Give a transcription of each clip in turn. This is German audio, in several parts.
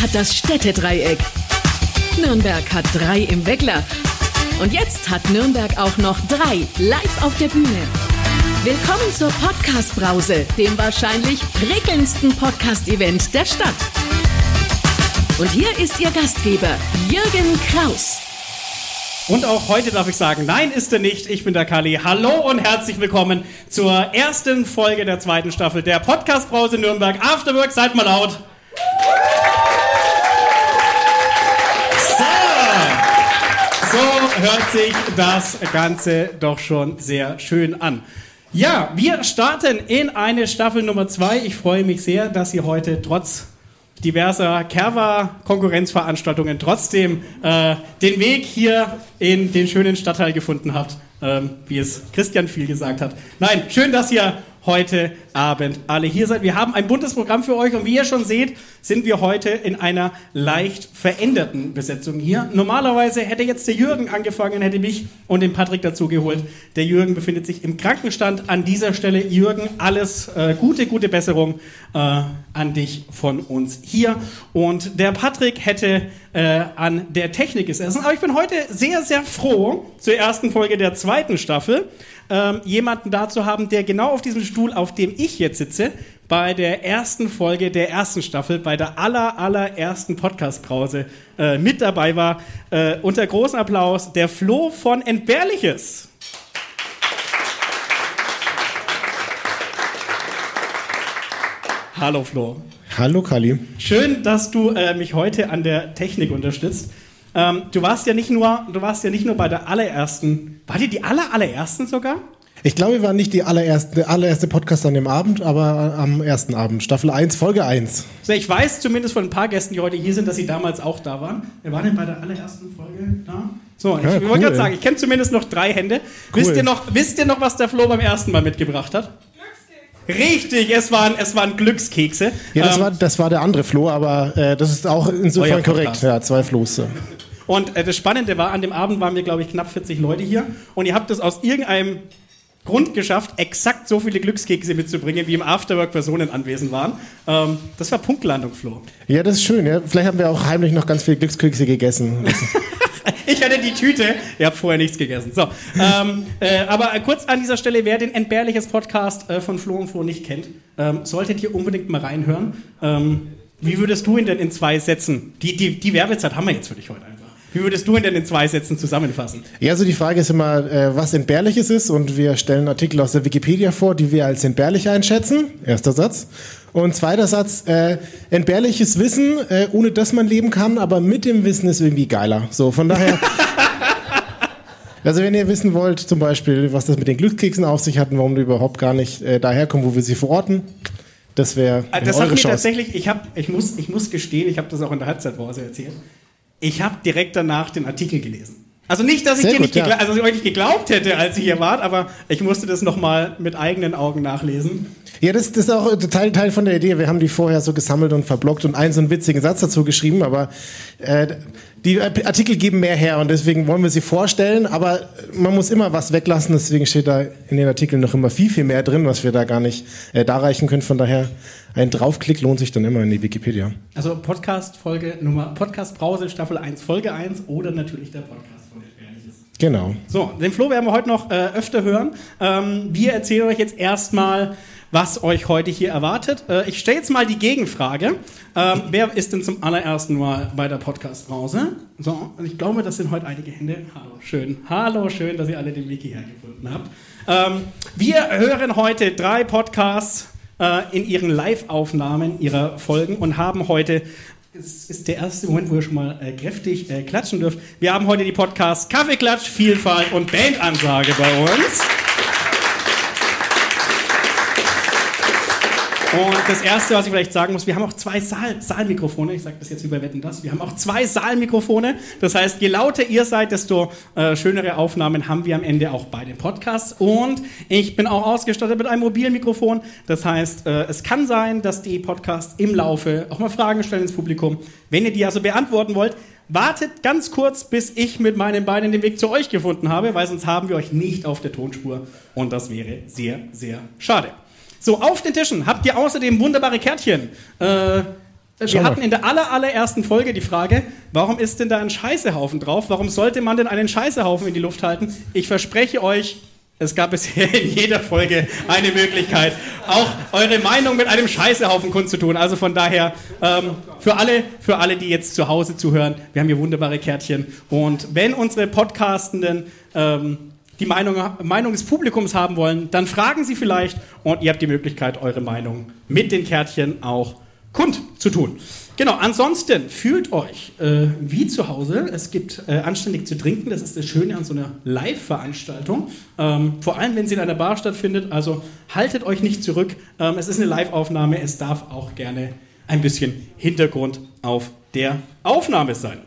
hat das Städtedreieck. Nürnberg hat drei im Weckler. Und jetzt hat Nürnberg auch noch drei live auf der Bühne. Willkommen zur Podcast-Brause, dem wahrscheinlich prickelndsten Podcast-Event der Stadt. Und hier ist Ihr Gastgeber, Jürgen Kraus. Und auch heute darf ich sagen, nein ist er nicht. Ich bin der Kali. Hallo und herzlich willkommen zur ersten Folge der zweiten Staffel der Podcast Brause Nürnberg Afterwork. Seid mal laut. Hört sich das Ganze doch schon sehr schön an. Ja, wir starten in eine Staffel Nummer zwei. Ich freue mich sehr, dass ihr heute trotz diverser Kerwa-Konkurrenzveranstaltungen trotzdem äh, den Weg hier in den schönen Stadtteil gefunden habt, ähm, wie es Christian viel gesagt hat. Nein, schön, dass ihr heute Abend alle hier seid. Wir haben ein buntes Programm für euch und wie ihr schon seht, sind wir heute in einer leicht veränderten Besetzung hier. Normalerweise hätte jetzt der Jürgen angefangen, hätte mich und den Patrick dazu geholt. Der Jürgen befindet sich im Krankenstand. An dieser Stelle, Jürgen, alles äh, gute, gute Besserung äh, an dich von uns hier. Und der Patrick hätte äh, an der Technik gesessen. Aber ich bin heute sehr, sehr froh zur ersten Folge der zweiten Staffel ähm, jemanden da zu haben, der genau auf diesem Stuhl, auf dem ich jetzt sitze, bei der ersten Folge der ersten Staffel, bei der aller, allerersten Podcast-Brause äh, mit dabei war. Äh, unter großem Applaus der Flo von Entbehrliches. Hallo Flo. Hallo Kali. Schön, dass du äh, mich heute an der Technik unterstützt. Ähm, du warst ja nicht nur, du warst ja nicht nur bei der allerersten, war die die aller allerersten sogar? Ich glaube, wir waren nicht die allererste, der allererste Podcast an dem Abend, aber am ersten Abend. Staffel 1, Folge 1. Also ich weiß zumindest von ein paar Gästen, die heute hier sind, dass sie damals auch da waren. Wer war denn bei der allerersten Folge da? So, ich, ja, cool, wollte gerade sagen, ich kenne zumindest noch drei Hände. Cool. Wisst, ihr noch, wisst ihr noch, was der Flo beim ersten Mal mitgebracht hat? Richtig, es waren, es waren Glückskekse. Ja, das, ähm, war, das war der andere Flo, aber äh, das ist auch insofern korrekt. Ja, zwei Flo's. Und äh, das Spannende war, an dem Abend waren wir, glaube ich, knapp 40 Leute hier. Und ihr habt es aus irgendeinem Grund geschafft, exakt so viele Glückskekse mitzubringen, wie im Afterwork Personen anwesend waren. Ähm, das war Punktlandung, Flo. Ja, das ist schön. Ja. Vielleicht haben wir auch heimlich noch ganz viele Glückskekse gegessen. ich hatte die Tüte. Ihr habt vorher nichts gegessen. So, ähm, äh, aber kurz an dieser Stelle, wer den Entbehrliches Podcast äh, von Flo und Flo nicht kennt, ähm, solltet ihr unbedingt mal reinhören. Ähm, wie würdest du ihn denn in zwei Sätzen? Die, die, die Werbezeit haben wir jetzt für dich heute einfach. Wie würdest du ihn denn in zwei Sätzen zusammenfassen? Ja, also die Frage ist immer, äh, was Entbehrliches ist und wir stellen Artikel aus der Wikipedia vor, die wir als entbehrlich einschätzen. Erster Satz. Und zweiter Satz, äh, entbehrliches Wissen, äh, ohne dass man leben kann, aber mit dem Wissen ist irgendwie geiler. So, von daher... Also wenn ihr wissen wollt, zum Beispiel, was das mit den Glückskeksen auf sich hat und warum die überhaupt gar nicht äh, daherkommen, wo wir sie verorten, das wäre äh, Das hat mir Chance. tatsächlich, ich, hab, ich, muss, ich muss gestehen, ich habe das auch in der Halbzeitpause erzählt. Ich habe direkt danach den Artikel gelesen. Also nicht, dass ich, dir nicht, ja. also, euch nicht geglaubt hätte, als ihr hier wart, aber ich musste das nochmal mit eigenen Augen nachlesen. Ja, das, das ist auch Teil, Teil von der Idee. Wir haben die vorher so gesammelt und verblockt und einen so einen witzigen Satz dazu geschrieben, aber äh, die Artikel geben mehr her und deswegen wollen wir sie vorstellen, aber man muss immer was weglassen, deswegen steht da in den Artikeln noch immer viel, viel mehr drin, was wir da gar nicht äh, darreichen können. Von daher, ein Draufklick lohnt sich dann immer in die Wikipedia. Also Podcast-Folge Nummer, Podcast-Brause Staffel 1, Folge 1 oder natürlich der Podcast. Genau. So, den Flo werden wir heute noch äh, öfter hören. Ähm, wir erzählen euch jetzt erstmal, was euch heute hier erwartet. Äh, ich stelle jetzt mal die Gegenfrage. Ähm, wer ist denn zum allerersten Mal bei der Podcast-Brause? So, ich glaube, das sind heute einige Hände. Hallo, schön. Hallo, schön, dass ihr alle den Wiki hergefunden habt. Ähm, wir hören heute drei Podcasts äh, in ihren Live-Aufnahmen ihrer Folgen und haben heute es ist der erste Moment, wo ihr schon mal äh, kräftig äh, klatschen dürft. Wir haben heute die Podcasts Kaffeeklatsch, Vielfalt und Bandansage bei uns. Und das Erste, was ich vielleicht sagen muss, wir haben auch zwei Saal Saalmikrofone. Ich sage das jetzt wie bei Wetten, das. Wir haben auch zwei Saalmikrofone. Das heißt, je lauter ihr seid, desto äh, schönere Aufnahmen haben wir am Ende auch bei den Podcasts. Und ich bin auch ausgestattet mit einem mobilen Mikrofon. Das heißt, äh, es kann sein, dass die Podcasts im Laufe auch mal Fragen stellen ins Publikum. Wenn ihr die also beantworten wollt, wartet ganz kurz, bis ich mit meinen Beinen den Weg zu euch gefunden habe, weil sonst haben wir euch nicht auf der Tonspur. Und das wäre sehr, sehr schade. So, auf den Tischen habt ihr außerdem wunderbare Kärtchen. Äh, wir hatten in der aller, allerersten Folge die Frage, warum ist denn da ein Scheißehaufen drauf? Warum sollte man denn einen Scheißehaufen in die Luft halten? Ich verspreche euch, es gab bisher in jeder Folge eine Möglichkeit, auch eure Meinung mit einem Scheißehaufen kundzutun. Also von daher, ähm, für, alle, für alle, die jetzt zu Hause zuhören, wir haben hier wunderbare Kärtchen. Und wenn unsere Podcastenden ähm, die Meinung, Meinung des Publikums haben wollen, dann fragen sie vielleicht und ihr habt die Möglichkeit, eure Meinung mit den Kärtchen auch kundzutun. Genau, ansonsten fühlt euch äh, wie zu Hause. Es gibt äh, anständig zu trinken. Das ist das Schöne an so einer Live-Veranstaltung. Ähm, vor allem, wenn sie in einer Bar stattfindet. Also haltet euch nicht zurück. Ähm, es ist eine Live-Aufnahme. Es darf auch gerne ein bisschen Hintergrund auf der Aufnahme sein.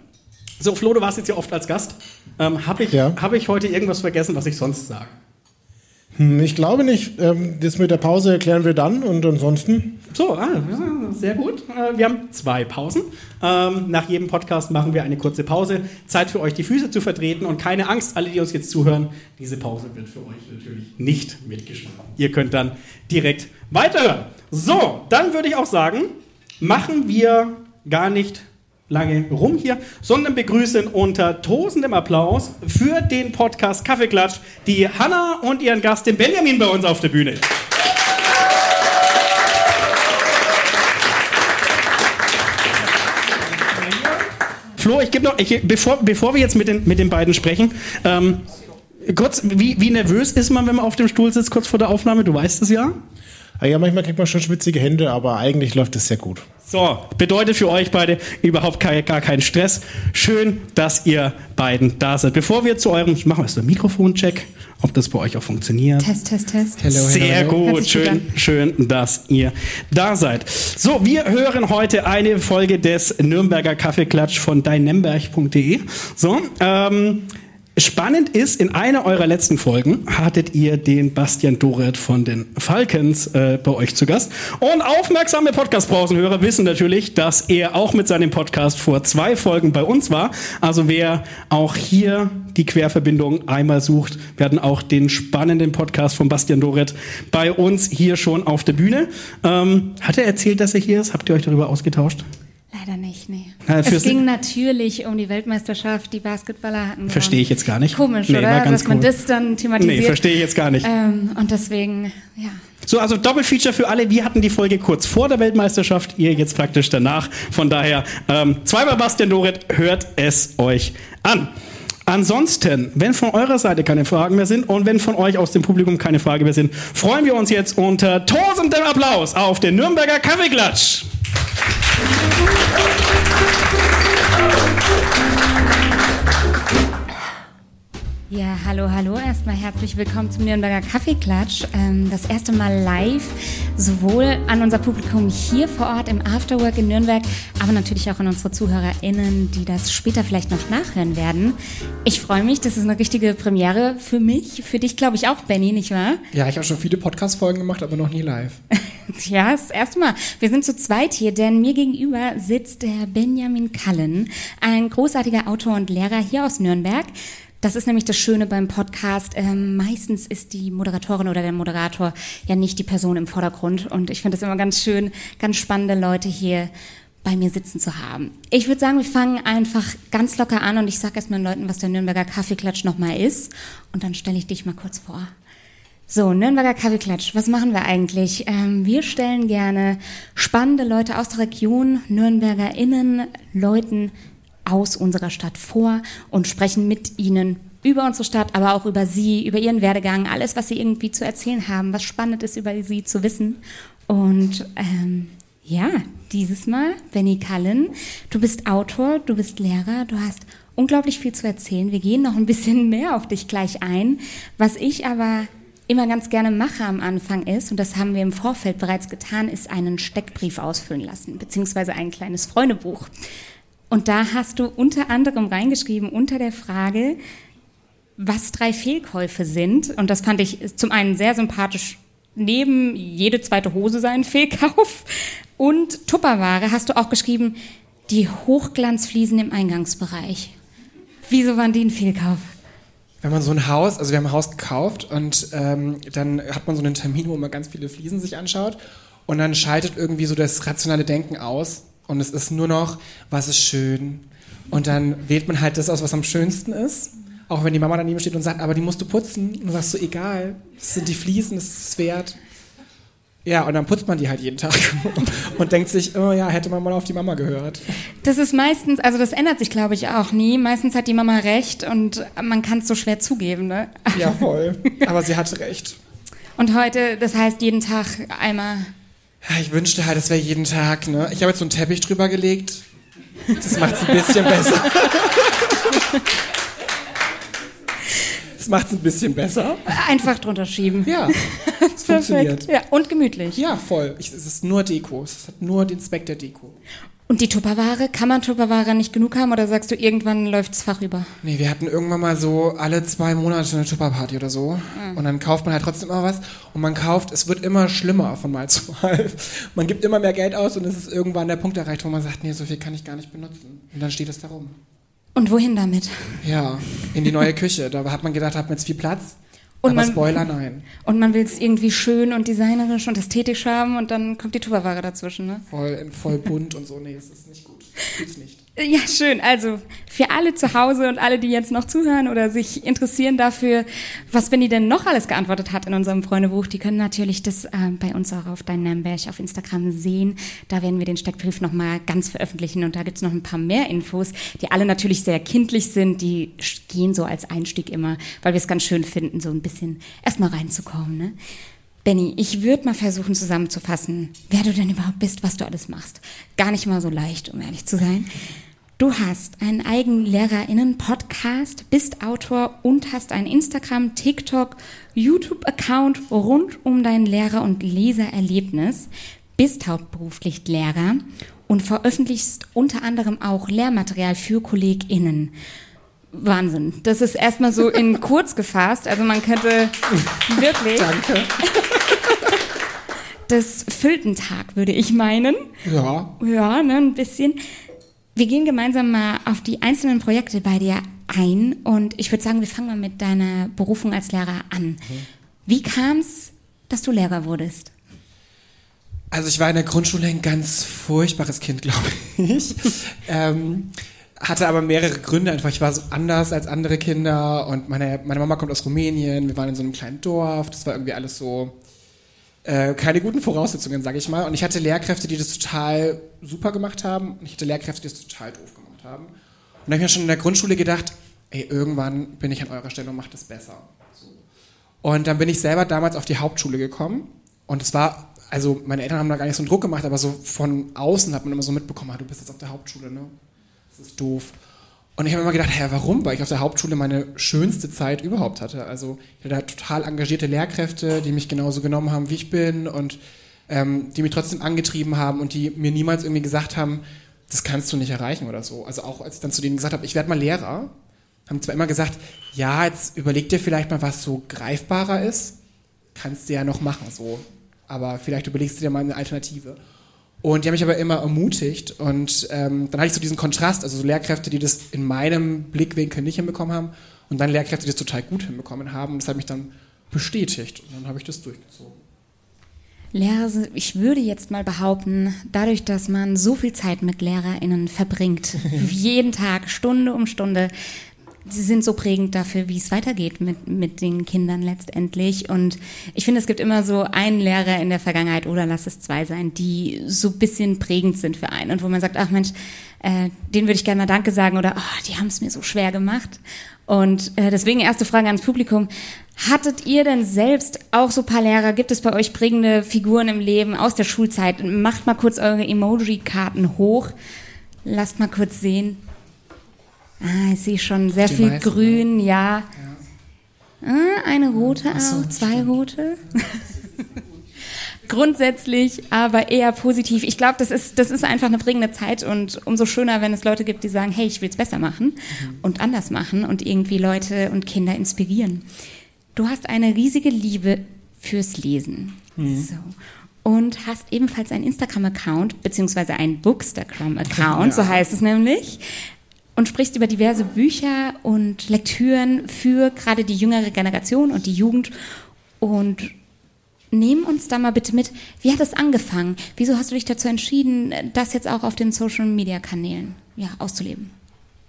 So, Flo, du warst jetzt ja oft als Gast. Ähm, Habe ich, ja. hab ich heute irgendwas vergessen, was ich sonst sage? Hm, ich glaube nicht. Ähm, das mit der Pause erklären wir dann und ansonsten. So, ah, sehr gut. Äh, wir haben zwei Pausen. Ähm, nach jedem Podcast machen wir eine kurze Pause. Zeit für euch, die Füße zu vertreten. Und keine Angst, alle, die uns jetzt zuhören, diese Pause wird für euch natürlich nicht mitgeschnitten. Ihr könnt dann direkt weiterhören. So, dann würde ich auch sagen, machen wir gar nicht lange rum hier, sondern begrüßen unter tosendem Applaus für den Podcast Kaffeeklatsch die Hanna und ihren Gast, den Benjamin, bei uns auf der Bühne. Flo, ich gebe noch, ich, bevor, bevor wir jetzt mit den, mit den beiden sprechen, ähm, kurz, wie, wie nervös ist man, wenn man auf dem Stuhl sitzt, kurz vor der Aufnahme? Du weißt es ja. Ah ja, manchmal kriegt man schon schwitzige Hände, aber eigentlich läuft es sehr gut. So, bedeutet für euch beide überhaupt kein, gar keinen Stress. Schön, dass ihr beiden da seid. Bevor wir zu eurem, ich mache mal so einen Mikrofoncheck, ob das bei euch auch funktioniert. Test, Test, Test. Hello, Sehr hello. gut, schön, schön, dass ihr da seid. So, wir hören heute eine Folge des Nürnberger Kaffeeklatsch von deinemberg.de. So, ähm, Spannend ist, in einer eurer letzten Folgen hattet ihr den Bastian Doret von den Falcons äh, bei euch zu Gast. Und aufmerksame Podcast-Pausenhörer wissen natürlich, dass er auch mit seinem Podcast vor zwei Folgen bei uns war. Also wer auch hier die Querverbindung einmal sucht, werden auch den spannenden Podcast von Bastian Doret bei uns hier schon auf der Bühne. Ähm, hat er erzählt, dass er hier ist? Habt ihr euch darüber ausgetauscht? Leider nicht, nee. Ja, es ging natürlich um die Weltmeisterschaft, die Basketballer hatten. Verstehe ich jetzt gar nicht. Komisch, nee, oder? Dass man das dann thematisiert. Nee, verstehe ich jetzt gar nicht. Ähm, und deswegen, ja. So, also Doppelfeature für alle. Wir hatten die Folge kurz vor der Weltmeisterschaft, ihr jetzt praktisch danach. Von daher, ähm, zweimal Bastian Doret, hört es euch an. Ansonsten, wenn von eurer Seite keine Fragen mehr sind und wenn von euch aus dem Publikum keine Frage mehr sind, freuen wir uns jetzt unter tosendem Applaus auf den Nürnberger Kaffeeklatsch. おいおい! Ja, hallo, hallo. Erstmal herzlich willkommen zum Nürnberger Kaffeeklatsch. Ähm, das erste Mal live, sowohl an unser Publikum hier vor Ort im Afterwork in Nürnberg, aber natürlich auch an unsere ZuhörerInnen, die das später vielleicht noch nachhören werden. Ich freue mich, das ist eine richtige Premiere für mich, für dich glaube ich auch, Benny, nicht wahr? Ja, ich habe schon viele Podcast-Folgen gemacht, aber noch nie live. ja, das erste Mal. Wir sind zu zweit hier, denn mir gegenüber sitzt der Benjamin Kallen, ein großartiger Autor und Lehrer hier aus Nürnberg. Das ist nämlich das Schöne beim Podcast. Ähm, meistens ist die Moderatorin oder der Moderator ja nicht die Person im Vordergrund. Und ich finde es immer ganz schön, ganz spannende Leute hier bei mir sitzen zu haben. Ich würde sagen, wir fangen einfach ganz locker an und ich sage erstmal den Leuten, was der Nürnberger Kaffeeklatsch nochmal ist. Und dann stelle ich dich mal kurz vor. So, Nürnberger Kaffeeklatsch, was machen wir eigentlich? Ähm, wir stellen gerne spannende Leute aus der Region, NürnbergerInnen, Leuten aus unserer Stadt vor und sprechen mit ihnen über unsere Stadt, aber auch über sie, über ihren Werdegang, alles, was sie irgendwie zu erzählen haben, was spannend ist über sie zu wissen. Und ähm, ja, dieses Mal, Benny Cullen, du bist Autor, du bist Lehrer, du hast unglaublich viel zu erzählen. Wir gehen noch ein bisschen mehr auf dich gleich ein. Was ich aber immer ganz gerne mache am Anfang ist, und das haben wir im Vorfeld bereits getan, ist einen Steckbrief ausfüllen lassen, beziehungsweise ein kleines Freundebuch. Und da hast du unter anderem reingeschrieben unter der Frage, was drei Fehlkäufe sind. Und das fand ich zum einen sehr sympathisch. Neben jede zweite Hose sein Fehlkauf und Tupperware hast du auch geschrieben, die Hochglanzfliesen im Eingangsbereich. Wieso waren die ein Fehlkauf? Wenn man so ein Haus, also wir haben ein Haus gekauft und ähm, dann hat man so einen Termin, wo man ganz viele Fliesen sich anschaut und dann schaltet irgendwie so das rationale Denken aus und es ist nur noch, was ist schön. Und dann wählt man halt das aus, was am schönsten ist. Auch wenn die Mama daneben steht und sagt, aber die musst du putzen. Und du sagst so, egal, das sind die Fliesen, das ist es wert. Ja, und dann putzt man die halt jeden Tag und denkt sich, oh ja, hätte man mal auf die Mama gehört. Das ist meistens, also das ändert sich, glaube ich, auch nie. Meistens hat die Mama recht und man kann es so schwer zugeben, ne? Ja, voll. Aber sie hatte recht. Und heute, das heißt jeden Tag einmal. Ich wünschte halt, es wäre jeden Tag, ne? Ich habe jetzt so einen Teppich drüber gelegt. Das macht es ein bisschen besser. Das macht es ein bisschen besser. Einfach drunter schieben. Ja, es funktioniert. Ja, und gemütlich. Ja, voll. Ich, es ist nur Deko. Es hat nur den Zweck der Deko. Und die Tupperware, kann man Tupperware nicht genug haben oder sagst du, irgendwann läuft's Fach über? Nee, wir hatten irgendwann mal so alle zwei Monate eine Tupperparty oder so. Mhm. Und dann kauft man halt trotzdem immer was. Und man kauft, es wird immer schlimmer von Mal zu Mal. Man gibt immer mehr Geld aus und es ist irgendwann der Punkt erreicht, wo man sagt, nee, so viel kann ich gar nicht benutzen. Und dann steht es da rum. Und wohin damit? Ja, in die neue Küche. Da hat man gedacht, hat man jetzt viel Platz. Und aber man, Spoiler, nein. Und man will es irgendwie schön und designerisch und ästhetisch haben und dann kommt die Tupperware dazwischen, ne? Voll, voll bunt und so. Nee, es ist nicht gut. Tut's nicht. Ja, schön. Also für alle zu Hause und alle, die jetzt noch zuhören oder sich interessieren dafür, was Benny denn noch alles geantwortet hat in unserem Freundebuch, die können natürlich das äh, bei uns auch auf Dein Nürnberg auf Instagram sehen. Da werden wir den Steckbrief nochmal ganz veröffentlichen und da gibt's noch ein paar mehr Infos, die alle natürlich sehr kindlich sind. Die gehen so als Einstieg immer, weil wir es ganz schön finden, so ein bisschen erstmal reinzukommen. Ne? Benny, ich würde mal versuchen zusammenzufassen, wer du denn überhaupt bist, was du alles machst. Gar nicht mal so leicht, um ehrlich zu sein. Du hast einen eigenen Lehrerinnen-Podcast, bist Autor und hast einen Instagram, TikTok, YouTube-Account rund um dein Lehrer- und Lesererlebnis, bist hauptberuflich Lehrer und veröffentlichst unter anderem auch Lehrmaterial für KollegInnen. Wahnsinn. Das ist erstmal so in kurz gefasst. Also man könnte wirklich. Danke. Das füllt einen Tag, würde ich meinen. Ja. Ja, ne, ein bisschen. Wir gehen gemeinsam mal auf die einzelnen Projekte bei dir ein und ich würde sagen, wir fangen mal mit deiner Berufung als Lehrer an. Mhm. Wie kam es, dass du Lehrer wurdest? Also ich war in der Grundschule ein ganz furchtbares Kind, glaube ich. ähm, hatte aber mehrere Gründe einfach. Ich war so anders als andere Kinder und meine, meine Mama kommt aus Rumänien. Wir waren in so einem kleinen Dorf. Das war irgendwie alles so äh, keine guten Voraussetzungen, sage ich mal. Und ich hatte Lehrkräfte, die das total super gemacht haben. Und ich hatte Lehrkräfte, die das total doof gemacht haben. Und da habe ich mir schon in der Grundschule gedacht, ey, irgendwann bin ich an eurer Stelle und mache das besser. Und dann bin ich selber damals auf die Hauptschule gekommen. Und es war, also meine Eltern haben da gar nicht so einen Druck gemacht, aber so von außen hat man immer so mitbekommen, ah, du bist jetzt auf der Hauptschule, ne? Das ist doof. Und ich habe immer gedacht, hä, warum? Weil ich auf der Hauptschule meine schönste Zeit überhaupt hatte. Also ich hatte da total engagierte Lehrkräfte, die mich genauso genommen haben, wie ich bin und ähm, die mich trotzdem angetrieben haben und die mir niemals irgendwie gesagt haben, das kannst du nicht erreichen oder so. Also auch als ich dann zu denen gesagt habe, ich werde mal Lehrer, haben zwar immer gesagt, ja, jetzt überleg dir vielleicht mal, was so greifbarer ist, kannst du ja noch machen, so. Aber vielleicht überlegst du dir mal eine Alternative. Und die haben mich aber immer ermutigt und ähm, dann hatte ich so diesen Kontrast, also so Lehrkräfte, die das in meinem Blickwinkel nicht hinbekommen haben und dann Lehrkräfte, die das total gut hinbekommen haben. Und das hat mich dann bestätigt und dann habe ich das durchgezogen. Lehrer, ich würde jetzt mal behaupten, dadurch, dass man so viel Zeit mit LehrerInnen verbringt, jeden Tag, Stunde um Stunde, sie sind so prägend dafür, wie es weitergeht mit, mit den Kindern letztendlich. Und ich finde, es gibt immer so einen Lehrer in der Vergangenheit oder lass es zwei sein, die so ein bisschen prägend sind für einen und wo man sagt, ach Mensch, äh, denen würde ich gerne mal Danke sagen oder oh, die haben es mir so schwer gemacht. Und äh, deswegen erste Frage ans Publikum. Hattet ihr denn selbst auch so paar Lehrer? Gibt es bei euch prägende Figuren im Leben aus der Schulzeit? Macht mal kurz eure Emoji-Karten hoch. Lasst mal kurz sehen. Ah, ich sehe schon sehr Die viel meisten, Grün, ne? ja. ja. Ah, eine rote so, auch, zwei stimmt. rote. Grundsätzlich, aber eher positiv. Ich glaube, das ist, das ist einfach eine prägende Zeit und umso schöner, wenn es Leute gibt, die sagen, hey, ich will es besser machen mhm. und anders machen und irgendwie Leute und Kinder inspirieren. Du hast eine riesige Liebe fürs Lesen. Mhm. So und hast ebenfalls einen Instagram-Account, beziehungsweise einen Bookstagram-Account, ja. so heißt es nämlich und sprichst über diverse Bücher und Lektüren für gerade die jüngere Generation und die Jugend. Und Nehm uns da mal bitte mit. Wie hat es angefangen? Wieso hast du dich dazu entschieden, das jetzt auch auf den Social Media Kanälen ja, auszuleben?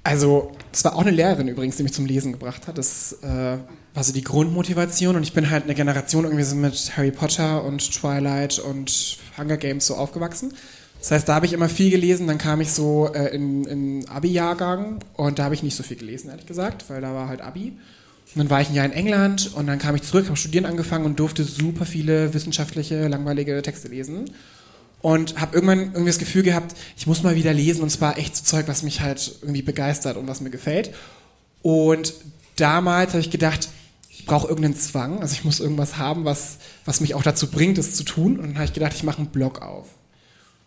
Also, das war auch eine Lehrerin übrigens, die mich zum Lesen gebracht hat. Das äh, war so die Grundmotivation und ich bin halt eine Generation irgendwie so mit Harry Potter und Twilight und Hunger Games so aufgewachsen. Das heißt, da habe ich immer viel gelesen, dann kam ich so äh, in, in Abi-Jahrgang und da habe ich nicht so viel gelesen, ehrlich gesagt, weil da war halt Abi. Und dann war ich ein Jahr in England und dann kam ich zurück, habe studieren angefangen und durfte super viele wissenschaftliche, langweilige Texte lesen und habe irgendwann irgendwie das Gefühl gehabt, ich muss mal wieder lesen und zwar echt so Zeug, was mich halt irgendwie begeistert und was mir gefällt. Und damals habe ich gedacht, ich brauche irgendeinen Zwang, also ich muss irgendwas haben, was, was mich auch dazu bringt, es zu tun. Und dann habe ich gedacht, ich mache einen Blog auf.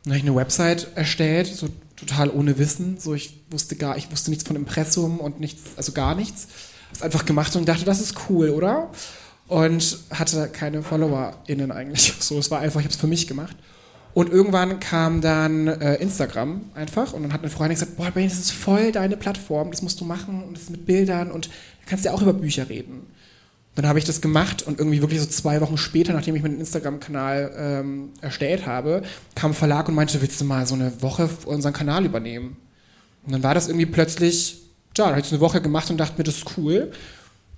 Dann habe ich eine Website erstellt, so total ohne Wissen. So ich wusste gar, ich wusste nichts von Impressum und nichts, also gar nichts. Habe es einfach gemacht und dachte, das ist cool, oder? Und hatte keine FollowerInnen eigentlich. So, es war einfach, ich habe es für mich gemacht. Und irgendwann kam dann äh, Instagram einfach und dann hat eine Freundin gesagt, boah, Benny, das ist voll deine Plattform, das musst du machen und das mit Bildern und du kannst ja auch über Bücher reden. Dann habe ich das gemacht und irgendwie wirklich so zwei Wochen später, nachdem ich meinen Instagram-Kanal ähm, erstellt habe, kam ein Verlag und meinte, willst du mal so eine Woche unseren Kanal übernehmen? Und dann war das irgendwie plötzlich, ja, dann habe ich es eine Woche gemacht und dachte mir, das ist cool.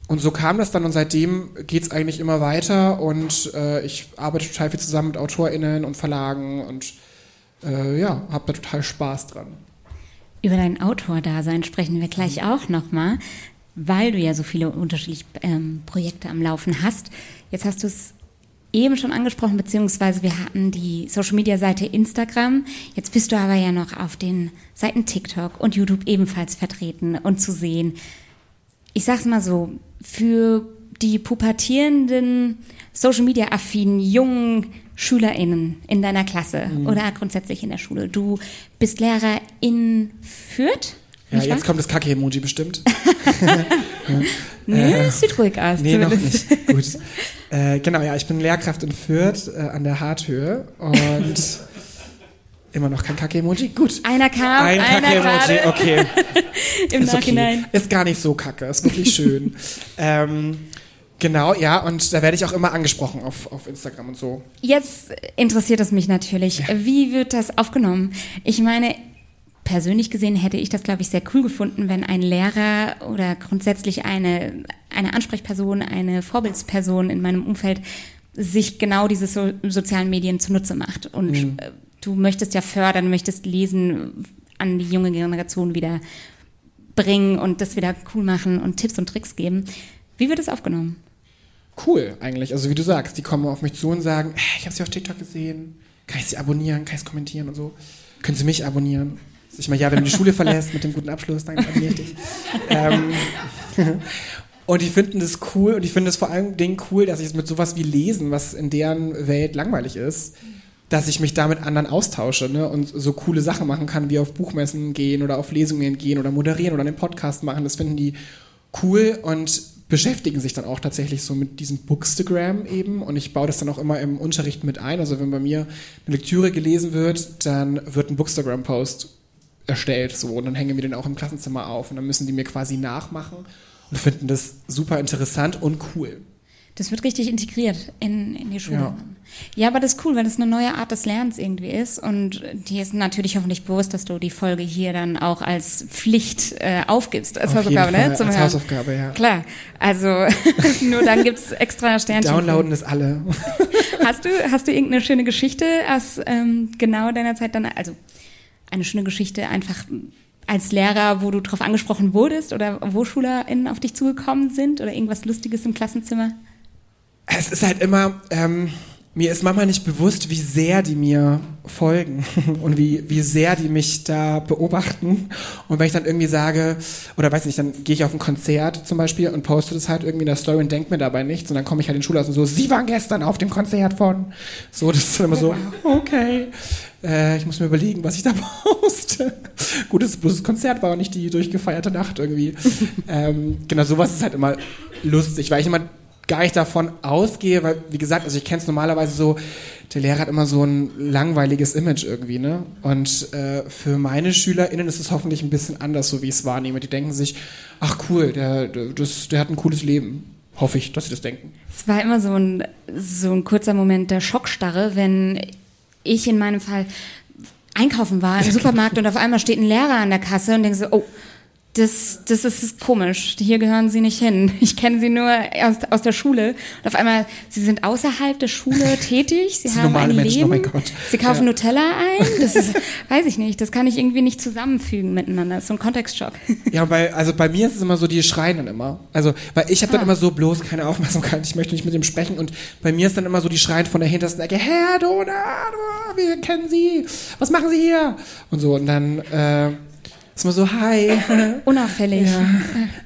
Und so kam das dann und seitdem geht es eigentlich immer weiter und äh, ich arbeite total viel zusammen mit AutorInnen und Verlagen und äh, ja, habe da total Spaß dran. Über dein Autordasein sprechen wir gleich auch nochmal, weil du ja so viele unterschiedliche ähm, Projekte am Laufen hast. Jetzt hast du es eben schon angesprochen, beziehungsweise wir hatten die Social Media Seite Instagram. Jetzt bist du aber ja noch auf den Seiten TikTok und YouTube ebenfalls vertreten und zu sehen. Ich sag's mal so, für die pubertierenden, Social Media affinen jungen SchülerInnen in deiner Klasse mhm. oder grundsätzlich in der Schule. Du bist Lehrer in Fürth? Ja, jetzt kommt das Kacke-Emoji bestimmt. nee, äh, sieht ruhig aus. Nee, noch nicht. Gut. Äh, genau, ja, ich bin Lehrkraft in Fürth äh, an der Harthöhe und immer noch kein Kacke-Emoji. Gut. Einer kam, Ein Kacke-Emoji, okay. Im ist Nachhinein. Okay. Ist gar nicht so kacke, ist wirklich schön. ähm, genau, ja, und da werde ich auch immer angesprochen auf, auf Instagram und so. Jetzt interessiert es mich natürlich. Ja. Wie wird das aufgenommen? Ich meine, persönlich gesehen hätte ich das, glaube ich, sehr cool gefunden, wenn ein Lehrer oder grundsätzlich eine, eine Ansprechperson, eine Vorbildsperson in meinem Umfeld sich genau diese so sozialen Medien zunutze macht. Und mhm. du möchtest ja fördern, möchtest Lesen an die junge Generation wieder bringen und das wieder cool machen und Tipps und Tricks geben. Wie wird es aufgenommen? Cool, eigentlich. Also wie du sagst, die kommen auf mich zu und sagen, hey, ich habe sie auf TikTok gesehen, kann ich sie abonnieren, kann ich es kommentieren und so. Können Sie mich abonnieren? Ich meine, ja, wenn du die Schule verlässt mit dem guten Abschluss, dann abonniere ich dich. ähm, und die finden das cool und ich finde es vor allen Dingen cool, dass ich es mit sowas wie Lesen, was in deren Welt langweilig ist, dass ich mich da mit anderen austausche ne? und so coole Sachen machen kann, wie auf Buchmessen gehen oder auf Lesungen gehen oder moderieren oder einen Podcast machen. Das finden die cool und beschäftigen sich dann auch tatsächlich so mit diesem Bookstagram eben und ich baue das dann auch immer im Unterricht mit ein. Also wenn bei mir eine Lektüre gelesen wird, dann wird ein Bookstagram-Post erstellt so und dann hängen wir den auch im Klassenzimmer auf und dann müssen die mir quasi nachmachen und finden das super interessant und cool. Das wird richtig integriert in, in die Schule. Ja. ja. aber das ist cool, weil das eine neue Art des Lernens irgendwie ist. Und dir ist natürlich hoffentlich bewusst, dass du die Folge hier dann auch als Pflicht äh, aufgibst, als Auf Hausaufgabe, ne? Zum als Hören. Hausaufgabe, ja. Klar. Also nur dann gibt's extra Sternchen. Downloaden ist alle. hast du, hast du irgendeine schöne Geschichte aus ähm, genau deiner Zeit dann, also eine schöne Geschichte einfach als Lehrer, wo du darauf angesprochen wurdest oder wo SchülerInnen auf dich zugekommen sind oder irgendwas Lustiges im Klassenzimmer? es ist halt immer, ähm, mir ist manchmal nicht bewusst, wie sehr die mir folgen und wie, wie sehr die mich da beobachten. Und wenn ich dann irgendwie sage, oder weiß nicht, dann gehe ich auf ein Konzert zum Beispiel und poste das halt irgendwie in der Story und denke mir dabei nichts. Und dann komme ich halt in die Schule aus und so, Sie waren gestern auf dem Konzert von. So, das ist dann immer so, okay. Äh, ich muss mir überlegen, was ich da poste. Gut, dass es bloß das Konzert war und nicht die durchgefeierte Nacht irgendwie. ähm, genau, sowas ist halt immer lustig, weil ich immer gar nicht davon ausgehe, weil, wie gesagt, also ich kenne es normalerweise so, der Lehrer hat immer so ein langweiliges Image irgendwie, ne? Und äh, für meine SchülerInnen ist es hoffentlich ein bisschen anders, so wie ich es wahrnehme. Die denken sich, ach cool, der, der, das, der hat ein cooles Leben. hoffe ich, dass sie das denken. Es war immer so ein, so ein kurzer Moment der Schockstarre, wenn ich in meinem Fall einkaufen war im Supermarkt und auf einmal steht ein Lehrer an der Kasse und denke so, oh, das, das ist komisch. Hier gehören sie nicht hin. Ich kenne sie nur aus, aus der Schule. Und auf einmal, sie sind außerhalb der Schule tätig. Sie haben ein Menschen, Leben. oh mein Gott. Sie kaufen Ja. Nutella ein. Das ist, weiß ich nicht. Das kann ich irgendwie nicht zusammenfügen miteinander. Das ist so ein Kontextschock. Ja, bei, also bei mir ist es immer so, die schreien dann immer. Also, weil ich habe dann Ah. immer so bloß keine Aufmerksamkeit, ich möchte nicht mit dem sprechen und bei mir ist dann immer so, die schreien von der hintersten Ecke, Herr Donat, wir kennen Sie, was machen Sie hier? Und so, und dann äh, ist immer so, hi, Unauffällig. ja,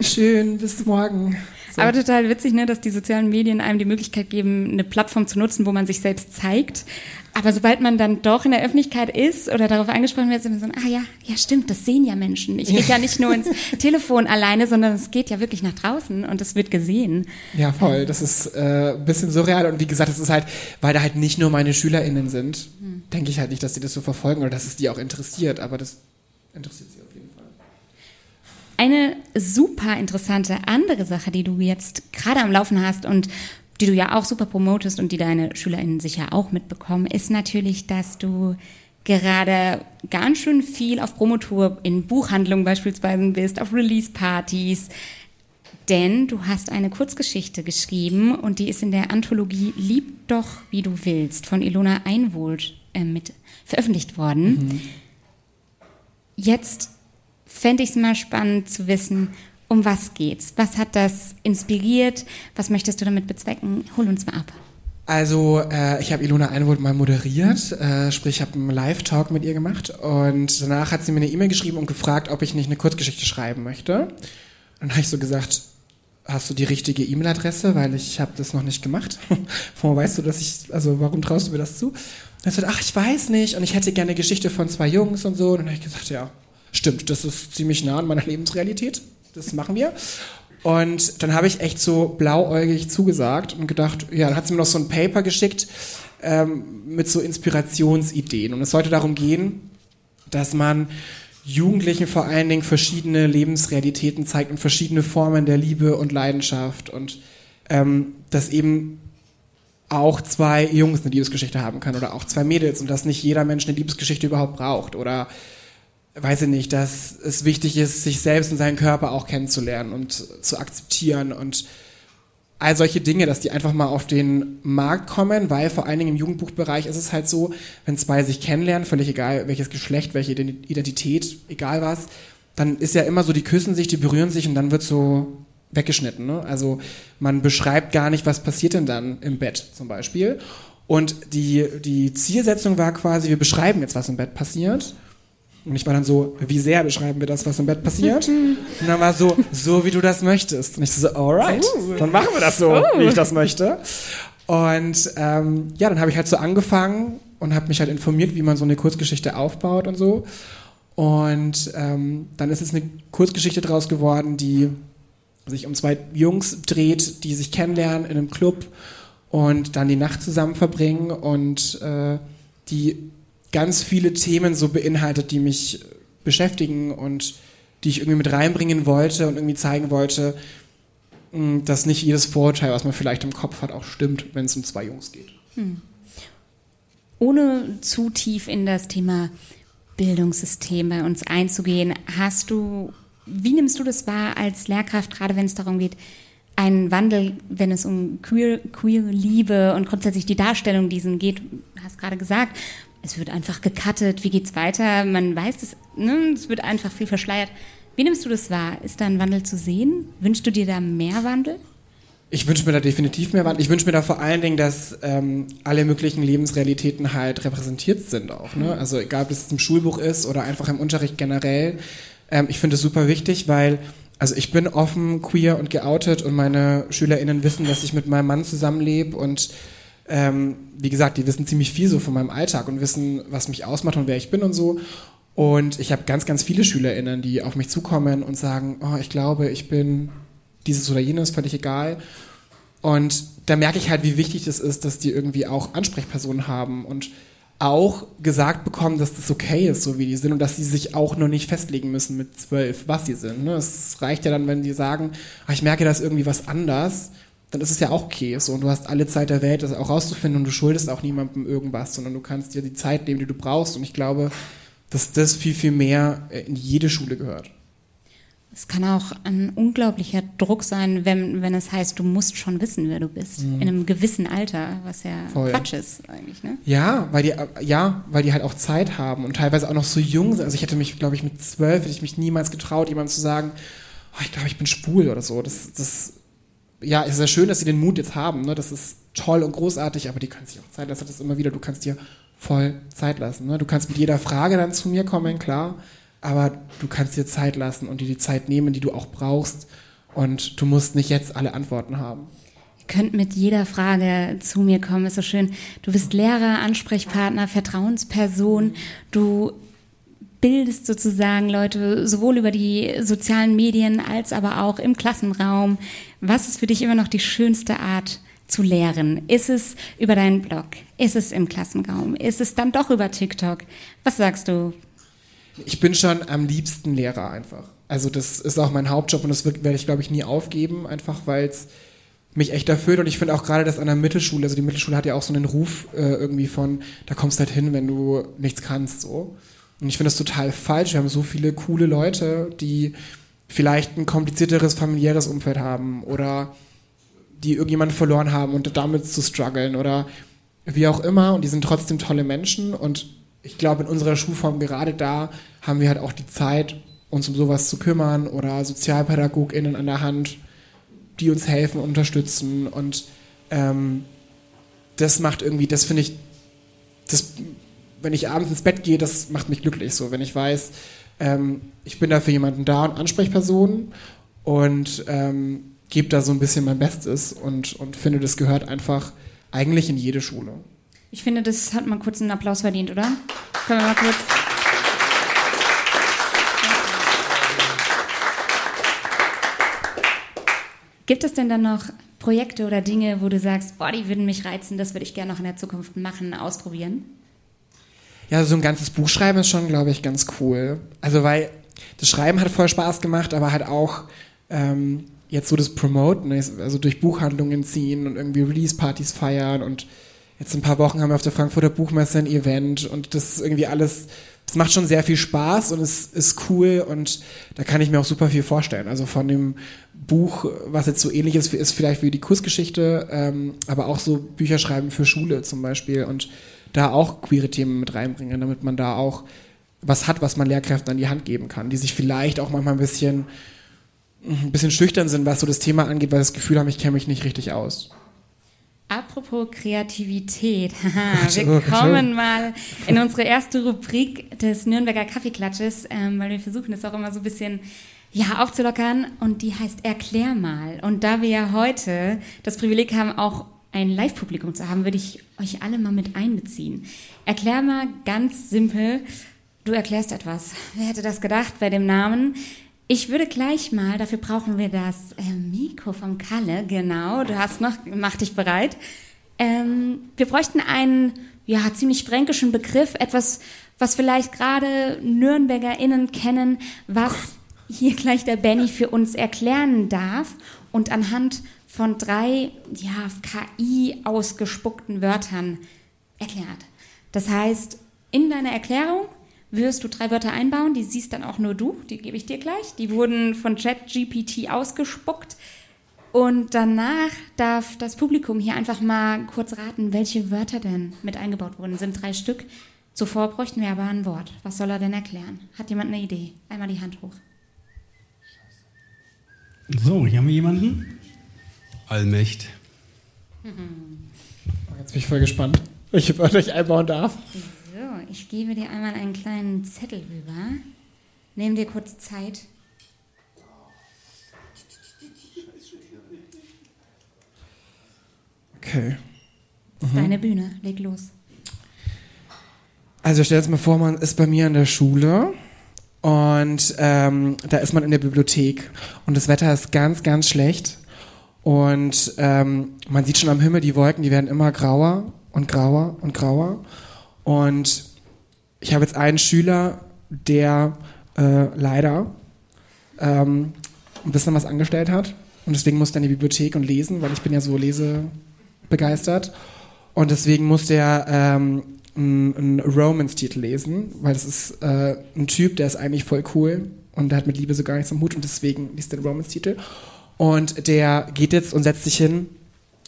schön, bis morgen. So. Aber total witzig, ne, dass die sozialen Medien einem die Möglichkeit geben, eine Plattform zu nutzen, wo man sich selbst zeigt. Aber sobald man dann doch in der Öffentlichkeit ist oder darauf angesprochen wird, ist immer so, ah ja, ja stimmt, das sehen ja Menschen. Ich gehe ja nicht nur ins Telefon alleine, sondern es geht ja wirklich nach draußen und es wird gesehen. Ja, voll. Das ist äh, ein bisschen surreal. Und wie gesagt, das ist halt, weil da halt nicht nur meine SchülerInnen sind, denke ich halt nicht, dass die das so verfolgen oder dass es die auch interessiert. Aber das interessiert sie Fall. Eine super interessante andere Sache, die du jetzt gerade am Laufen hast und die du ja auch super promotest und die deine SchülerInnen sicher auch mitbekommen, ist natürlich, dass du gerade ganz schön viel auf Promotour in Buchhandlungen beispielsweise bist, auf Release-Partys. Denn du hast eine Kurzgeschichte geschrieben und die ist in der Anthologie Lieb doch, wie du willst von Ilona Einwohlt äh, mit veröffentlicht worden. Jetzt fände ich es mal spannend zu wissen, um was geht's? Was hat das inspiriert? Was möchtest du damit bezwecken? Hol uns mal ab. Also, äh, ich habe Ilona Einwohlt mal moderiert, äh, sprich, ich habe einen Live-Talk mit ihr gemacht und danach hat sie mir eine E-Mail geschrieben und gefragt, ob ich nicht eine Kurzgeschichte schreiben möchte. Dann habe ich so gesagt, hast du die richtige E-Mail-Adresse, weil ich habe das noch nicht gemacht. Woher weißt du, dass ich, also warum traust du mir das zu? Dann hat sie gesagt, ach, ich weiß nicht und ich hätte gerne eine Geschichte von zwei Jungs und so. Und dann habe ich gesagt, ja, stimmt, das ist ziemlich nah an meiner Lebensrealität. Das machen wir. Und dann habe ich echt so blauäugig zugesagt und gedacht, ja, dann hat sie mir noch so ein Paper geschickt ähm, mit so Inspirationsideen. Und es sollte darum gehen, dass man Jugendlichen vor allen Dingen verschiedene Lebensrealitäten zeigt und verschiedene Formen der Liebe und Leidenschaft und ähm, dass eben auch zwei Jungs eine Liebesgeschichte haben kann oder auch zwei Mädels und dass nicht jeder Mensch eine Liebesgeschichte überhaupt braucht oder weiß ich nicht, dass es wichtig ist, sich selbst und seinen Körper auch kennenzulernen und zu akzeptieren und all solche Dinge, dass die einfach mal auf den Markt kommen, weil vor allen Dingen im Jugendbuchbereich ist es halt so, wenn zwei sich kennenlernen, völlig egal welches Geschlecht, welche Identität, egal was, dann ist ja immer so, die küssen sich, die berühren sich und dann wird so weggeschnitten. Ne? Also man beschreibt gar nicht, was passiert denn dann im Bett zum Beispiel. Und die, die Zielsetzung war quasi, wir beschreiben jetzt, was im Bett passiert. Und ich war dann so, wie sehr beschreiben wir das, was im Bett passiert? Und dann war so, so wie du das möchtest. Und ich so, alright, dann machen wir das so, wie ich das möchte. Und ähm, ja, dann habe ich halt so angefangen und habe mich halt informiert, wie man so eine Kurzgeschichte aufbaut und so. Und ähm, dann ist es eine Kurzgeschichte draus geworden, die sich um zwei Jungs dreht, die sich kennenlernen in einem Club und dann die Nacht zusammen verbringen und äh, die ganz viele Themen so beinhaltet, die mich beschäftigen und die ich irgendwie mit reinbringen wollte und irgendwie zeigen wollte, mh, dass nicht jedes Vorurteil, was man vielleicht im Kopf hat, auch stimmt, wenn es um zwei Jungs geht. Ohne zu tief in das Thema Bildungssystem bei uns einzugehen, hast du, wie nimmst du das wahr als Lehrkraft, gerade wenn es darum geht, einen Wandel, wenn es um queer, queer Liebe und grundsätzlich die Darstellung diesen geht, hast gerade gesagt, es wird einfach gecuttet, wie geht's weiter? Man weiß es, ne? es wird einfach viel verschleiert. Wie nimmst du das wahr? Ist da ein Wandel zu sehen? Wünschst du dir da mehr Wandel? Ich wünsche mir da definitiv mehr Wandel. Ich wünsche mir da vor allen Dingen, dass ähm, alle möglichen Lebensrealitäten halt repräsentiert sind auch. Ne? Also egal, ob das im Schulbuch ist oder einfach im Unterricht generell. Ähm, ich finde es super wichtig, weil also ich bin offen, queer und geoutet und meine SchülerInnen wissen, dass ich mit meinem Mann zusammenlebe und ähm, wie gesagt, die wissen ziemlich viel so von meinem Alltag und wissen, was mich ausmacht und wer ich bin und so. Und ich habe ganz, ganz viele SchülerInnen, die auf mich zukommen und sagen, oh, ich glaube, ich bin dieses oder jenes, völlig egal. Und da merke ich halt, wie wichtig es ist, dass die irgendwie auch Ansprechpersonen haben und auch gesagt bekommen, dass das okay ist, so wie die sind und dass sie sich auch noch nicht festlegen müssen mit zwölf, was sie sind. Ne? Es reicht ja dann, wenn die sagen, ach, ich merke, da ist irgendwie was anders, dann ist es ja auch okay. So, und du hast alle Zeit der Welt, das auch rauszufinden und du schuldest auch niemandem irgendwas, sondern du kannst dir die Zeit nehmen, die du brauchst. Und ich glaube, dass das viel, viel mehr äh, in jede Schule gehört. Es kann auch ein unglaublicher Druck sein, wenn, wenn es heißt, du musst schon wissen, wer du bist. Mhm. In einem gewissen Alter, was ja Voll. Quatsch ist eigentlich, ne? Ja, weil die, ja, weil die halt auch Zeit haben und teilweise auch noch so jung sind. Also ich hätte mich, glaube ich, mit zwölf hätte ich mich niemals getraut, jemandem zu sagen, oh, ich glaube, ich bin schwul oder so. Das, das, ja, es ist ja schön, dass sie den Mut jetzt haben, ne? Das ist toll und großartig, aber die können sich auch Zeit lassen. Das ist immer wieder, du kannst dir voll Zeit lassen, ne? Du kannst mit jeder Frage dann zu mir kommen, klar aber du kannst dir Zeit lassen und dir die Zeit nehmen, die du auch brauchst. Und du musst nicht jetzt alle Antworten haben. Ihr könnt mit jeder Frage zu mir kommen, ist so schön. Du bist Lehrer, Ansprechpartner, Vertrauensperson. Du bildest sozusagen Leute sowohl über die sozialen Medien als aber auch im Klassenraum. Was ist für dich immer noch die schönste Art zu lehren? Ist es über deinen Blog? Ist es im Klassenraum? Ist es dann doch über TikTok? Was sagst du? Ich bin schon am liebsten Lehrer einfach. Also das ist auch mein Hauptjob und das werde ich, glaube ich, nie aufgeben, einfach weil es mich echt erfüllt und ich finde auch gerade das an der Mittelschule, also die Mittelschule hat ja auch so einen Ruf äh, irgendwie von, da kommst halt hin, wenn du nichts kannst, so. Und ich finde das total falsch. Wir haben so viele coole Leute, die vielleicht ein komplizierteres familiäres Umfeld haben oder die irgendjemanden verloren haben und damit zu strugglen oder wie auch immer. Und die sind trotzdem tolle Menschen. Und ich glaube, in unserer Schulform gerade da haben wir halt auch die Zeit, uns um sowas zu kümmern oder SozialpädagogInnen an der Hand, die uns helfen, unterstützen. Und ähm, das macht irgendwie, das finde ich, das, wenn ich abends ins Bett gehe, das macht mich glücklich so, wenn ich weiß, ähm, ich bin da für jemanden da und Ansprechperson und ähm, gebe da so ein bisschen mein Bestes und, und finde, das gehört einfach eigentlich in jede Schule. Ich finde, das hat man kurz einen Applaus verdient, oder? Können wir mal kurz. Gibt es denn dann noch Projekte oder Dinge, wo du sagst, boah, die würden mich reizen, das würde ich gerne noch in der Zukunft machen, ausprobieren? Ja, so ein ganzes Buch schreiben ist schon, glaube ich, ganz cool. Also, weil das Schreiben hat voll Spaß gemacht, aber halt auch ähm, jetzt so das Promoten, also durch Buchhandlungen ziehen und irgendwie Release-Partys feiern und jetzt in ein paar Wochen haben wir auf der Frankfurter Buchmesse ein Event und das ist irgendwie alles, es macht schon sehr viel Spaß und es ist cool und da kann ich mir auch super viel vorstellen. Also von dem Buch, was jetzt so ähnlich ist, ist vielleicht wie die Kursgeschichte, ähm, aber auch so Bücher schreiben für Schule zum Beispiel und da auch queere Themen mit reinbringen, damit man da auch was hat, was man Lehrkräften an die Hand geben kann, die sich vielleicht auch manchmal ein bisschen ein bisschen schüchtern sind, was so das Thema angeht, weil sie das Gefühl haben, ich kenne mich nicht richtig aus. Apropos Kreativität, wir kommen mal in unsere erste Rubrik des Nürnberger Kaffeeklatsches, ähm, weil wir versuchen das auch immer so ein bisschen ja, aufzulockern und die heißt Erklär mal. Und da wir ja heute das Privileg haben, auch ein Live-Publikum zu haben, würde ich euch alle mal mit einbeziehen. Erklär mal ganz simpel, du erklärst etwas. Wer hätte das gedacht bei dem Namen? Ich würde gleich mal, dafür brauchen wir das äh, Mikro vom Kalle, genau, du hast noch, mach dich bereit. Ähm, wir bräuchten einen, ja, ziemlich fränkischen Begriff, etwas, was vielleicht gerade NürnbergerInnen kennen, was hier gleich der Benny für uns erklären darf und anhand von drei, ja, KI ausgespuckten Wörtern erklärt. Das heißt, in deiner Erklärung wirst du drei Wörter einbauen, die siehst dann auch nur du, die gebe ich dir gleich. Die wurden von ChatGPT ausgespuckt. Und danach darf das Publikum hier einfach mal kurz raten, welche Wörter denn mit eingebaut wurden. Das sind drei Stück. Zuvor bräuchten wir aber ein Wort. Was soll er denn erklären? Hat jemand eine Idee? Einmal die Hand hoch. So, hier haben wir jemanden. Allmächt. Mhm. Jetzt bin ich voll gespannt, welche Wörter ich einbauen darf ich gebe dir einmal einen kleinen Zettel rüber. Nimm dir kurz Zeit. Okay. Mhm. deine Bühne, leg los. Also stell dir mal vor, man ist bei mir in der Schule und ähm, da ist man in der Bibliothek und das Wetter ist ganz, ganz schlecht und ähm, man sieht schon am Himmel die Wolken, die werden immer grauer und grauer und grauer und ich habe jetzt einen Schüler, der äh, leider ähm, ein bisschen was angestellt hat. Und deswegen musste er in die Bibliothek und lesen, weil ich bin ja so lesebegeistert. Und deswegen musste er ähm, einen Romance-Titel lesen, weil das ist äh, ein Typ, der ist eigentlich voll cool und der hat mit Liebe so gar nichts am Hut und deswegen liest er den Romance-Titel. Und der geht jetzt und setzt sich hin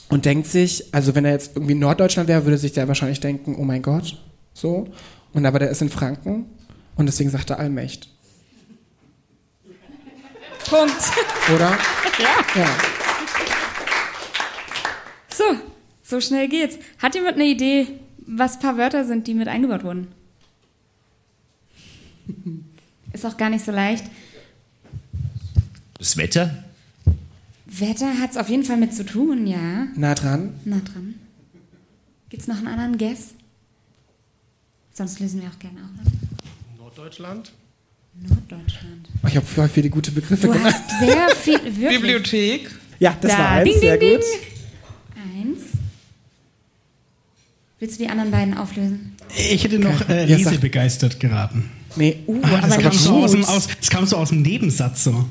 und denkt sich, also wenn er jetzt irgendwie in Norddeutschland wäre, würde sich der wahrscheinlich denken, oh mein Gott, so. Und aber der ist in Franken und deswegen sagt er Allmächt. Punkt. Oder? Ja. Ja. So, so schnell geht's. Hat jemand eine Idee, was ein paar Wörter sind, die mit eingebaut wurden? Ist auch gar nicht so leicht. Das Wetter? Wetter hat's auf jeden Fall mit zu tun, ja. Nah dran. Na dran. Gibt's noch einen anderen Guess? Sonst lösen wir auch gerne auf. Norddeutschland? Norddeutschland. Oh, ich habe viele gute Begriffe Du genannt. hast sehr viel. Wirklich. Bibliothek. Ja, das Da, war eins, ding, sehr ding, gut. Eins. Willst du die anderen beiden auflösen? Ich hätte noch äh, lesebegeistert geraten. Nee, uh, Ah, das, aber kam nicht so aus dem, aus, das kam so aus dem Nebensatz so.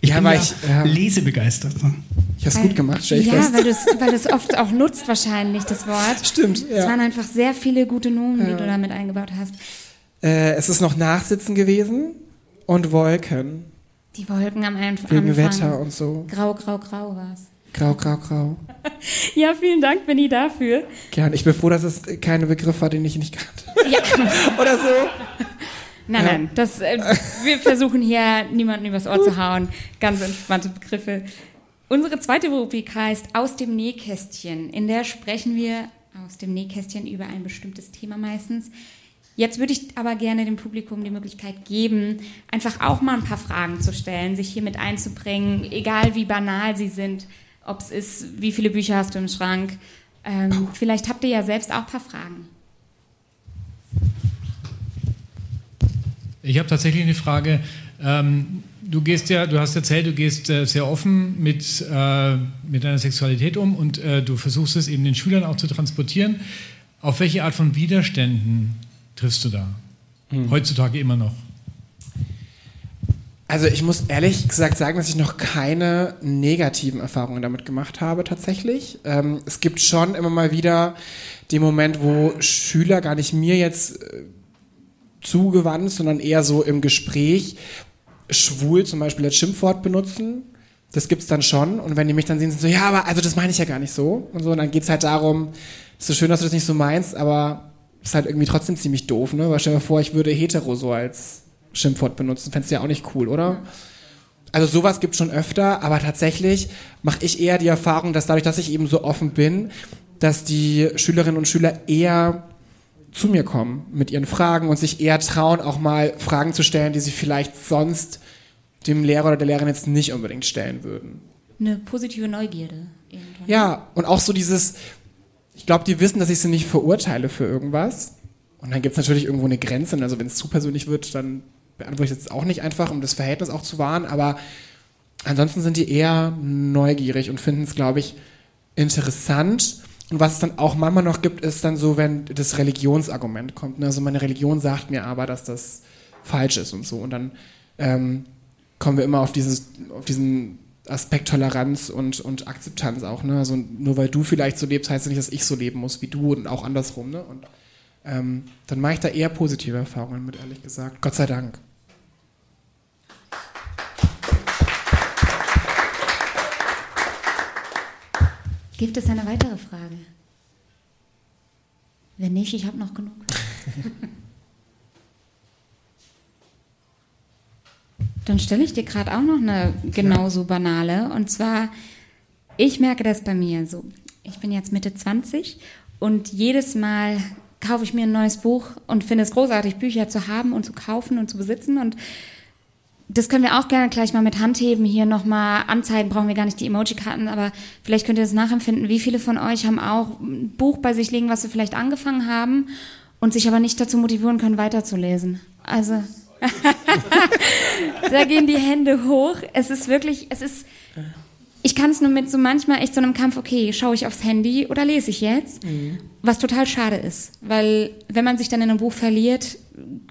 Ich Ja, bin ja ich, ja. lesebegeistert. So. Ich hab's gut gemacht, stell ich ja, fest. weil du es oft auch nutzt wahrscheinlich, das Wort. Stimmt, Es ja. waren einfach sehr viele gute Nomen, die du damit eingebaut hast. Äh, es ist noch Nachsitzen gewesen und Wolken. Die Wolken am Einf Wegen Anfang. Wetter und so. Grau, grau, grau war's. Grau, grau, grau. Ja, vielen Dank, Benny, dafür. Gern. Ich bin froh, dass es keine Begriff war, den ich nicht kannte. Ja. Oder so. Nein, nein, das, äh, wir versuchen hier niemanden übers Ohr zu hauen. Ganz entspannte Begriffe. Unsere zweite Rubrik heißt Aus dem Nähkästchen. In der sprechen wir aus dem Nähkästchen über ein bestimmtes Thema meistens. Jetzt würde ich aber gerne dem Publikum die Möglichkeit geben, einfach auch mal ein paar Fragen zu stellen, sich hier mit einzubringen, egal wie banal sie sind, ob es ist, wie viele Bücher hast du im Schrank. Ähm, vielleicht habt ihr ja selbst auch ein paar Fragen. Ich habe tatsächlich eine Frage. Ähm, du gehst ja, du hast erzählt, du gehst äh, sehr offen mit, äh, mit deiner Sexualität um und äh, du versuchst es eben den Schülern auch zu transportieren. Auf welche Art von Widerständen triffst du da? Heutzutage immer noch. Also ich muss ehrlich gesagt sagen, dass ich noch keine negativen Erfahrungen damit gemacht habe tatsächlich. Ähm, es gibt schon immer mal wieder den Moment, wo Schüler gar nicht mir jetzt äh, zugewandt, sondern eher so im Gespräch schwul zum Beispiel als Schimpfwort benutzen. Das gibt's dann schon. Und wenn die mich dann sehen, sind sie so, ja, aber also das meine ich ja gar nicht so. Und so, und dann geht's halt darum, ist so schön, dass du das nicht so meinst, aber ist halt irgendwie trotzdem ziemlich doof, ne? Weil stell dir vor, ich würde hetero so als Schimpfwort benutzen. Fändest du ja auch nicht cool, oder? Also sowas gibt schon öfter, aber tatsächlich mache ich eher die Erfahrung, dass dadurch, dass ich eben so offen bin, dass die Schülerinnen und Schüler eher zu mir kommen mit ihren Fragen und sich eher trauen, auch mal Fragen zu stellen, die sie vielleicht sonst dem Lehrer oder der Lehrerin jetzt nicht unbedingt stellen würden. Eine positive Neugierde. Irgendwann. Ja, und auch so dieses, ich glaube, die wissen, dass ich sie nicht verurteile für irgendwas. Und dann gibt es natürlich irgendwo eine Grenze. Also wenn es zu persönlich wird, dann beantworte ich das auch nicht einfach, um das Verhältnis auch zu wahren. Aber ansonsten sind die eher neugierig und finden es, glaube ich, interessant. Und was es dann auch manchmal noch gibt, ist dann so, wenn das Religionsargument kommt. Ne? Also meine Religion sagt mir aber, dass das falsch ist und so. Und dann ähm, kommen wir immer auf, dieses, auf diesen Aspekt Toleranz und, und Akzeptanz auch. Ne? Also nur weil du vielleicht so lebst, heißt das nicht, dass ich so leben muss wie du und auch andersrum. Ne? Und ähm, dann mache ich da eher positive Erfahrungen mit, ehrlich gesagt. Gott sei Dank. Gibt es eine weitere Frage? Wenn nicht, ich habe noch genug. Dann stelle ich dir gerade auch noch eine genauso banale. Und zwar, ich merke das bei mir so. Ich bin jetzt Mitte 20 und jedes Mal kaufe ich mir ein neues Buch und finde es großartig, Bücher zu haben und zu kaufen und zu besitzen. Und das können wir auch gerne gleich mal mit Handheben hier nochmal anzeigen. Brauchen wir gar nicht die Emoji-Karten, aber vielleicht könnt ihr das nachempfinden. Wie viele von euch haben auch ein Buch bei sich liegen, was sie vielleicht angefangen haben und sich aber nicht dazu motivieren können, weiterzulesen? Also, da gehen die Hände hoch. Es ist wirklich, es ist, ich kann es nur mit so manchmal echt so einem Kampf, okay, schaue ich aufs Handy oder lese ich jetzt? Was total schade ist, weil wenn man sich dann in einem Buch verliert,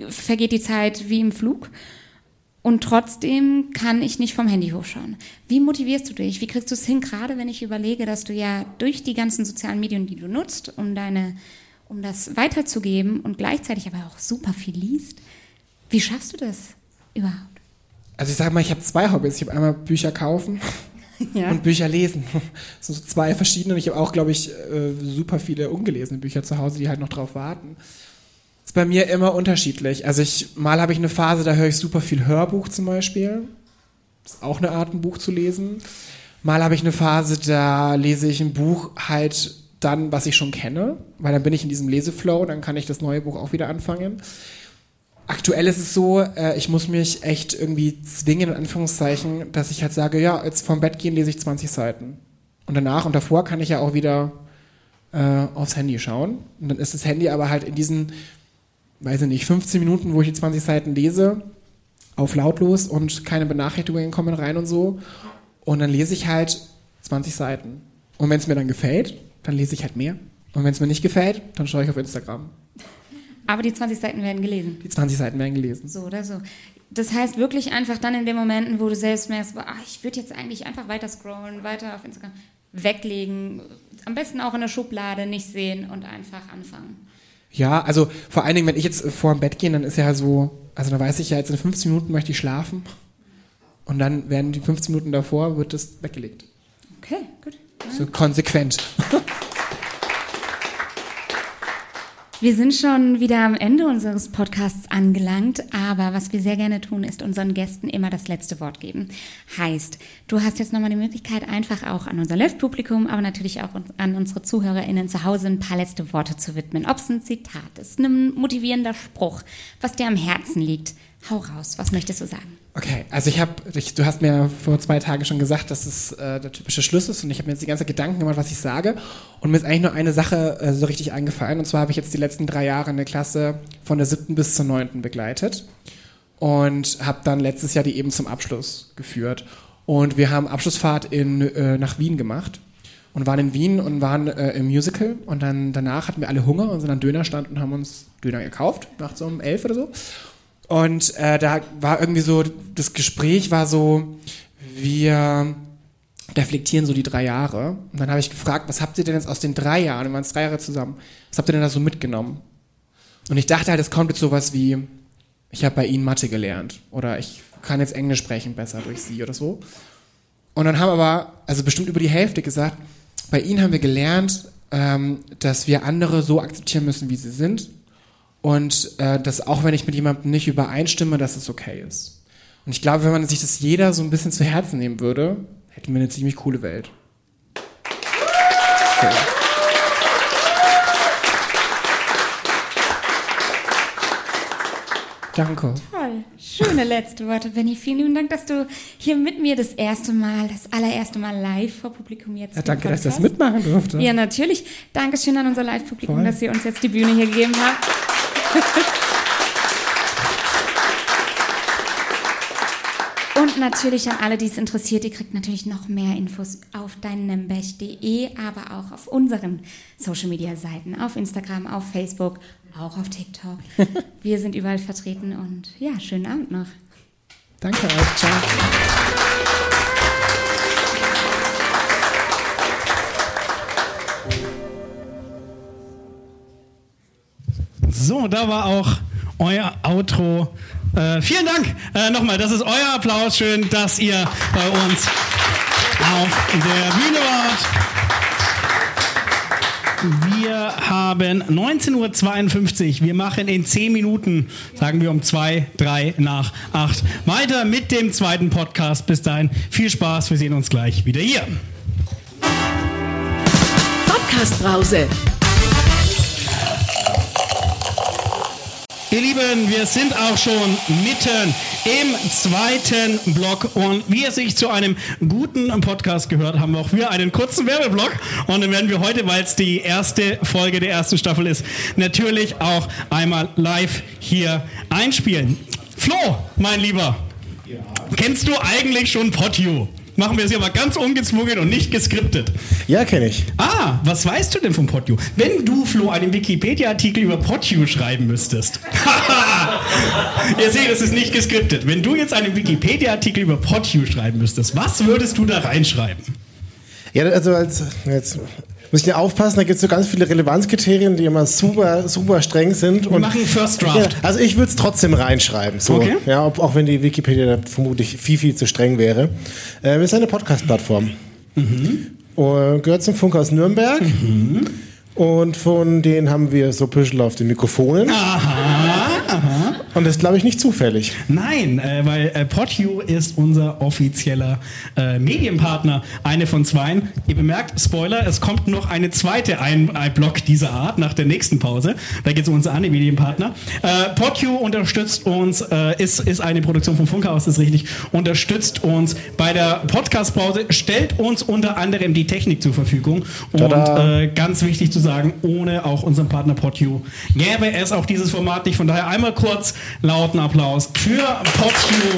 vergeht die Zeit wie im Flug. Und trotzdem kann ich nicht vom Handy hochschauen. Wie motivierst du dich? Wie kriegst du es hin, gerade wenn ich überlege, dass du ja durch die ganzen sozialen Medien, die du nutzt, um deine, um das weiterzugeben und gleichzeitig aber auch super viel liest. Wie schaffst du das überhaupt? Also ich sage mal, ich habe zwei Hobbys. Ich habe einmal Bücher kaufen Ja. und Bücher lesen. Das sind so zwei verschiedene. Und ich habe auch, glaube ich, äh, super viele ungelesene Bücher zu Hause, die halt noch drauf warten. Ist bei mir immer unterschiedlich. Also ich, mal habe ich eine Phase, da höre ich super viel Hörbuch zum Beispiel. Ist auch eine Art, ein Buch zu lesen. Mal habe ich eine Phase, da lese ich ein Buch halt dann, was ich schon kenne, weil dann bin ich in diesem Leseflow, dann kann ich das neue Buch auch wieder anfangen. Aktuell ist es so, äh, ich muss mich echt irgendwie zwingen, in Anführungszeichen, dass ich halt sage, ja, jetzt vorm Bett gehen lese ich 20 Seiten. Und danach und davor kann ich ja auch wieder äh, aufs Handy schauen. Und dann ist das Handy aber halt in diesen, weiß ich nicht, 15 Minuten, wo ich die 20 Seiten lese, auf lautlos und keine Benachrichtigungen kommen rein und so. Und dann lese ich halt 20 Seiten. Und wenn es mir dann gefällt, dann lese ich halt mehr. Und wenn es mir nicht gefällt, dann schaue ich auf Instagram. Aber die 20 Seiten werden gelesen. Die 20 Seiten werden gelesen. So oder so. Das heißt wirklich einfach dann in den Momenten, wo du selbst merkst, ach, ich würde jetzt eigentlich einfach weiter scrollen, weiter auf Instagram, weglegen, am besten auch in der Schublade nicht sehen und einfach anfangen. Ja, also vor allen Dingen, wenn ich jetzt äh, vor dem Bett gehe, dann ist ja so, also dann weiß ich ja, jetzt in 15 Minuten möchte ich schlafen. Und dann werden die 15 Minuten davor, wird das weggelegt. Okay, gut. So konsequent. Wir sind schon wieder am Ende unseres Podcasts angelangt, aber was wir sehr gerne tun, ist unseren Gästen immer das letzte Wort geben. Heißt, du hast jetzt nochmal die Möglichkeit, einfach auch an unser Live-Publikum, aber natürlich auch an unsere ZuhörerInnen zu Hause ein paar letzte Worte zu widmen. Ob es ein Zitat ist, ein motivierender Spruch, was dir am Herzen liegt. Hau raus, was möchtest du sagen? Okay, also ich habe, du hast mir vor zwei Tagen schon gesagt, dass es äh, der typische Schluss ist und ich habe mir jetzt die ganze Gedanken gemacht, was ich sage. Und mir ist eigentlich nur eine Sache äh, so richtig eingefallen. Und zwar habe ich jetzt die letzten drei Jahre eine Klasse von der siebten bis zur neunten begleitet und habe dann letztes Jahr die eben zum Abschluss geführt. Und wir haben Abschlussfahrt in, äh, nach Wien gemacht und waren in Wien und waren äh, im Musical. Und dann danach hatten wir alle Hunger und sind an Dönerstand und haben uns Döner gekauft, nachts um elf oder so und äh, da war irgendwie so, das Gespräch war so, wir reflektieren so die drei Jahre. Und dann habe ich gefragt, was habt ihr denn jetzt aus den drei Jahren, wir waren jetzt drei Jahre zusammen, was habt ihr denn da so mitgenommen? Und ich dachte halt, es kommt jetzt sowas wie, ich habe bei ihnen Mathe gelernt oder ich kann jetzt Englisch sprechen besser durch sie oder so. Und dann haben aber, also bestimmt über die Hälfte gesagt, bei ihnen haben wir gelernt, ähm, dass wir andere so akzeptieren müssen, wie sie sind und äh, dass auch wenn ich mit jemandem nicht übereinstimme, dass es okay ist. Und ich glaube, wenn man sich das jeder so ein bisschen zu Herzen nehmen würde, hätten wir eine ziemlich coole Welt. So. Danke. Toll, schöne letzte Worte, Benny. Vielen lieben Dank, dass du hier mit mir das erste Mal, das allererste Mal live vor Publikum jetzt Ja, danke, dass ich das mitmachen durfte. Ja, natürlich. Dankeschön an unser Live-Publikum, dass ihr uns jetzt die Bühne hier gegeben habt. Und natürlich an alle, die es interessiert, ihr kriegt natürlich noch mehr Infos auf dynambech.de, aber auch auf unseren Social Media Seiten, auf Instagram, auf Facebook, auch auf TikTok. Wir sind überall vertreten und ja, schönen Abend noch. Danke euch. Ciao. So, da war auch euer Outro. Äh, vielen Dank äh, nochmal. Das ist euer Applaus. Schön, dass ihr bei uns auf der Bühne wart. Wir haben 19.52 Uhr. Wir machen in 10 Minuten, sagen wir um 2, 3 nach 8, weiter mit dem zweiten Podcast. Bis dahin viel Spaß. Wir sehen uns gleich wieder hier. Podcast Brause. Ihr Lieben, wir sind auch schon mitten im zweiten Block und wie es sich zu einem guten Podcast gehört, haben wir auch wir einen kurzen Werbeblock und den werden wir heute, weil es die erste Folge der ersten Staffel ist, natürlich auch einmal live hier einspielen. Flo, mein Lieber, kennst du eigentlich schon Potio? Machen wir es hier mal ganz ungezwungen und nicht geskriptet. Ja, kenne ich. Ah, was weißt du denn von Potio? Wenn du, Flo, einen Wikipedia-Artikel über Potio schreiben müsstest, Ihr seht, es ist nicht geskriptet. Wenn du jetzt einen Wikipedia-Artikel über PodU schreiben müsstest, was würdest du da reinschreiben? Ja, also als, jetzt muss ich ja aufpassen, da gibt es so ganz viele Relevanzkriterien, die immer super, super streng sind. Wir machen First Draft. Ja, also ich würde es trotzdem reinschreiben. So. Okay. Ja, ob, auch wenn die Wikipedia vermutlich viel, viel zu streng wäre. Äh, ist eine Podcast-Plattform. Mhm. Und gehört zum Funk aus Nürnberg. Und von denen haben wir so Büschel auf den Mikrofonen. Aha. Und das ist, glaube ich, nicht zufällig. Nein, äh, weil äh, PodU ist unser offizieller äh, Medienpartner, eine von zweien. Ihr bemerkt, Spoiler, es kommt noch eine zweite ein, ein Block dieser Art nach der nächsten Pause. Da geht es um unsere andere Medienpartner. Äh, PodU unterstützt uns, äh, ist, ist eine Produktion vom Funkhaus, ist richtig, unterstützt uns bei der Podcast-Pause, stellt uns unter anderem die Technik zur Verfügung. Und äh, ganz wichtig zu sagen, ohne auch unseren Partner PodU gäbe es auch dieses Format nicht. Von daher einmal kurz lauten Applaus für PodU.de.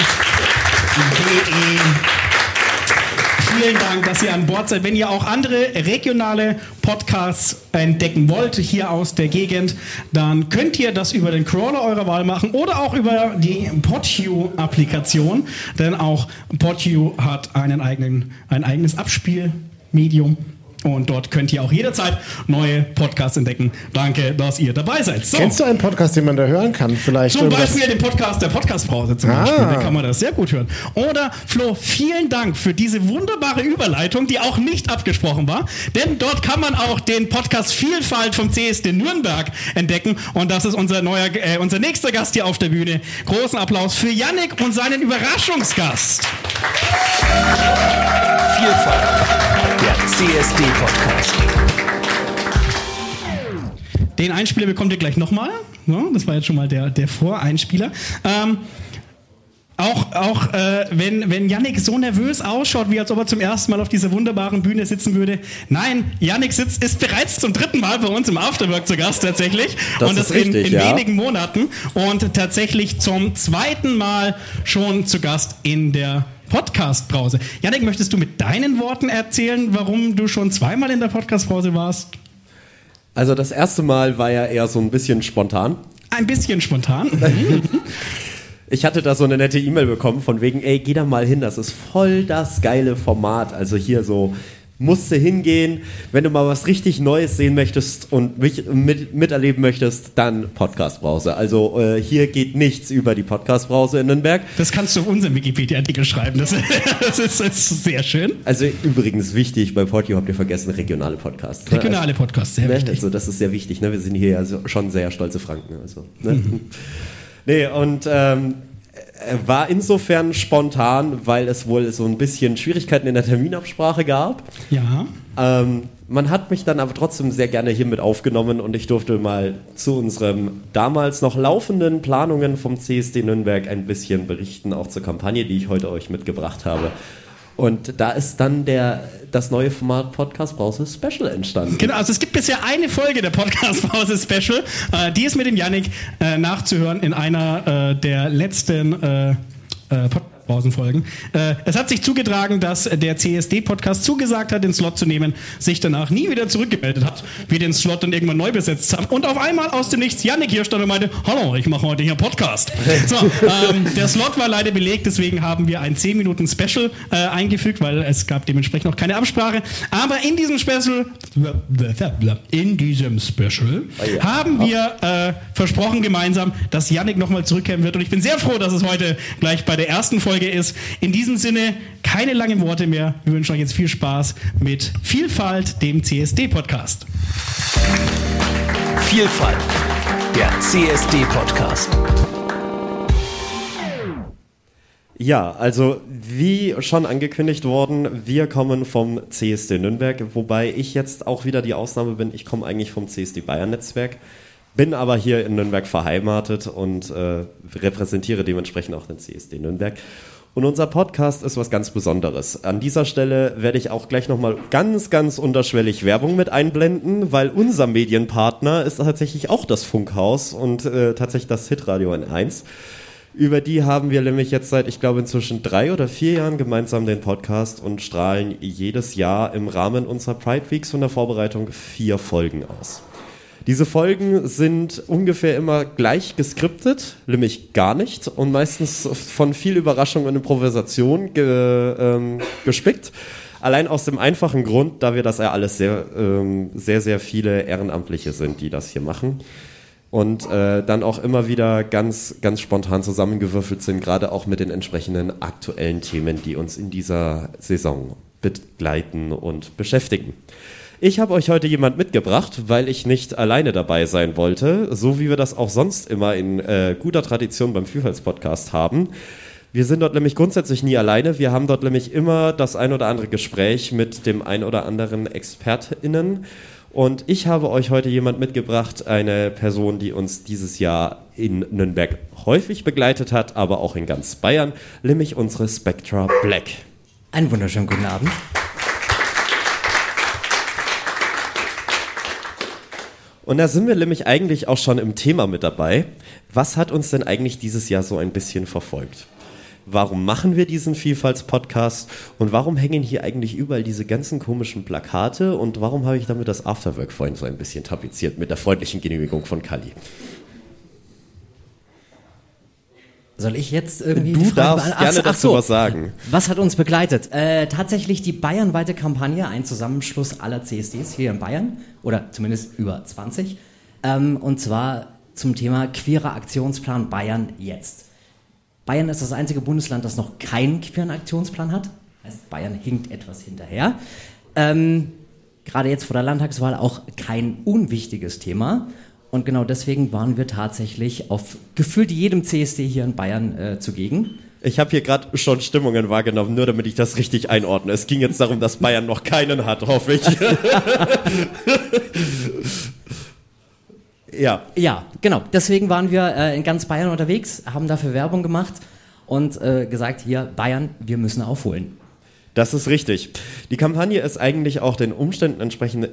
Vielen Dank, dass ihr an Bord seid. Wenn ihr auch andere regionale Podcasts entdecken wollt, hier aus der Gegend, dann könnt ihr das über den Crawler eurer Wahl machen oder auch über die PodU-Applikation, denn auch PodU hat einen eigenen, ein eigenes Abspielmedium. Und dort könnt ihr auch jederzeit neue Podcasts entdecken. Danke, dass ihr dabei seid. So. Kennst du einen Podcast, den man da hören kann? Vielleicht Zum irgendwas- Beispiel den Podcast der Podcastbrause zum Ah. Beispiel. Da kann man das sehr gut hören. Oder Flo, vielen Dank für diese wunderbare Überleitung, die auch nicht abgesprochen war. Denn dort kann man auch den Podcast Vielfalt vom CSD Nürnberg entdecken. Und das ist unser neuer, äh, unser nächster Gast hier auf der Bühne. Großen Applaus für Yannick und seinen Überraschungsgast. Vielfalt, CSD-Podcast. Den Einspieler bekommt ihr gleich nochmal. Das war jetzt schon mal der, der Voreinspieler. Ähm, auch, auch äh, wenn, wenn Yannick so nervös ausschaut, wie als ob er zum ersten Mal auf dieser wunderbaren Bühne sitzen würde. Nein, Yannick sitzt, ist bereits zum dritten Mal bei uns im Afterwork zu Gast tatsächlich. Das und ist das in, richtig, in ja. wenigen Monaten. Und tatsächlich zum zweiten Mal schon zu Gast in der Podcast-Brause. Yannick, möchtest du mit deinen Worten erzählen, warum du schon zweimal in der Podcast-Brause warst? Also das erste Mal war ja eher so ein bisschen spontan. Ein bisschen spontan. Ich hatte da so eine nette E-Mail bekommen von wegen, ey, geh da mal hin, das ist voll das geile Format. Also hier so, musst du hingehen, wenn du mal was richtig Neues sehen möchtest und mit, miterleben möchtest, dann Podcast-Brause. Also äh, hier geht nichts über die Podcast-Brause in Nürnberg. Das kannst du auf unserem Wikipedia-Artikel schreiben. Das, das, ist, das ist sehr schön. Also übrigens wichtig, bei Portio habt ihr vergessen, regionale Podcasts. ne? Regionale Podcasts, sehr Ne? wichtig. Also das ist sehr wichtig. Ne? Wir sind hier ja schon sehr stolze Franken. Also, ne? Nee, und ähm, war insofern spontan, weil es wohl so ein bisschen Schwierigkeiten in der Terminabsprache gab. Ja. Ähm, man hat mich dann aber trotzdem sehr gerne hier mit aufgenommen und ich durfte mal zu unseren damals noch laufenden Planungen vom CSD Nürnberg ein bisschen berichten, auch zur Kampagne, die ich heute euch mitgebracht habe. Und da ist dann der, das neue Format Podcast Brause Special entstanden. Genau, also es gibt bisher eine Folge der Podcast-Pause Special. Äh, die ist mit dem Yannick äh, nachzuhören in einer äh, der letzten äh, äh, Podcast-Pausenfolgen. Äh, es hat sich zugetragen, dass der CSD-Podcast zugesagt hat, den Slot zu nehmen, sich danach nie wieder zurückgemeldet hat, wir den Slot dann irgendwann neu besetzt haben und auf einmal aus dem Nichts Yannick hier stand und meinte, hallo, ich mache heute hier Podcast. So, ähm, der Slot war leider belegt, deswegen haben wir ein 10 Minuten Special äh, eingefügt, weil es gab dementsprechend noch keine Absprache. Aber in diesem Special, in diesem Special ja. haben wir äh, versprochen gemeinsam, dass Yannick nochmal zurückkehren wird. Und ich bin sehr froh, dass es heute gleich bei der ersten Folge ist. In diesem Sinne, keine langen Worte mehr. Wir wünschen euch jetzt viel Spaß mit Vielfalt, dem CSD-Podcast. Vielfalt, der CSD-Podcast. Ja, also wie schon angekündigt worden, wir kommen vom CSD Nürnberg, wobei ich jetzt auch wieder die Ausnahme bin. Ich komme eigentlich vom CSD Bayern Netzwerk, bin aber hier in Nürnberg beheimatet und äh, repräsentiere dementsprechend auch den CSD Nürnberg. Und unser Podcast ist was ganz Besonderes. An dieser Stelle werde ich auch gleich nochmal ganz, ganz unterschwellig Werbung mit einblenden, weil unser Medienpartner ist tatsächlich auch das Funkhaus und äh, tatsächlich das Hitradio N1. Über die haben wir nämlich jetzt seit, ich glaube, inzwischen drei oder vier Jahren gemeinsam den Podcast und strahlen jedes Jahr im Rahmen unserer Pride Weeks und der Vorbereitung vier Folgen aus. Diese Folgen sind ungefähr immer gleich geskriptet, nämlich gar nicht und meistens von viel Überraschung und Improvisation ge, ähm, gespickt. Allein aus dem einfachen Grund, da wir das ja alles sehr, ähm, sehr, sehr viele Ehrenamtliche sind, die das hier machen. Und äh, dann auch immer wieder ganz, ganz spontan zusammengewürfelt sind, gerade auch mit den entsprechenden aktuellen Themen, die uns in dieser Saison begleiten und beschäftigen. Ich habe euch heute jemand mitgebracht, weil ich nicht alleine dabei sein wollte, so wie wir das auch sonst immer in äh, guter Tradition beim Vielfaltspodcast haben. Wir sind dort nämlich grundsätzlich nie alleine. Wir haben dort nämlich immer das ein oder andere Gespräch mit dem ein oder anderen ExpertInnen. Und ich habe euch heute jemand mitgebracht, eine Person, die uns dieses Jahr in Nürnberg häufig begleitet hat, aber auch in ganz Bayern, nämlich unsere Spectra Black. Einen wunderschönen guten Abend. Und da sind wir nämlich eigentlich auch schon im Thema mit dabei. Was hat uns denn eigentlich dieses Jahr so ein bisschen verfolgt? Warum machen wir diesen Vielfaltspodcast und warum hängen hier eigentlich überall diese ganzen komischen Plakate und warum habe ich damit das Afterwork vorhin so ein bisschen tapeziert mit der freundlichen Genehmigung von Kali? Soll ich jetzt irgendwie. Du darfst beant- gerne ach dazu was sagen. Was hat uns begleitet? Äh, tatsächlich die bayernweite Kampagne, ein Zusammenschluss aller CSDs hier in Bayern, oder zumindest über 20. Ähm, und zwar zum Thema queerer Aktionsplan Bayern jetzt. Bayern ist das einzige Bundesland, das noch keinen queeren Aktionsplan hat. Heißt, Bayern hinkt etwas hinterher. Ähm, Gerade jetzt vor der Landtagswahl auch kein unwichtiges Thema. Und genau deswegen waren wir tatsächlich auf gefühlt jedem CSD hier in Bayern äh, zugegen. Ich habe hier gerade schon Stimmungen wahrgenommen, nur damit ich das richtig einordne. Es ging jetzt darum, dass Bayern noch keinen hat, hoffe ich. ja. Ja, genau. Deswegen waren wir äh, in ganz Bayern unterwegs, haben dafür Werbung gemacht und äh, gesagt, hier, Bayern, wir müssen aufholen. Das ist richtig. Die Kampagne ist eigentlich auch den Umständen entsprechend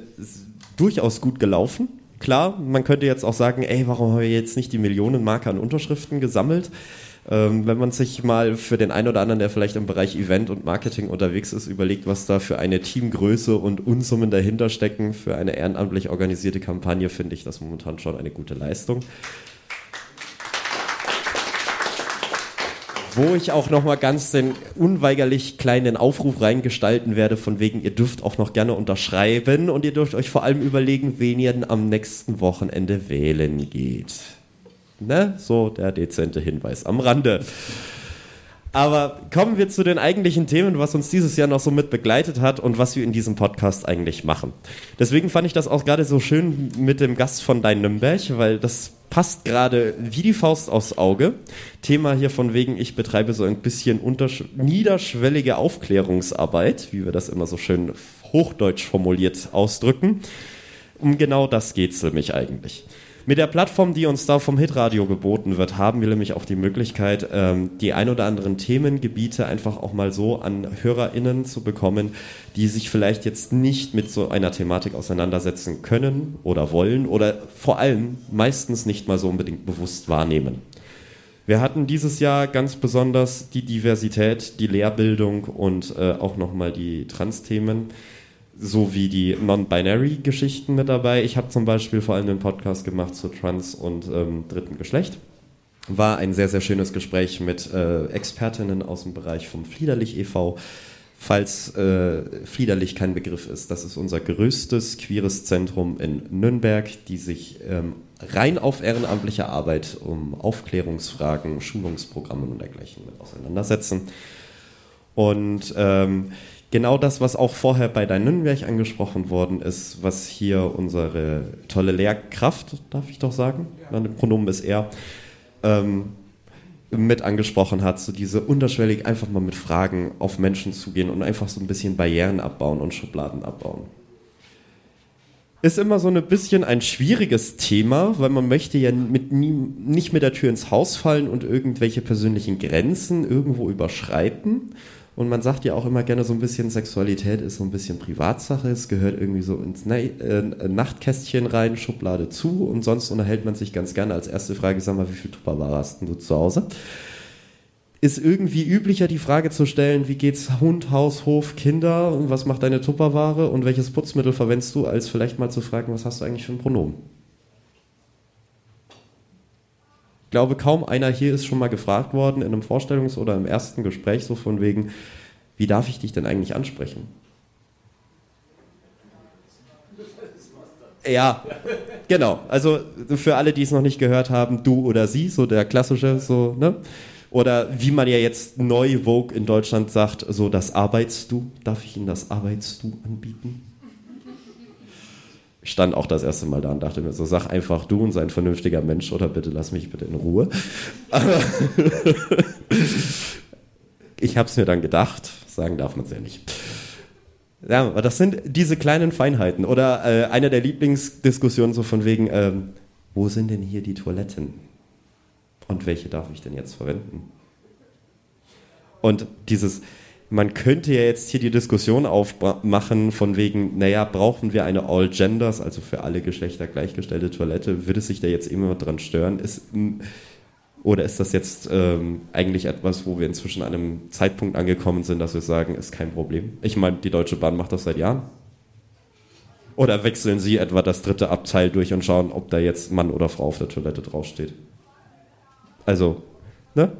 durchaus gut gelaufen. Klar, man könnte jetzt auch sagen, ey, warum haben wir jetzt nicht die Millionenmarke an Unterschriften gesammelt? Ähm, wenn man sich mal für den einen oder anderen, der vielleicht im Bereich Event und Marketing unterwegs ist, überlegt, was da für eine Teamgröße und Unsummen dahinter stecken für eine ehrenamtlich organisierte Kampagne, finde ich das momentan schon eine gute Leistung. Wo ich auch noch mal ganz den unweigerlich kleinen Aufruf reingestalten werde, von wegen, ihr dürft auch noch gerne unterschreiben und ihr dürft euch vor allem überlegen, wen ihr denn am nächsten Wochenende wählen geht. Ne? So der dezente Hinweis am Rande. Aber kommen wir zu den eigentlichen Themen, was uns dieses Jahr noch so mit begleitet hat und was wir in diesem Podcast eigentlich machen. Deswegen fand ich das auch gerade so schön mit dem Gast von Dein Nürnberg, weil das passt gerade wie die Faust aufs Auge. Thema hier von wegen, ich betreibe so ein bisschen niederschwellige Aufklärungsarbeit, wie wir das immer so schön hochdeutsch formuliert ausdrücken. Um genau das geht es nämlich eigentlich. Mit der Plattform, die uns da vom Hitradio geboten wird, haben wir nämlich auch die Möglichkeit, ähm, die ein oder anderen Themengebiete einfach auch mal so an HörerInnen zu bekommen, die sich vielleicht jetzt nicht mit so einer Thematik auseinandersetzen können oder wollen oder vor allem meistens nicht mal so unbedingt bewusst wahrnehmen. Wir hatten dieses Jahr ganz besonders die Diversität, die Lehrbildung und äh, auch nochmal die Trans-Themen sowie die Non-Binary-Geschichten mit dabei. Ich habe zum Beispiel vor allem einen Podcast gemacht zu Trans- und ähm, dritten Geschlecht. War ein sehr, sehr schönes Gespräch mit äh, Expertinnen aus dem Bereich vom Fliederlich e.V. Falls äh, Fliederlich kein Begriff ist, das ist unser größtes queeres Zentrum in Nürnberg, die sich ähm, rein auf ehrenamtliche Arbeit um Aufklärungsfragen, Schulungsprogramme und dergleichen auseinandersetzen. Und ähm, genau das, was auch vorher bei Dein Nürnberg angesprochen worden ist, was hier unsere tolle Lehrkraft, darf ich doch sagen, ja. dem Pronomen ist er, ähm, mit angesprochen hat, so diese unterschwellig einfach mal mit Fragen auf Menschen zugehen und einfach so ein bisschen Barrieren abbauen und Schubladen abbauen. Ist immer so ein bisschen ein schwieriges Thema, weil man möchte ja mit nie, nicht mit der Tür ins Haus fallen und irgendwelche persönlichen Grenzen irgendwo überschreiten. Und man sagt ja auch immer gerne so ein bisschen, Sexualität ist so ein bisschen Privatsache, es gehört irgendwie so ins Na äh, Nachtkästchen rein, Schublade zu. Und sonst unterhält man sich ganz gerne. Als erste Frage, sag mal, wie viel Tupperware hast du zu Hause? Ist irgendwie üblicher, die Frage zu stellen, wie geht's Hund, Haus, Hof, Kinder? Und was macht deine Tupperware? Und welches Putzmittel verwendest du, als vielleicht mal zu fragen, was hast du eigentlich für ein Pronomen? Glaube, kaum einer hier ist schon mal gefragt worden in einem Vorstellungs- oder im ersten Gespräch, so von wegen, wie darf ich dich denn eigentlich ansprechen? Ja, genau. Also für alle, die es noch nicht gehört haben, du oder sie, so der klassische, so, ne? Oder wie man ja jetzt neu Vogue in Deutschland sagt, so das Arbeitst du. Darf ich Ihnen das Arbeitst du anbieten? Stand auch das erste Mal da und dachte mir so, sag einfach du und sei ein vernünftiger Mensch oder bitte lass mich bitte in Ruhe. Ich habe es mir dann gedacht, sagen darf man es ja nicht. Ja, aber das sind diese kleinen Feinheiten. Oder äh, eine der Lieblingsdiskussionen so von wegen, ähm, wo sind denn hier die Toiletten? Und welche darf ich denn jetzt verwenden? Und dieses, man könnte ja jetzt hier die Diskussion aufmachen von wegen, naja, brauchen wir eine All Genders, also für alle Geschlechter gleichgestellte Toilette? Würde sich da jetzt immer dran stören? Ist, oder ist das jetzt ähm, eigentlich etwas, wo wir inzwischen an einem Zeitpunkt angekommen sind, dass wir sagen, ist kein Problem? Ich meine, die Deutsche Bahn macht das seit Jahren. Oder wechseln Sie etwa das dritte Abteil durch und schauen, ob da jetzt Mann oder Frau auf der Toilette draufsteht? Also, ne?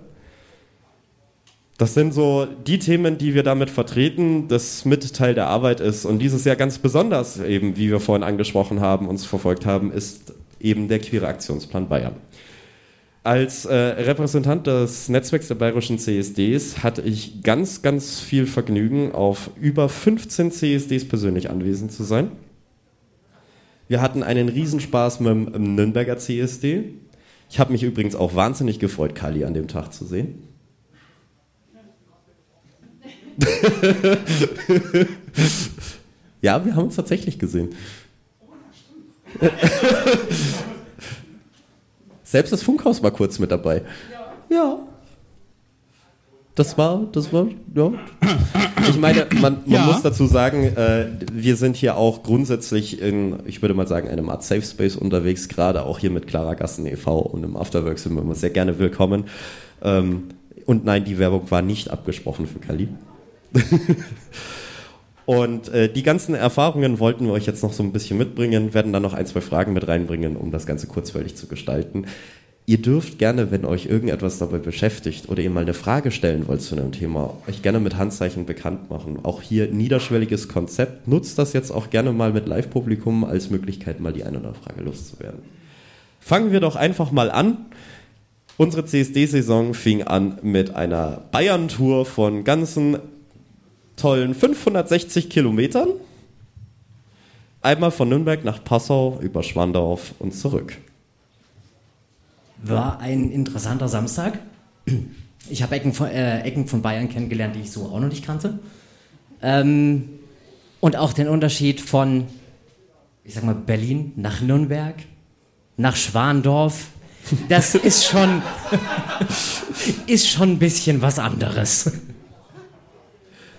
Das sind so die Themen, die wir damit vertreten, das mit Teil der Arbeit ist. Und dieses Jahr ganz besonders eben, wie wir vorhin angesprochen haben, uns verfolgt haben, ist eben der Queere Aktionsplan Bayern. Als äh, Repräsentant des Netzwerks der bayerischen CSDs hatte ich ganz, ganz viel Vergnügen, auf über 15 CSDs persönlich anwesend zu sein. Wir hatten einen Riesenspaß mit dem Nürnberger CSD. Ich habe mich übrigens auch wahnsinnig gefreut, Kali an dem Tag zu sehen. Ja, wir haben uns tatsächlich gesehen. Selbst das Funkhaus war kurz mit dabei. Ja. Das war, das war, ja. Ich meine, man, man ja. muss dazu sagen, äh, wir sind hier auch grundsätzlich in, ich würde mal sagen, einem Art Safe Space unterwegs, gerade auch hier mit Clara Gassen e.V. und im Afterwork sind wir immer sehr gerne willkommen. Ähm, und nein, die Werbung war nicht abgesprochen für Kali. Und äh, die ganzen Erfahrungen wollten wir euch jetzt noch so ein bisschen mitbringen, werden dann noch ein, zwei Fragen mit reinbringen, um das Ganze kurzweilig zu gestalten. Ihr dürft gerne, wenn euch irgendetwas dabei beschäftigt oder ihr mal eine Frage stellen wollt zu einem Thema, euch gerne mit Handzeichen bekannt machen. Auch hier niederschwelliges Konzept. Nutzt das jetzt auch gerne mal mit Live-Publikum als Möglichkeit, mal die eine oder andere Frage loszuwerden. Fangen wir doch einfach mal an. Unsere CSD-Saison fing an mit einer Bayern-Tour von ganzen tollen 560 Kilometern. Einmal von Nürnberg nach Passau über Schwandorf und zurück. War ein interessanter Samstag. Ich habe Ecken, äh, Ecken, von Bayern kennengelernt, die ich so auch noch nicht kannte. Ähm, und auch den Unterschied von, ich sag mal, Berlin nach Nürnberg, nach Schwandorf. Das ist schon, ist schon ein bisschen was anderes.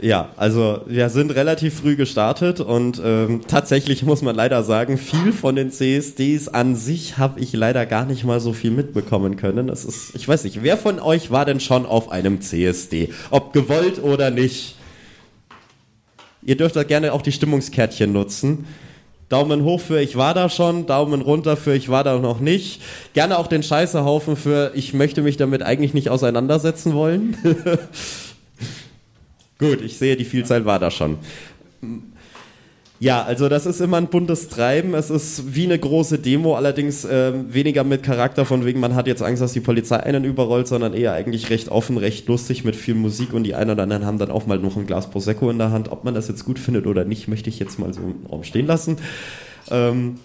Ja, also wir sind relativ früh gestartet und ähm, tatsächlich muss man leider sagen, viel von den CSDs an sich habe ich leider gar nicht mal so viel mitbekommen können. Das ist, ich weiß nicht, wer von euch war denn schon auf einem CSD? Ob gewollt oder nicht? Ihr dürft da gerne auch die Stimmungskärtchen nutzen. Daumen hoch für ich war da schon, Daumen runter für ich war da noch nicht. Gerne auch den Scheißehaufen für ich möchte mich damit eigentlich nicht auseinandersetzen wollen. Gut, ich sehe, die Vielzahl war da schon. Ja, also das ist immer ein buntes Treiben. Es ist wie eine große Demo, allerdings äh, weniger mit Charakter von wegen, man hat jetzt Angst, dass die Polizei einen überrollt, sondern eher eigentlich recht offen, recht lustig mit viel Musik und die einen oder anderen haben dann auch mal noch ein Glas Prosecco in der Hand. Ob man das jetzt gut findet oder nicht, möchte ich jetzt mal so im Raum stehen lassen. Ähm,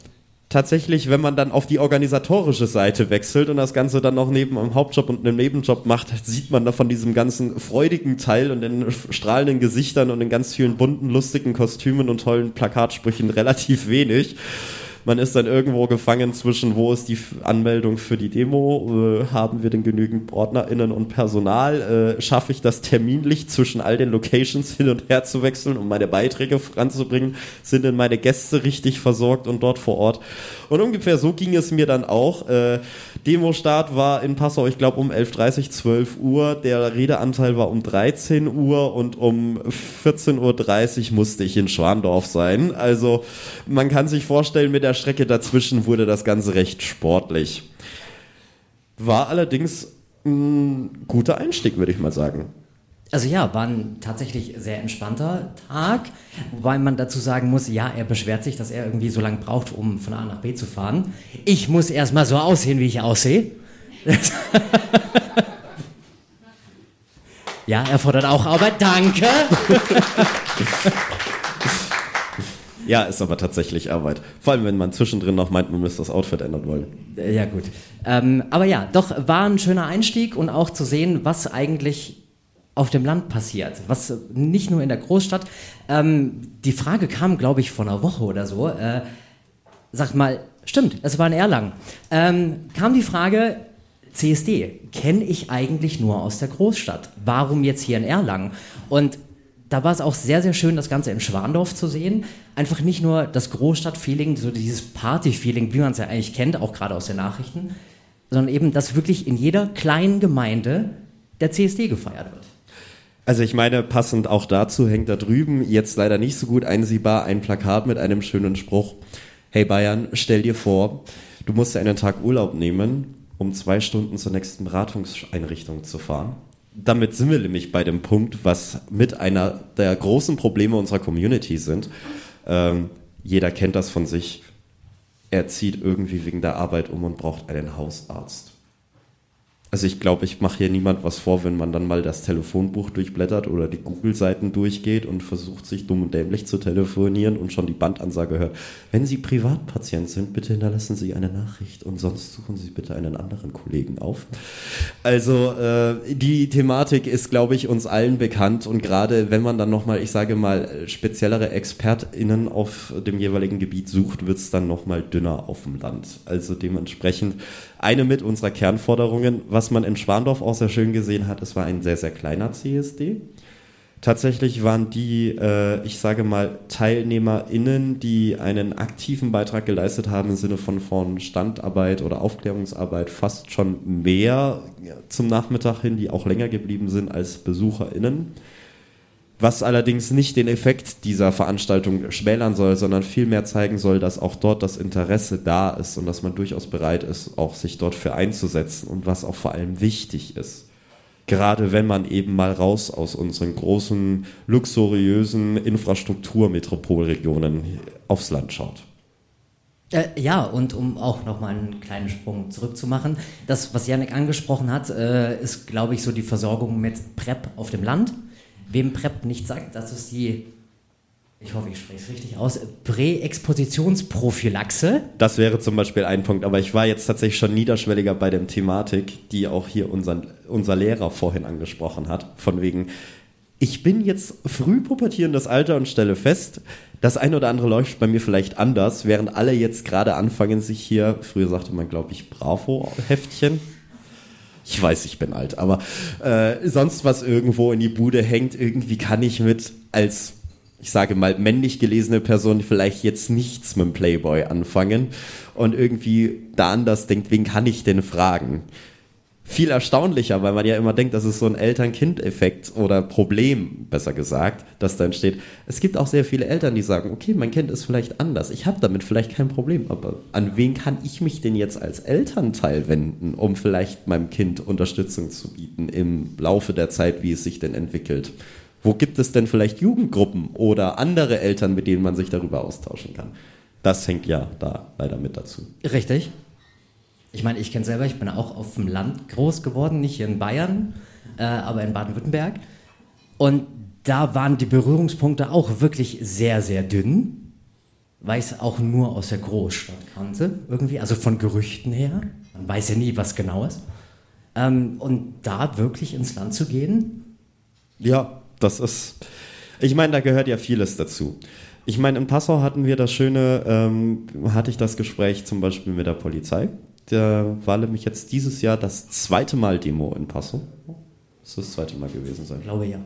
tatsächlich, wenn man dann auf die organisatorische Seite wechselt und das Ganze dann noch neben einem Hauptjob und einem Nebenjob macht, sieht man da von diesem ganzen freudigen Teil und den strahlenden Gesichtern und den ganz vielen bunten, lustigen Kostümen und tollen Plakatsprüchen relativ wenig. Man ist dann irgendwo gefangen zwischen, wo ist die Anmeldung für die Demo, äh, haben wir denn genügend OrdnerInnen und Personal, äh, schaffe ich das terminlich zwischen all den Locations hin und her zu wechseln, um meine Beiträge voranzubringen, sind denn meine Gäste richtig versorgt und dort vor Ort. Und ungefähr so ging es mir dann auch. Äh, Demo-Start war in Passau, ich glaube um 11.30 12 Uhr, der Redeanteil war um 13 Uhr und um 14.30 Uhr musste ich in Schwandorf sein. Also man kann sich vorstellen, mit der Strecke dazwischen wurde das Ganze recht sportlich. War allerdings ein guter Einstieg, würde ich mal sagen. Also ja, war ein tatsächlich sehr entspannter Tag, wobei man dazu sagen muss, ja, er beschwert sich, dass er irgendwie so lange braucht, um von A nach B zu fahren. Ich muss erstmal so aussehen, wie ich aussehe. ja, er fordert auch Arbeit, danke. Ja, ist aber tatsächlich Arbeit. Vor allem, wenn man zwischendrin noch meint, man müsste das Outfit ändern wollen. Äh, Ja, gut. Ähm, aber ja, doch war ein schöner Einstieg und auch zu sehen, was eigentlich auf dem Land passiert. Was äh, nicht nur in der Großstadt. Ähm, die Frage kam, glaube ich, vor einer Woche oder so. Äh, sag mal, stimmt, es war in Erlangen. Ähm, kam die Frage, CSD kenne ich eigentlich nur aus der Großstadt. Warum jetzt hier in Erlangen? Und da war es auch sehr, sehr schön, das Ganze in Schwandorf zu sehen. Einfach nicht nur das Großstadt-Feeling, so dieses Party-Feeling, wie man es ja eigentlich kennt, auch gerade aus den Nachrichten, sondern eben, dass wirklich in jeder kleinen Gemeinde der CSD gefeiert wird. Also ich meine, passend auch dazu hängt da drüben, jetzt leider nicht so gut einsehbar, ein Plakat mit einem schönen Spruch. Hey Bayern, stell dir vor, du musst einen Tag Urlaub nehmen, um zwei Stunden zur nächsten Beratungseinrichtung zu fahren. Damit sind wir nämlich bei dem Punkt, was mit einer der großen Probleme unserer Community sind. Ähm, jeder kennt das von sich. Er zieht irgendwie wegen der Arbeit um und braucht einen Hausarzt. Also ich glaube, ich mache hier niemand was vor, wenn man dann mal das Telefonbuch durchblättert oder die Google-Seiten durchgeht und versucht, sich dumm und dämlich zu telefonieren und schon die Bandansage hört. Wenn Sie Privatpatient sind, bitte hinterlassen Sie eine Nachricht und sonst suchen Sie bitte einen anderen Kollegen auf. Also äh, die Thematik ist, glaube ich, uns allen bekannt und gerade wenn man dann nochmal, ich sage mal, speziellere ExpertInnen auf dem jeweiligen Gebiet sucht, wird es dann nochmal dünner auf dem Land. Also dementsprechend eine mit unserer Kernforderungen, was man in Schwandorf auch sehr schön gesehen hat, es war ein sehr, sehr kleiner CSD. Tatsächlich waren die, äh, ich sage mal, TeilnehmerInnen, die einen aktiven Beitrag geleistet haben im Sinne von, von Standarbeit oder Aufklärungsarbeit, fast schon mehr zum Nachmittag hin, die auch länger geblieben sind als BesucherInnen. Was allerdings nicht den Effekt dieser Veranstaltung schmälern soll, sondern vielmehr zeigen soll, dass auch dort das Interesse da ist und dass man durchaus bereit ist, auch sich dort für einzusetzen und was auch vor allem wichtig ist. Gerade wenn man eben mal raus aus unseren großen, luxuriösen Infrastrukturmetropolregionen aufs Land schaut. Äh, ja, und um auch nochmal einen kleinen Sprung zurückzumachen, das, was Janik angesprochen hat, äh, ist, glaube ich, so die Versorgung mit PrEP auf dem Land. Wem PrEP nicht sagt, das ist die, ich hoffe, ich spreche es richtig aus, Präexpositionsprophylaxe. Das wäre zum Beispiel ein Punkt, aber ich war jetzt tatsächlich schon niederschwelliger bei der Thematik, die auch hier unser, unser Lehrer vorhin angesprochen hat, von wegen, ich bin jetzt früh pubertierendes Alter und stelle fest, das eine oder andere läuft bei mir vielleicht anders, während alle jetzt gerade anfangen, sich hier, früher sagte man, glaube ich, Bravo-Heftchen. Ich weiß, ich bin alt, aber äh, sonst was irgendwo in die Bude hängt, irgendwie kann ich mit als, ich sage mal, männlich gelesene Person vielleicht jetzt nichts mit dem Playboy anfangen und irgendwie da anders denkt, wen kann ich denn fragen? Viel erstaunlicher, weil man ja immer denkt, das ist so ein Eltern-Kind-Effekt oder Problem, besser gesagt, das da entsteht. Es gibt auch sehr viele Eltern, die sagen, okay, mein Kind ist vielleicht anders, ich habe damit vielleicht kein Problem, aber an wen kann ich mich denn jetzt als Elternteil wenden, um vielleicht meinem Kind Unterstützung zu bieten im Laufe der Zeit, wie es sich denn entwickelt? Wo gibt es denn vielleicht Jugendgruppen oder andere Eltern, mit denen man sich darüber austauschen kann? Das hängt ja da leider mit dazu. Richtig. Ich meine, ich kenne selber, ich bin auch auf dem Land groß geworden, nicht hier in Bayern, äh, aber in Baden-Württemberg. Und da waren die Berührungspunkte auch wirklich sehr, sehr dünn, weil ich es auch nur aus der Großstadt kannte, irgendwie, also von Gerüchten her. Man weiß ja nie, was genau ist. Ähm, und da wirklich ins Land zu gehen. Ja, das ist. Ich meine, da gehört ja vieles dazu. Ich meine, in Passau hatten wir das schöne, ähm, hatte ich das Gespräch zum Beispiel mit der Polizei. Der war nämlich jetzt dieses Jahr das zweite Mal Demo in Passau. Das ist das zweite Mal gewesen sein. Ich glaube ja.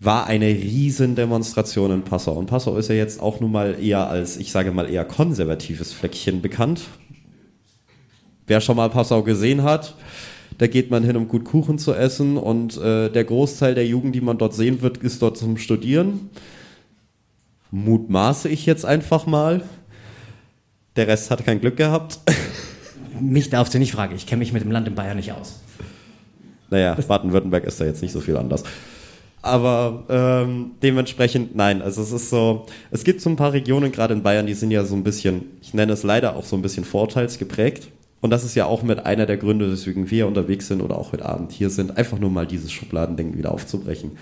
War eine riesen Demonstration in Passau. Und Passau ist ja jetzt auch nun mal eher als, ich sage mal, eher konservatives Fleckchen bekannt. Wer schon mal Passau gesehen hat, da geht man hin, um gut Kuchen zu essen. Und äh, der Großteil der Jugend, die man dort sehen wird, ist dort zum Studieren. Mutmaße ich jetzt einfach mal. Der Rest hat kein Glück gehabt. mich darfst du nicht fragen. Ich kenne mich mit dem Land in Bayern nicht aus. Naja, Baden-Württemberg ist da jetzt nicht so viel anders. Aber ähm, dementsprechend, nein, also es ist so, es gibt so ein paar Regionen, gerade in Bayern, die sind ja so ein bisschen, ich nenne es leider auch so ein bisschen vorteilsgeprägt. Und das ist ja auch mit einer der Gründe, weswegen wir unterwegs sind oder auch heute Abend hier sind, einfach nur mal dieses Schubladendenken wieder aufzubrechen.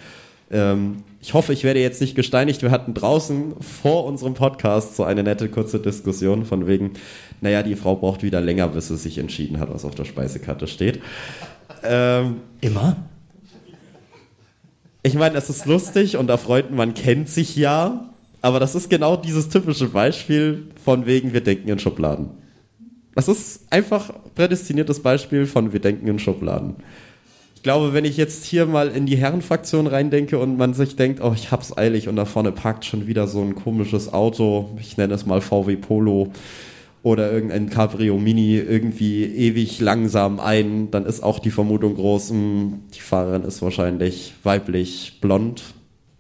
Ähm, ich hoffe, ich werde jetzt nicht gesteinigt. Wir hatten draußen vor unserem Podcast so eine nette kurze Diskussion von wegen, naja, die Frau braucht wieder länger, bis sie sich entschieden hat, was auf der Speisekarte steht. Ähm, Immer? ich meine, es ist lustig und erfreut, man kennt sich ja, aber das ist genau dieses typische Beispiel von wegen, wir denken in Schubladen. Das ist einfach prädestiniertes Beispiel von wir denken in Schubladen. Ich glaube, wenn ich jetzt hier mal in die Herrenfraktion reindenke und man sich denkt, oh, ich hab's eilig und da vorne parkt schon wieder so ein komisches Auto, ich nenne es mal VW Polo oder irgendein Cabrio Mini irgendwie ewig langsam ein, dann ist auch die Vermutung groß, mh, die Fahrerin ist wahrscheinlich weiblich, blond.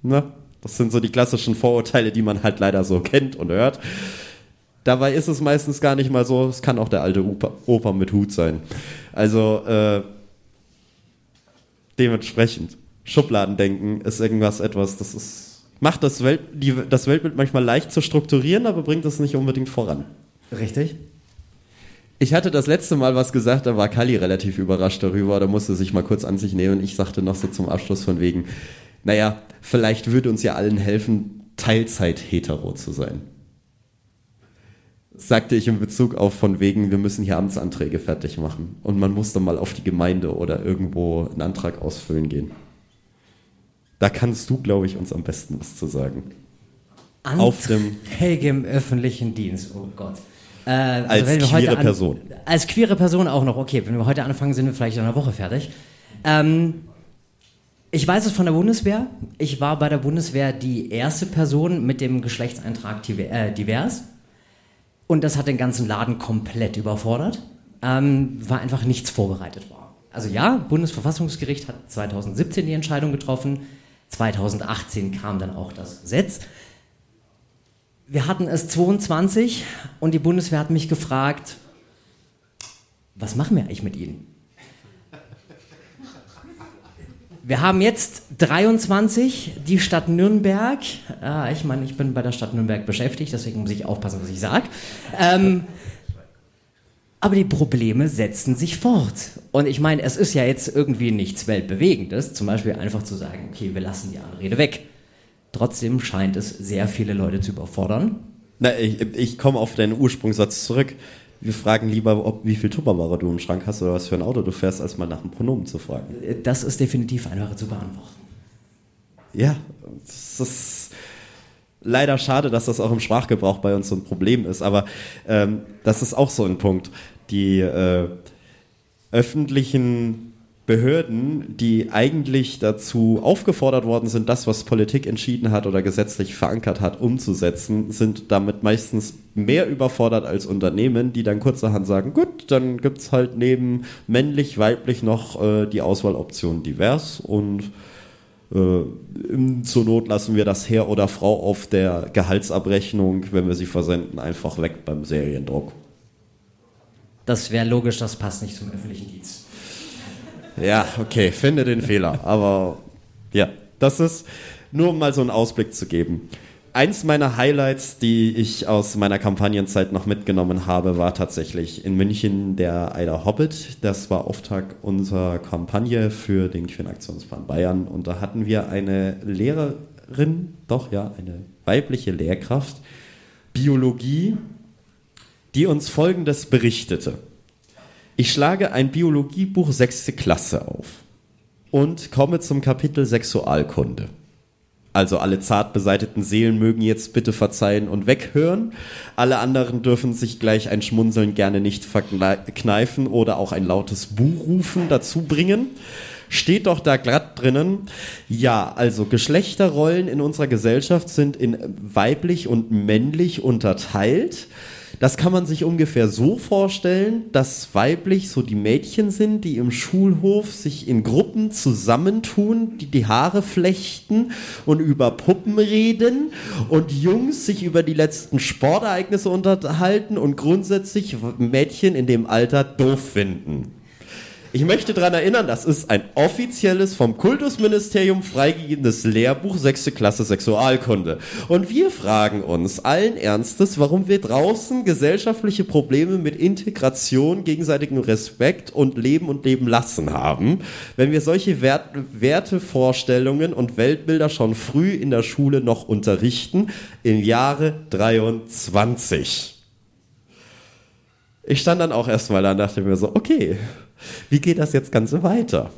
Ne? Das sind so die klassischen Vorurteile, die man halt leider so kennt und hört. Dabei ist es meistens gar nicht mal so, es kann auch der alte Opa, Opa mit Hut sein. Also äh, dementsprechend, Schubladendenken ist irgendwas etwas, das ist, macht das, Welt, die, das Weltbild manchmal leicht zu strukturieren, aber bringt es nicht unbedingt voran. Richtig? Ich hatte das letzte Mal was gesagt, da war Kali relativ überrascht darüber, da musste sich mal kurz an sich nehmen. Ich sagte noch so zum Abschluss von wegen, naja, vielleicht würde uns ja allen helfen, Teilzeit-hetero zu sein. Sagte ich in Bezug auf von wegen, wir müssen hier Amtsanträge fertig machen und man muss dann mal auf die Gemeinde oder irgendwo einen Antrag ausfüllen gehen. Da kannst du, glaube ich, uns am besten was zu sagen. Auf dem Anträge im öffentlichen Dienst, oh Gott. Äh, also Als queere an- Person. Als queere Person auch noch, okay. Wenn wir heute anfangen, sind wir vielleicht in einer Woche fertig. Ähm, ich weiß es von der Bundeswehr. Ich war bei der Bundeswehr die erste Person mit dem Geschlechtseintrag äh, divers. Und das hat den ganzen Laden komplett überfordert. Ähm, war einfach nichts vorbereitet war. Also ja, Bundesverfassungsgericht hat 2017 die Entscheidung getroffen. 2018 kam dann auch das Gesetz. Wir hatten es 22 und die Bundeswehr hat mich gefragt, was machen wir eigentlich mit Ihnen? Wir haben jetzt 23, die Stadt Nürnberg. Ah, ich meine, ich bin bei der Stadt Nürnberg beschäftigt, deswegen muss ich aufpassen, was ich sage. Ähm, aber die Probleme setzen sich fort. Und ich meine, es ist ja jetzt irgendwie nichts Weltbewegendes, zum Beispiel einfach zu sagen, okay, wir lassen die Anrede weg. Trotzdem scheint es sehr viele Leute zu überfordern. Na, ich, ich komme auf deinen Ursprungssatz zurück. Wir fragen lieber, ob, wie viel Tupperware du im Schrank hast oder was für ein Auto du fährst, als mal nach dem Pronomen zu fragen. Das ist definitiv einfacher zu beantworten. Ja, das ist leider schade, dass das auch im Sprachgebrauch bei uns so ein Problem ist, aber ähm, das ist auch so ein Punkt. Die äh, öffentlichen Behörden, die eigentlich dazu aufgefordert worden sind, das, was Politik entschieden hat oder gesetzlich verankert hat, umzusetzen, sind damit meistens mehr überfordert als Unternehmen, die dann kurzerhand sagen, gut, dann gibt's halt neben männlich, weiblich noch äh, die Auswahloption divers und äh, zur Not lassen wir das Herr oder Frau auf der Gehaltsabrechnung, wenn wir sie versenden, einfach weg beim Seriendruck. Das wäre logisch, das passt nicht zum öffentlichen Dienst. Ja, okay, finde den Fehler. Aber ja, das ist nur um mal so einen Ausblick zu geben. Eins meiner Highlights, die ich aus meiner Kampagnenzeit noch mitgenommen habe, war tatsächlich in München der Eider Hobbit. Das war Auftakt unserer Kampagne für den Queerenaktionsplan Bayern. Und da hatten wir eine Lehrerin, doch ja, eine weibliche Lehrkraft, Biologie, die uns Folgendes berichtete. Ich schlage ein Biologiebuch sechste Klasse auf und komme zum Kapitel Sexualkunde. Also alle zart beseiteten Seelen mögen jetzt bitte verzeihen und weghören. Alle anderen dürfen sich gleich ein Schmunzeln gerne nicht verkneifen oder auch ein lautes Buhrufen dazu bringen. Steht doch da glatt drinnen. Ja, also Geschlechterrollen in unserer Gesellschaft sind in weiblich und männlich unterteilt. Das kann man sich ungefähr so vorstellen, dass weiblich so die Mädchen sind, die im Schulhof sich in Gruppen zusammentun, die die Haare flechten und über Puppen reden und Jungs sich über die letzten Sportereignisse unterhalten und grundsätzlich Mädchen in dem Alter doof finden. Ich möchte daran erinnern, das ist ein offizielles vom Kultusministerium freigegebenes Lehrbuch 6. Klasse Sexualkunde. Und wir fragen uns allen Ernstes, warum wir draußen gesellschaftliche Probleme mit Integration, gegenseitigem Respekt und Leben und Leben lassen haben, wenn wir solche Wert Wertevorstellungen und Weltbilder schon früh in der Schule noch unterrichten, im Jahre 23. Ich stand dann auch erstmal da und dachte mir so, okay, wie geht das jetzt Ganze weiter?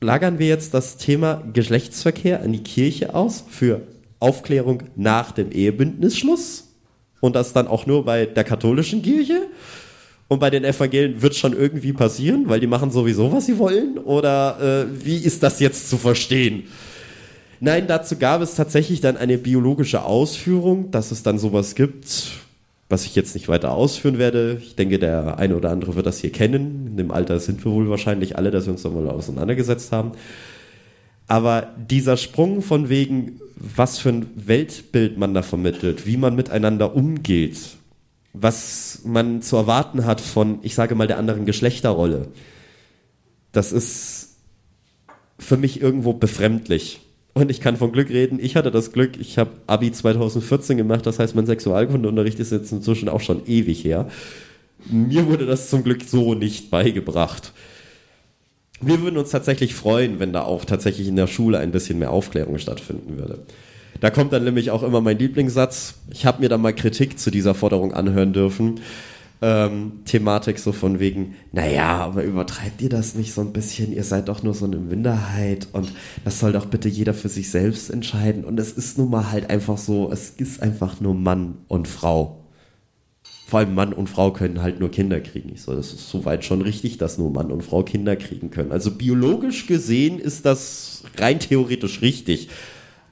Lagern wir jetzt das Thema Geschlechtsverkehr an die Kirche aus für Aufklärung nach dem Ehebündnisschluss und das dann auch nur bei der katholischen Kirche? Und bei den Evangelien wird schon irgendwie passieren, weil die machen sowieso, was sie wollen? Oder äh, wie ist das jetzt zu verstehen? Nein, dazu gab es tatsächlich dann eine biologische Ausführung, dass es dann sowas gibt, was ich jetzt nicht weiter ausführen werde. Ich denke, der eine oder andere wird das hier kennen. In dem Alter sind wir wohl wahrscheinlich alle, dass wir uns da mal auseinandergesetzt haben. Aber dieser Sprung von wegen, was für ein Weltbild man da vermittelt, wie man miteinander umgeht, was man zu erwarten hat von, ich sage mal, der anderen Geschlechterrolle, das ist für mich irgendwo befremdlich. Und ich kann von Glück reden. Ich hatte das Glück, ich habe Abi 2014 gemacht, das heißt, mein Sexualkundeunterricht ist jetzt inzwischen auch schon ewig her. Mir wurde das zum Glück so nicht beigebracht. Wir würden uns tatsächlich freuen, wenn da auch tatsächlich in der Schule ein bisschen mehr Aufklärung stattfinden würde. Da kommt dann nämlich auch immer mein Lieblingssatz. Ich habe mir dann mal Kritik zu dieser Forderung anhören dürfen ähm, Thematik so von wegen, naja, aber übertreibt ihr das nicht so ein bisschen? Ihr seid doch nur so eine Minderheit und das soll doch bitte jeder für sich selbst entscheiden. Und es ist nun mal halt einfach so, es ist einfach nur Mann und Frau. Vor allem Mann und Frau können halt nur Kinder kriegen. Ich so, das ist soweit schon richtig, dass nur Mann und Frau Kinder kriegen können. Also biologisch gesehen ist das rein theoretisch richtig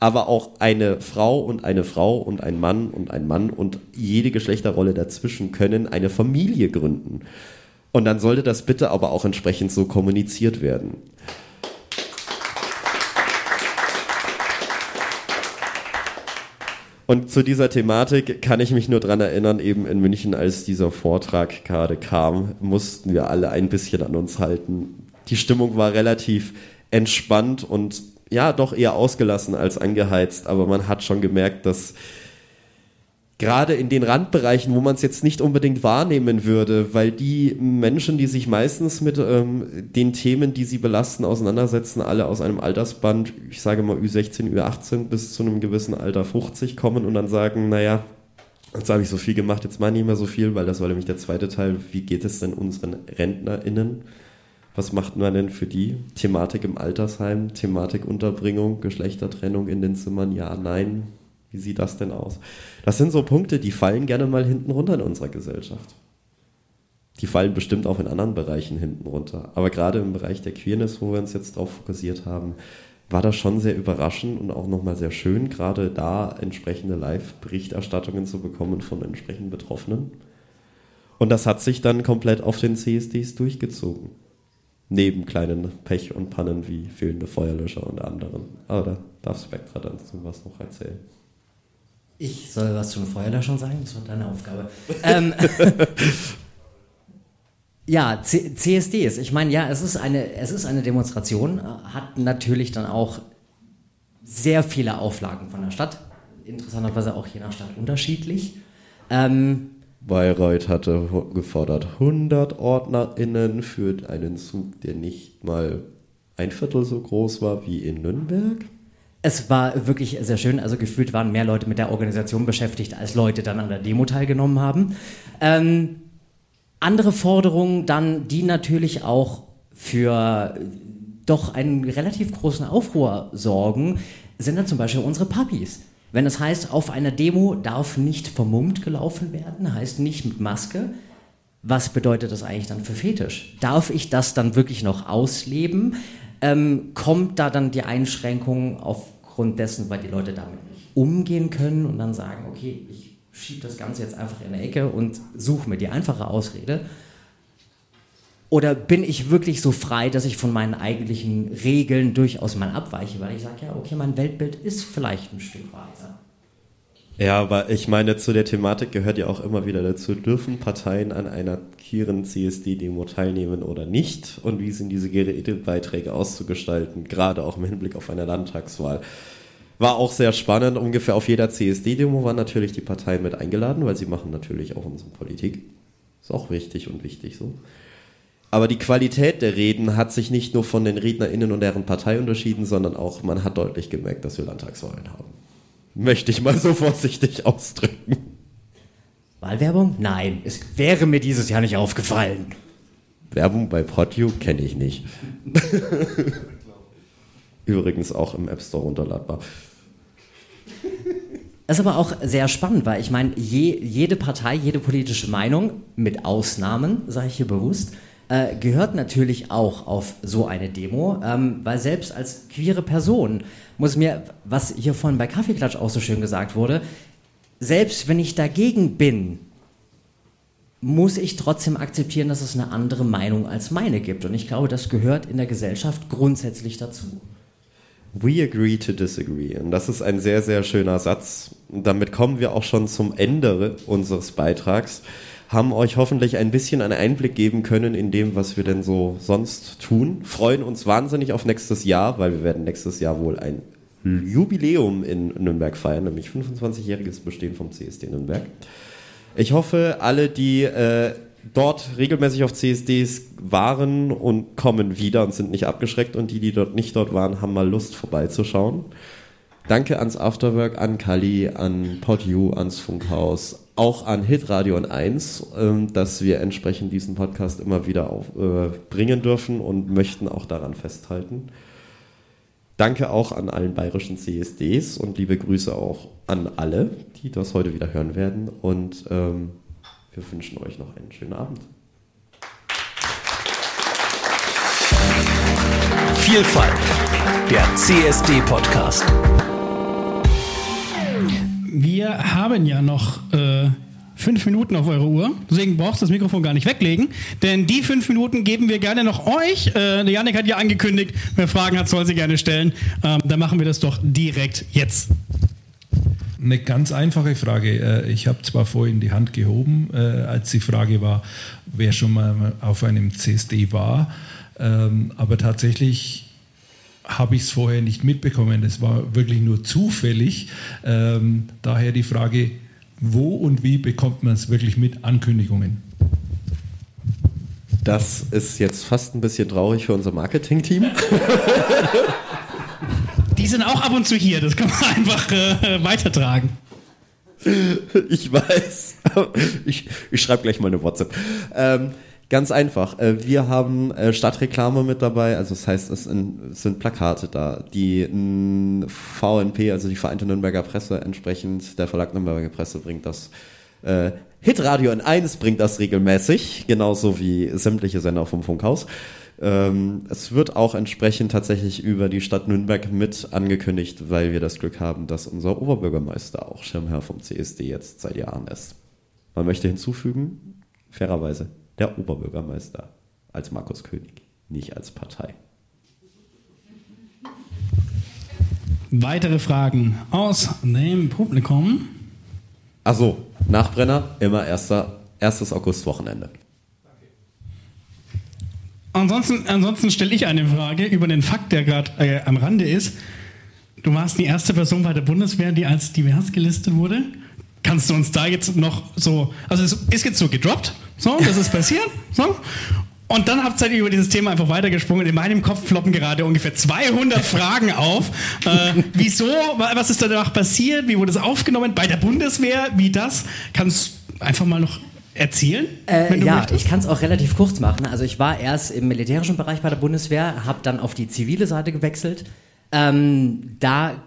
aber auch eine Frau und eine Frau und ein Mann und ein Mann und jede Geschlechterrolle dazwischen können eine Familie gründen. Und dann sollte das bitte aber auch entsprechend so kommuniziert werden. Und zu dieser Thematik kann ich mich nur daran erinnern, eben in München, als dieser Vortrag gerade kam, mussten wir alle ein bisschen an uns halten. Die Stimmung war relativ entspannt und ja doch eher ausgelassen als angeheizt, aber man hat schon gemerkt, dass gerade in den Randbereichen, wo man es jetzt nicht unbedingt wahrnehmen würde, weil die Menschen, die sich meistens mit ähm, den Themen, die sie belasten, auseinandersetzen, alle aus einem Altersband, ich sage mal Ü16, Ü18 bis zu einem gewissen Alter 50 kommen und dann sagen, naja, jetzt habe ich so viel gemacht, jetzt mache ich nicht mehr so viel, weil das war nämlich der zweite Teil, wie geht es denn unseren RentnerInnen? Was macht man denn für die? Thematik im Altersheim, Thematik Unterbringung, Geschlechtertrennung in den Zimmern, ja, nein. Wie sieht das denn aus? Das sind so Punkte, die fallen gerne mal hinten runter in unserer Gesellschaft. Die fallen bestimmt auch in anderen Bereichen hinten runter. Aber gerade im Bereich der Queerness, wo wir uns jetzt drauf fokussiert haben, war das schon sehr überraschend und auch nochmal sehr schön, gerade da entsprechende Live-Berichterstattungen zu bekommen von entsprechenden Betroffenen. Und das hat sich dann komplett auf den CSDs durchgezogen neben kleinen Pech und Pannen wie fehlende Feuerlöscher und anderen. Aber da darf Spectra dann dazu was noch erzählen. Ich soll was zu den Feuerlöschern sagen? Das war deine Aufgabe. ähm, ja, C CSDs. Ich meine, ja, es ist, eine, es ist eine Demonstration, hat natürlich dann auch sehr viele Auflagen von der Stadt. Interessanterweise auch je nach Stadt unterschiedlich. Ähm, Bayreuth hatte gefordert 100 OrdnerInnen für einen Zug, der nicht mal ein Viertel so groß war wie in Nürnberg. Es war wirklich sehr schön. Also gefühlt waren mehr Leute mit der Organisation beschäftigt, als Leute dann an der Demo teilgenommen haben. Ähm, andere Forderungen dann, die natürlich auch für doch einen relativ großen Aufruhr sorgen, sind dann zum Beispiel unsere Puppies. Wenn es heißt, auf einer Demo darf nicht vermummt gelaufen werden, heißt nicht mit Maske, was bedeutet das eigentlich dann für Fetisch? Darf ich das dann wirklich noch ausleben? Ähm, kommt da dann die Einschränkung aufgrund dessen, weil die Leute damit nicht umgehen können und dann sagen, okay, ich schiebe das Ganze jetzt einfach in eine Ecke und suche mir die einfache Ausrede? Oder bin ich wirklich so frei, dass ich von meinen eigentlichen Regeln durchaus mal abweiche, weil ich sage, ja, okay, mein Weltbild ist vielleicht ein Stück weiter. Ja, aber ich meine, zu der Thematik gehört ja auch immer wieder dazu, dürfen Parteien an einer queeren CSD-Demo teilnehmen oder nicht? Und wie sind diese Gerätebeiträge auszugestalten, gerade auch im Hinblick auf eine Landtagswahl? War auch sehr spannend. Ungefähr auf jeder CSD-Demo waren natürlich die Parteien mit eingeladen, weil sie machen natürlich auch unsere Politik. Ist auch wichtig und wichtig so. Aber die Qualität der Reden hat sich nicht nur von den RednerInnen und deren Partei unterschieden, sondern auch, man hat deutlich gemerkt, dass wir Landtagswahlen haben. Möchte ich mal so vorsichtig ausdrücken. Wahlwerbung? Nein, es wäre mir dieses Jahr nicht aufgefallen. Werbung bei PodU kenne ich nicht. Übrigens auch im App Store runterladbar. Das ist aber auch sehr spannend, weil ich meine, je, jede Partei, jede politische Meinung, mit Ausnahmen, sage ich hier bewusst, äh, gehört natürlich auch auf so eine Demo, ähm, weil selbst als queere Person muss mir, was hier vorhin bei Kaffeeklatsch auch so schön gesagt wurde, selbst wenn ich dagegen bin, muss ich trotzdem akzeptieren, dass es eine andere Meinung als meine gibt. Und ich glaube, das gehört in der Gesellschaft grundsätzlich dazu. We agree to disagree. Und das ist ein sehr, sehr schöner Satz. Damit kommen wir auch schon zum Ende unseres Beitrags. Haben euch hoffentlich ein bisschen einen Einblick geben können in dem, was wir denn so sonst tun. Freuen uns wahnsinnig auf nächstes Jahr, weil wir werden nächstes Jahr wohl ein Jubiläum in Nürnberg feiern, nämlich 25-jähriges Bestehen vom CSD Nürnberg. Ich hoffe, alle, die äh, dort regelmäßig auf CSDs waren und kommen wieder und sind nicht abgeschreckt und die, die dort nicht dort waren, haben mal Lust vorbeizuschauen. Danke ans Afterwork, an Kali, an PodU, ans Funkhaus, auch an Hitradio und 1, ähm, dass wir entsprechend diesen Podcast immer wieder auf, äh, bringen dürfen und möchten auch daran festhalten. Danke auch an allen bayerischen CSDs und liebe Grüße auch an alle, die das heute wieder hören werden. Und ähm, wir wünschen euch noch einen schönen Abend. Vielfalt, der CSD-Podcast. Wir haben ja noch äh, fünf Minuten auf eure Uhr, deswegen brauchst du das Mikrofon gar nicht weglegen, denn die fünf Minuten geben wir gerne noch euch. Äh, Janik hat ja angekündigt, wer Fragen hat, soll sie gerne stellen. Ähm, dann machen wir das doch direkt jetzt. Eine ganz einfache Frage. Äh, Ich habe zwar vorhin die Hand gehoben, äh, als die Frage war, wer schon mal auf einem CSD war, ähm, aber tatsächlich habe ich es vorher nicht mitbekommen. Es war wirklich nur zufällig. Ähm, Daher die Frage, wo und wie bekommt man es wirklich mit Ankündigungen? Das ist jetzt fast ein bisschen traurig für unser Marketing-Team. Die sind auch ab und zu hier, das kann man einfach äh, weitertragen. Ich weiß. Ich, ich schreibe gleich mal eine WhatsApp. Ähm, ganz einfach. Äh, wir haben äh, Stadtreklame mit dabei. Also das heißt, es, in, es sind Plakate da. Die VNP, also die Vereinte Nürnberger Presse, entsprechend der Verlag Nürnberger Presse bringt das. Äh, Hitradio in 1 bringt das regelmäßig, genauso wie sämtliche Sender vom Funkhaus. Ähm, es wird auch entsprechend tatsächlich über die Stadt Nürnberg mit angekündigt, weil wir das Glück haben, dass unser Oberbürgermeister auch Schirmherr vom CSD jetzt seit Jahren ist. Man möchte hinzufügen, fairerweise, der Oberbürgermeister als Markus König, nicht als Partei. Weitere Fragen aus dem Publikum? Achso, Nachbrenner, immer erster, erstes Augustwochenende. Ansonsten, ansonsten stelle ich eine Frage über den Fakt, der gerade äh, am Rande ist. Du warst die erste Person bei der Bundeswehr, die als divers gelistet wurde. Kannst du uns da jetzt noch so, also es ist jetzt so gedroppt, so, das ist passiert, so. Und dann habt ihr über dieses Thema einfach weitergesprungen. In meinem Kopf ploppen gerade ungefähr 200 Fragen auf. Äh, wieso? Was ist danach passiert? Wie wurde es aufgenommen? Bei der Bundeswehr? Wie das? Kannst du einfach mal noch erzählen? Äh, ja, ich kann es auch relativ kurz machen. Also ich war erst im militärischen Bereich bei der Bundeswehr, habe dann auf die zivile Seite gewechselt. Ähm, da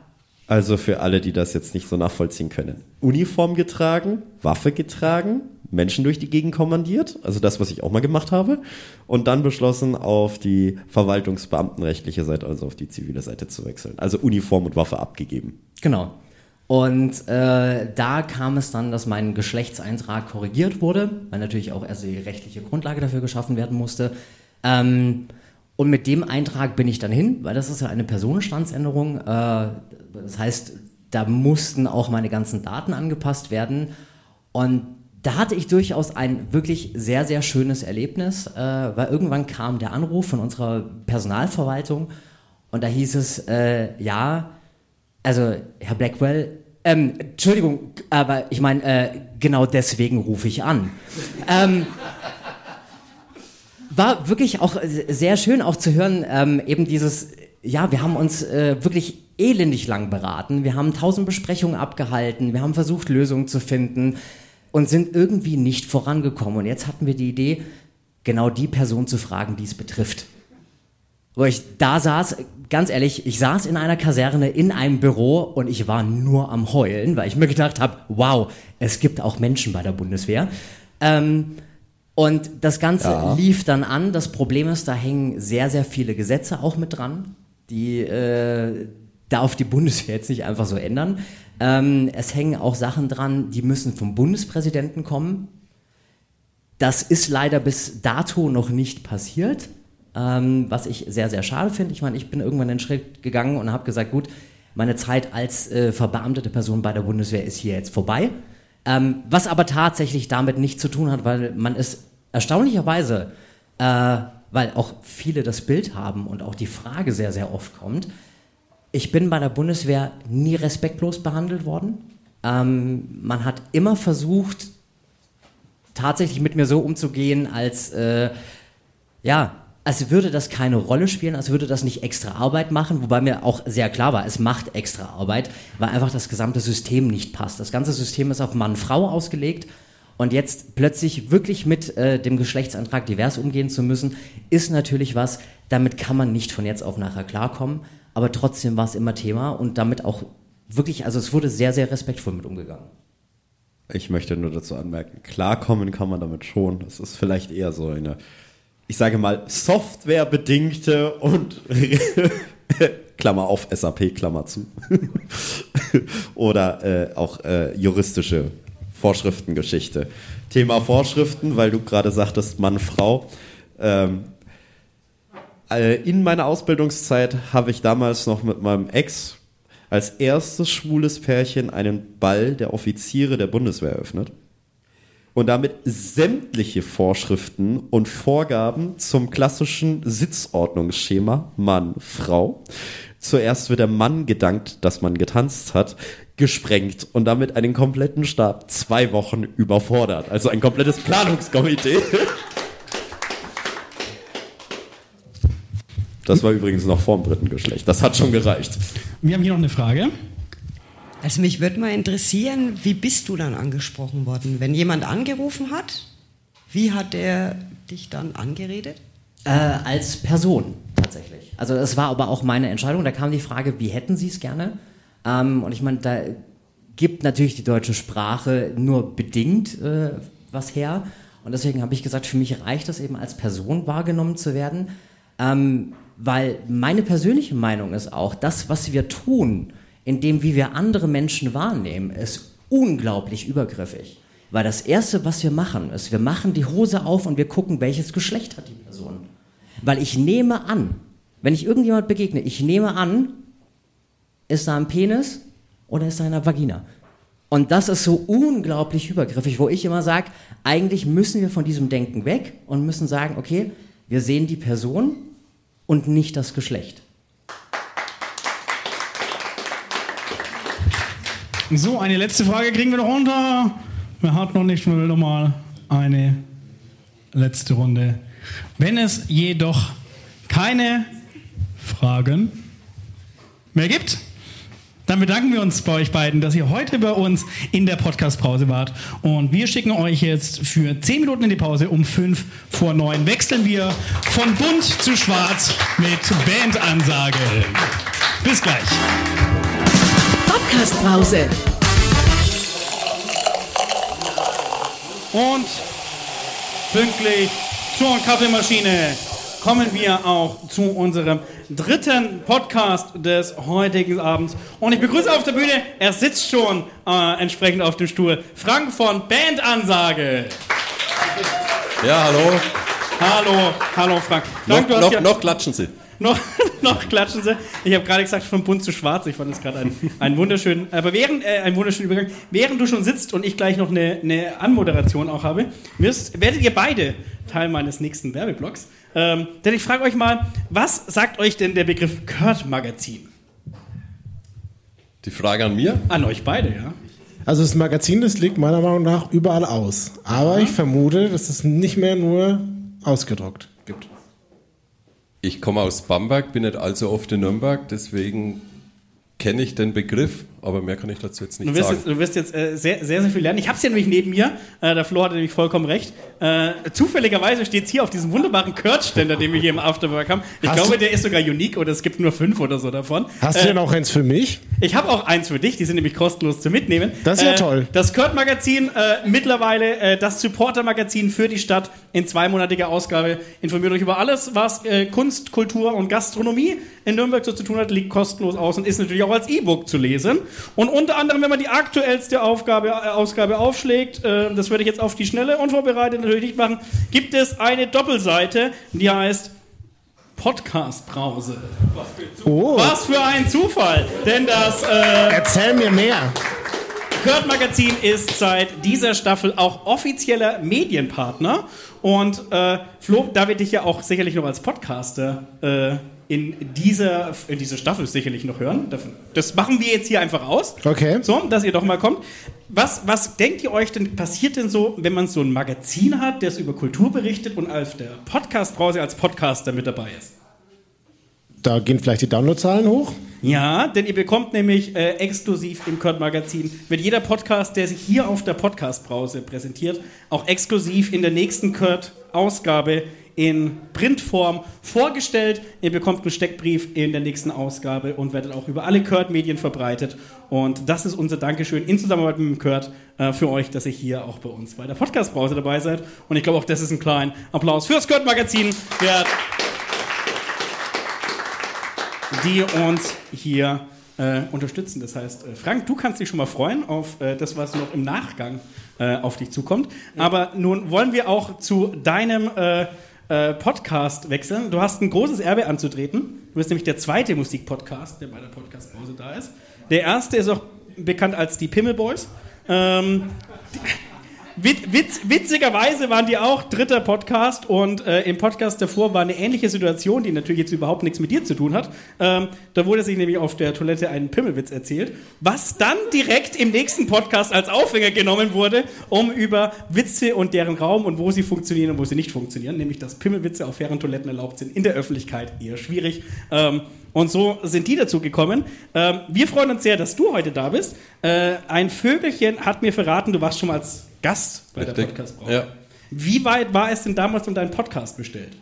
Also für alle, die das jetzt nicht so nachvollziehen können. Uniform getragen, Waffe getragen, Menschen durch die Gegend kommandiert, also das, was ich auch mal gemacht habe, und dann beschlossen, auf die verwaltungsbeamtenrechtliche Seite, also auf die zivile Seite zu wechseln. Also Uniform und Waffe abgegeben. Genau. Und äh, da kam es dann, dass mein Geschlechtseintrag korrigiert wurde, weil natürlich auch erst die rechtliche Grundlage dafür geschaffen werden musste. Ähm, und mit dem Eintrag bin ich dann hin, weil das ist ja eine Personenstandsänderung. Äh, das heißt, da mussten auch meine ganzen Daten angepasst werden. Und da hatte ich durchaus ein wirklich sehr, sehr schönes Erlebnis, äh, weil irgendwann kam der Anruf von unserer Personalverwaltung und da hieß es, äh, ja, also Herr Blackwell, ähm, Entschuldigung, aber ich meine, äh, genau deswegen rufe ich an. ähm, war wirklich auch sehr schön auch zu hören, ähm, eben dieses, ja, wir haben uns äh, wirklich elendig lang beraten, wir haben tausend Besprechungen abgehalten, wir haben versucht, Lösungen zu finden und sind irgendwie nicht vorangekommen. Und jetzt hatten wir die Idee, genau die Person zu fragen, die es betrifft. Wo ich da saß, ganz ehrlich, ich saß in einer Kaserne in einem Büro und ich war nur am Heulen, weil ich mir gedacht habe, wow, es gibt auch Menschen bei der Bundeswehr. Ähm, und das Ganze ja. lief dann an. Das Problem ist, da hängen sehr, sehr viele Gesetze auch mit dran, die äh, darf die Bundeswehr jetzt nicht einfach so ändern. Ähm, es hängen auch Sachen dran, die müssen vom Bundespräsidenten kommen. Das ist leider bis dato noch nicht passiert, ähm, was ich sehr, sehr schade finde. Ich meine, ich bin irgendwann den Schritt gegangen und habe gesagt, gut, meine Zeit als äh, verbeamtete Person bei der Bundeswehr ist hier jetzt vorbei. Ähm, was aber tatsächlich damit nichts zu tun hat, weil man ist erstaunlicherweise, äh, weil auch viele das Bild haben und auch die Frage sehr, sehr oft kommt, ich bin bei der Bundeswehr nie respektlos behandelt worden. Ähm, man hat immer versucht, tatsächlich mit mir so umzugehen, als äh, ja, als würde das keine Rolle spielen, als würde das nicht extra Arbeit machen, wobei mir auch sehr klar war, es macht extra Arbeit, weil einfach das gesamte System nicht passt. Das ganze System ist auf Mann-Frau ausgelegt und jetzt plötzlich wirklich mit äh, dem Geschlechtsantrag divers umgehen zu müssen, ist natürlich was, damit kann man nicht von jetzt auf nachher klarkommen. Aber trotzdem war es immer Thema und damit auch wirklich, also es wurde sehr, sehr respektvoll mit umgegangen. Ich möchte nur dazu anmerken, klarkommen kann man damit schon. Es ist vielleicht eher so eine, ich sage mal, softwarebedingte und Klammer auf SAP, Klammer zu. Oder äh, auch äh, juristische Vorschriftengeschichte. Thema Vorschriften, weil du gerade sagtest, Mann, Frau. Ähm, äh, in meiner Ausbildungszeit habe ich damals noch mit meinem Ex als erstes schwules Pärchen einen Ball der Offiziere der Bundeswehr eröffnet und damit sämtliche Vorschriften und Vorgaben zum klassischen Sitzordnungsschema Mann, Frau. Zuerst wird der Mann gedankt, dass man getanzt hat gesprengt und damit einen kompletten Stab zwei Wochen überfordert. Also ein komplettes Planungskomitee. Das war übrigens noch vor dem dritten Geschlecht. Das hat schon gereicht. Wir haben hier noch eine Frage. Also mich würde mal interessieren, wie bist du dann angesprochen worden? Wenn jemand angerufen hat, wie hat er dich dann angeredet? Äh, als Person tatsächlich. Also es war aber auch meine Entscheidung. Da kam die Frage, wie hätten Sie es gerne? Ähm, und ich meine, da gibt natürlich die deutsche Sprache nur bedingt äh, was her. Und deswegen habe ich gesagt, für mich reicht es eben als Person wahrgenommen zu werden. Ähm, weil meine persönliche Meinung ist auch, das, was wir tun, in dem, wie wir andere Menschen wahrnehmen, ist unglaublich übergriffig. Weil das Erste, was wir machen, ist, wir machen die Hose auf und wir gucken, welches Geschlecht hat die Person. Weil ich nehme an, wenn ich irgendjemand begegne, ich nehme an, ist da ein Penis oder ist da eine Vagina? Und das ist so unglaublich übergriffig, wo ich immer sage, eigentlich müssen wir von diesem Denken weg und müssen sagen, okay, wir sehen die Person und nicht das Geschlecht. So, eine letzte Frage kriegen wir noch runter. Wer hat noch nicht mal nochmal eine letzte Runde? Wenn es jedoch keine Fragen mehr gibt, dann bedanken wir uns bei euch beiden, dass ihr heute bei uns in der Podcast-Pause wart. Und wir schicken euch jetzt für 10 Minuten in die Pause. Um 5 vor 9 wechseln wir von bunt zu schwarz mit Bandansage. Bis gleich. Podcast-Pause. Und pünktlich zur Kaffeemaschine kommen wir auch zu unserem dritten Podcast des heutigen Abends. Und ich begrüße auf der Bühne, er sitzt schon äh, entsprechend auf dem Stuhl, Frank von Bandansage. Ja, hallo. Hallo, hallo Frank. Frank noch, noch, ja noch klatschen Sie. noch, noch klatschen sie. Ich habe gerade gesagt, von bunt zu schwarz. Ich fand das gerade ein, ein wunderschön, aber während, äh, ein wunderschöner Übergang. Während du schon sitzt und ich gleich noch eine, eine Anmoderation auch habe, wirst, werdet ihr beide Teil meines nächsten Werbeblocks. Ähm, denn ich frage euch mal, was sagt euch denn der Begriff Kurt-Magazin? Die Frage an mir? An euch beide, ja. Also das Magazin, das liegt meiner Meinung nach überall aus. Aber ich vermute, dass es nicht mehr nur ausgedruckt gibt. Ich komme aus Bamberg, bin nicht allzu oft in Nürnberg, deswegen kenne ich den Begriff, aber mehr kann ich dazu jetzt nicht du wirst sagen. Jetzt, du wirst jetzt äh, sehr, sehr, sehr viel lernen. Ich habe es ja nämlich neben mir. Äh, der Flo hatte nämlich vollkommen recht. Äh, zufälligerweise steht es hier auf diesem wunderbaren Kurt-Ständer, den wir hier im Afterwork haben. Ich Hast glaube, der ist sogar unique oder es gibt nur fünf oder so davon. Hast du denn auch eins für mich? Ich habe auch eins für dich. Die sind nämlich kostenlos zu mitnehmen. Das ist ja toll. Das Kurt-Magazin, äh, mittlerweile äh, das Supporter-Magazin für die Stadt in zweimonatiger Ausgabe. Informiert euch über alles, was äh, Kunst, Kultur und Gastronomie in Nürnberg so zu tun hat, liegt kostenlos aus und ist natürlich auch als E-Book zu lesen. Und unter anderem, wenn man die aktuellste Aufgabe, äh, Ausgabe aufschlägt, äh, das würde ich jetzt auf die Schnelle unvorbereitet natürlich nicht machen, gibt es eine Doppelseite, die heißt Podcast-Brause. Was, oh. Was für ein Zufall! Denn das. Äh, Erzähl mir mehr. Kurt Magazin ist seit dieser Staffel auch offizieller Medienpartner. Und äh, Flo, da wir dich ja auch sicherlich noch als Podcaster äh, in dieser, in dieser Staffel sicherlich noch hören. Das machen wir jetzt hier einfach aus. Okay. So, dass ihr doch mal kommt. Was, was denkt ihr euch denn, passiert denn so, wenn man so ein Magazin hat, das über Kultur berichtet und auf der Podcast-Brause als Podcaster mit dabei ist? Da gehen vielleicht die Downloadzahlen hoch? Ja, denn ihr bekommt nämlich äh, exklusiv im Kurt Magazin, wird jeder Podcast, der sich hier auf der Podcast-Brause präsentiert, auch exklusiv in der nächsten Kurt-Ausgabe in Printform vorgestellt. Ihr bekommt einen Steckbrief in der nächsten Ausgabe und werdet auch über alle Kurt-Medien verbreitet. Und das ist unser Dankeschön in Zusammenarbeit mit dem Kurt äh, für euch, dass ihr hier auch bei uns bei der Podcast-Brause dabei seid. Und ich glaube auch, das ist ein kleiner Applaus fürs Kurt-Magazin, die uns hier äh, unterstützen. Das heißt, äh, Frank, du kannst dich schon mal freuen auf äh, das, was noch im Nachgang äh, auf dich zukommt. Aber nun wollen wir auch zu deinem äh, Podcast wechseln. Du hast ein großes Erbe anzutreten. Du bist nämlich der zweite Musikpodcast, der bei der Podcastpause da ist. Der erste ist auch bekannt als die Pimmel Boys. Ähm, Witz, witzigerweise waren die auch dritter Podcast und äh, im Podcast davor war eine ähnliche Situation, die natürlich jetzt überhaupt nichts mit dir zu tun hat. Ähm, da wurde sich nämlich auf der Toilette ein Pimmelwitz erzählt, was dann direkt im nächsten Podcast als Aufhänger genommen wurde, um über Witze und deren Raum und wo sie funktionieren und wo sie nicht funktionieren, nämlich dass Pimmelwitze auf fairen Toiletten erlaubt sind, in der Öffentlichkeit eher schwierig. Ähm, und so sind die dazu gekommen. Ähm, wir freuen uns sehr, dass du heute da bist. Äh, ein Vögelchen hat mir verraten, du warst schon mal als Gast bei Richtig. der Podcast-Brauerei. Ja. Wie weit war es denn damals um deinen Podcast bestellt?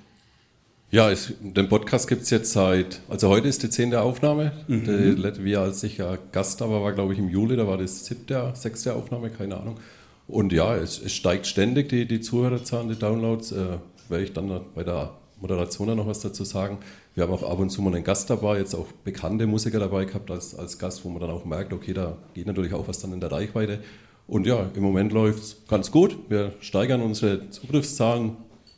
Ja, es, den Podcast gibt es jetzt seit, also heute ist die zehnte Aufnahme. Mhm. Die, wie als ich ja Gast da war, war glaube ich im Juli, da war das siebte, sechste Aufnahme, keine Ahnung. Und ja, es, es steigt ständig die, die Zuhörerzahlen, die Downloads. Äh, werde ich dann bei der Moderation noch was dazu sagen. Wir haben auch ab und zu mal einen Gast dabei, jetzt auch bekannte Musiker dabei gehabt als, als Gast, wo man dann auch merkt, okay, da geht natürlich auch was dann in der Reichweite. Und ja, im Moment läuft es ganz gut. Wir steigern unsere Zugriffszahlen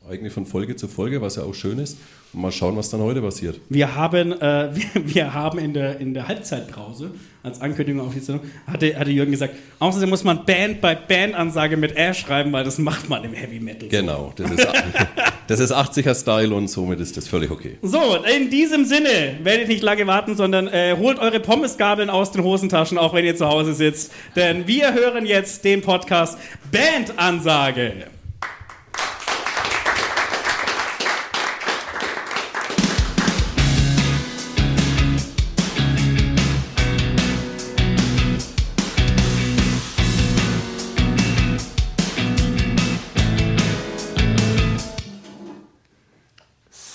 eigentlich von Folge zu Folge, was ja auch schön ist. Und mal schauen, was dann heute passiert. Wir haben, äh, wir, wir, haben in der, in der Halbzeitpause als Ankündigung auf die Sendung, hatte, hatte Jürgen gesagt, außerdem muss man Band bei Band-Ansage mit R schreiben, weil das macht man im Heavy Metal. Genau, das ist, das ist 80er-Style und somit ist das völlig okay. So, in diesem Sinne, werdet nicht lange warten, sondern äh, holt eure Pommesgabeln aus den Hosentaschen, auch wenn ihr zu Hause sitzt. Denn wir hören jetzt den Podcast Band-Ansage.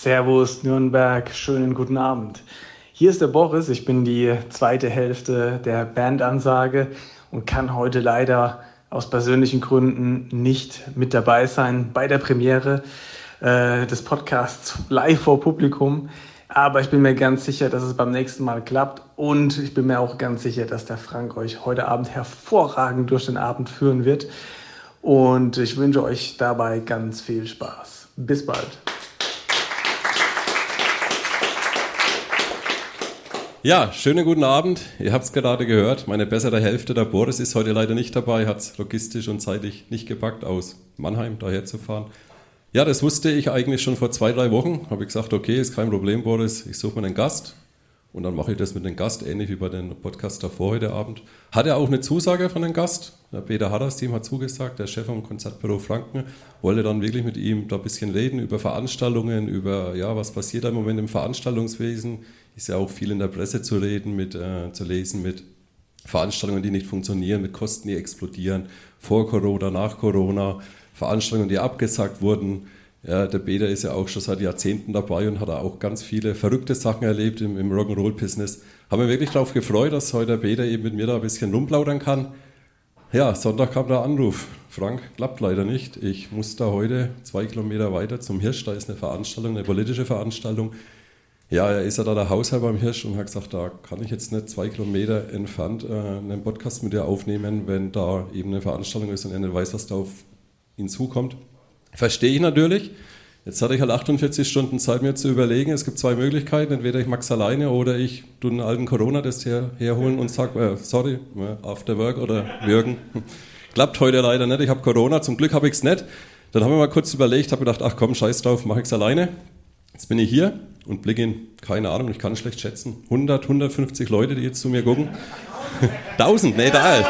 Servus Nürnberg, schönen guten Abend. Hier ist der Boris, ich bin die zweite Hälfte der Bandansage und kann heute leider aus persönlichen Gründen nicht mit dabei sein bei der Premiere. äh, des Podcasts live vor Publikum. Aber ich bin mir ganz sicher, dass es beim nächsten Mal klappt. Und ich bin mir auch ganz sicher, dass der Frank euch heute Abend hervorragend durch den Abend führen wird. Und ich wünsche euch dabei ganz viel Spaß. Bis bald. Ja, schönen guten Abend. Ihr habt es gerade gehört. Meine bessere Hälfte, der Boris, ist heute leider nicht dabei, hat es logistisch und zeitlich nicht gepackt, aus Mannheim daher zu fahren. Ja, das wusste ich eigentlich schon vor zwei, drei Wochen. Habe ich gesagt, okay, ist kein Problem, Boris, ich suche mir einen Gast. Und dann mache ich das mit dem Gast, ähnlich wie bei den Podcast davor heute Abend. Hat er auch eine Zusage von dem Gast. Der Peter Harras Team hat zugesagt, der Chef vom Konzertbüro Franken, wollte dann wirklich mit ihm da ein bisschen reden über Veranstaltungen, über, ja, was passiert im Moment im Veranstaltungswesen. Ist ja auch viel in der Presse zu reden, mit, äh, zu lesen, mit Veranstaltungen, die nicht funktionieren, mit Kosten, die explodieren, vor Corona, nach Corona, Veranstaltungen, die abgesagt wurden. Ja, der Peter ist ja auch schon seit Jahrzehnten dabei und hat auch ganz viele verrückte Sachen erlebt im, im Rock'n'Roll-Business. Haben wir wirklich darauf gefreut, dass heute der Peter eben mit mir da ein bisschen rumplaudern kann. Ja, Sonntag kam der Anruf. Frank, klappt leider nicht. Ich muss da heute zwei Kilometer weiter zum Hirsch. Da ist eine Veranstaltung, eine politische Veranstaltung. Ja, er ist ja da der Hausherr beim Hirsch und hat gesagt, da kann ich jetzt nicht zwei Kilometer entfernt äh, einen Podcast mit dir aufnehmen, wenn da eben eine Veranstaltung ist und er nicht weiß, was da auf ihn zukommt. Verstehe ich natürlich. Jetzt hatte ich halt 48 Stunden Zeit, mir zu überlegen. Es gibt zwei Möglichkeiten. Entweder ich mache es alleine oder ich tue einen alten Corona-Test her, herholen und sage, äh, sorry, äh, after work oder wirken. Klappt heute leider nicht. Ich habe Corona. Zum Glück habe ich es nicht. Dann haben wir mal kurz überlegt, habe gedacht, ach komm, scheiß drauf, mache ich es alleine. Jetzt bin ich hier und blicke in, keine Ahnung, ich kann schlecht schätzen, 100, 150 Leute, die jetzt zu mir gucken. 1000, nee, da.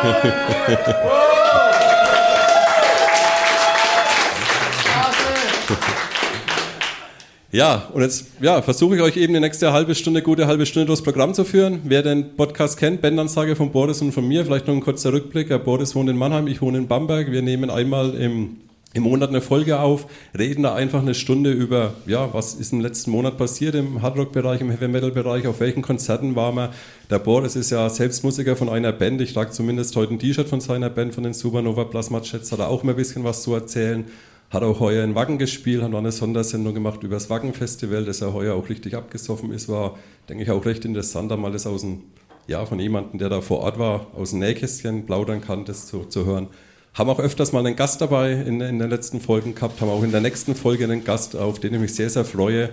Ja, und jetzt ja, versuche ich euch eben die nächste halbe Stunde, gute halbe Stunde durchs Programm zu führen. Wer den Podcast kennt, Bandansage von Boris und von mir, vielleicht noch ein kurzer Rückblick. Der Boris wohnt in Mannheim, ich wohne in Bamberg. Wir nehmen einmal im, im Monat eine Folge auf, reden da einfach eine Stunde über, ja, was ist im letzten Monat passiert im Hardrock-Bereich, im Heavy-Metal-Bereich, auf welchen Konzerten war man. Der Boris ist ja selbst Musiker von einer Band. Ich trage zumindest heute ein T-Shirt von seiner Band, von den Supernova Plasma Jets, hat er auch mal ein bisschen was zu erzählen hat auch heuer in Wacken gespielt, hat auch eine Sondersendung gemacht über das Wacken-Festival, das ja heuer auch richtig abgesoffen ist. War, denke ich, auch recht interessant, da mal das aus dem, ja, von jemandem, der da vor Ort war, aus dem Nähkästchen plaudern kann, das zu, zu hören. Haben auch öfters mal einen Gast dabei in, in den letzten Folgen gehabt, haben auch in der nächsten Folge einen Gast, auf den ich mich sehr, sehr freue.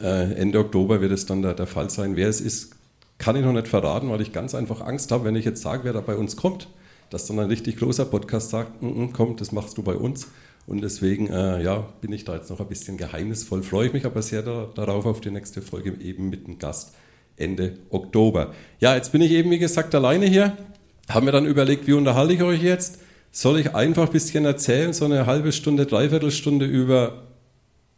Äh, Ende Oktober wird es dann der, der Fall sein. Wer es ist, kann ich noch nicht verraten, weil ich ganz einfach Angst habe, wenn ich jetzt sage, wer da bei uns kommt, dass dann ein richtig großer Podcast sagt, mm -mm, komm, das machst du bei uns. Und deswegen äh, ja, bin ich da jetzt noch ein bisschen geheimnisvoll, freue ich mich aber sehr da, darauf auf die nächste Folge eben mit dem Gast Ende Oktober. Ja, jetzt bin ich eben wie gesagt alleine hier. Haben wir dann überlegt, wie unterhalte ich euch jetzt? Soll ich einfach ein bisschen erzählen, so eine halbe Stunde, dreiviertel Stunde über,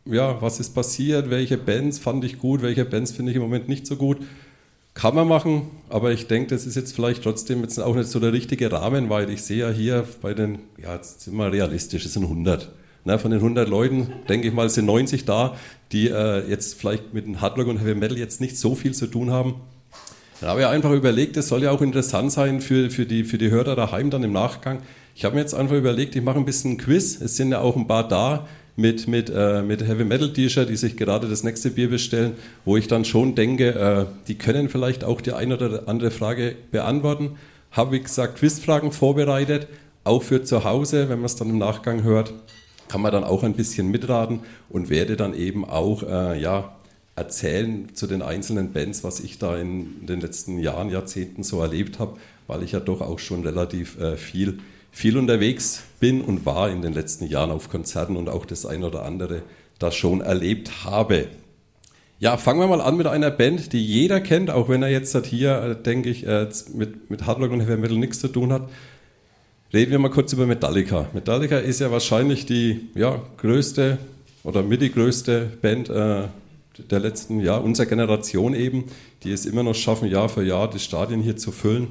ja, was ist passiert, welche Bands fand ich gut, welche Bands finde ich im Moment nicht so gut? Kann man machen, aber ich denke, das ist jetzt vielleicht trotzdem jetzt auch nicht so der richtige Rahmen, weil ich sehe ja hier bei den, ja, jetzt sind wir realistisch, es sind 100. Na, von den 100 Leuten, denke ich mal, sind 90 da, die äh, jetzt vielleicht mit dem Hardrock und Heavy Metal jetzt nicht so viel zu tun haben. Dann habe ich einfach überlegt, es soll ja auch interessant sein für, für, die, für die Hörer daheim dann im Nachgang. Ich habe mir jetzt einfach überlegt, ich mache ein bisschen ein Quiz. Es sind ja auch ein paar da, mit, mit, äh, mit Heavy Metal T-Shirt, die sich gerade das nächste Bier bestellen, wo ich dann schon denke, äh, die können vielleicht auch die eine oder andere Frage beantworten. Habe, wie gesagt, Quizfragen vorbereitet, auch für zu Hause, wenn man es dann im Nachgang hört, kann man dann auch ein bisschen mitraten und werde dann eben auch, äh, ja, erzählen zu den einzelnen Bands, was ich da in den letzten Jahren, Jahrzehnten so erlebt habe, weil ich ja doch auch schon relativ äh, viel viel unterwegs bin und war in den letzten Jahren auf Konzerten und auch das ein oder andere das schon erlebt habe. Ja, fangen wir mal an mit einer Band, die jeder kennt, auch wenn er jetzt hier, äh, denke ich, äh, mit, mit Hardrock und Heavy Metal nichts zu tun hat. Reden wir mal kurz über Metallica. Metallica ist ja wahrscheinlich die ja, größte oder mit die größte Band äh, der letzten Jahr, unserer Generation eben, die es immer noch schaffen, Jahr für Jahr die Stadien hier zu füllen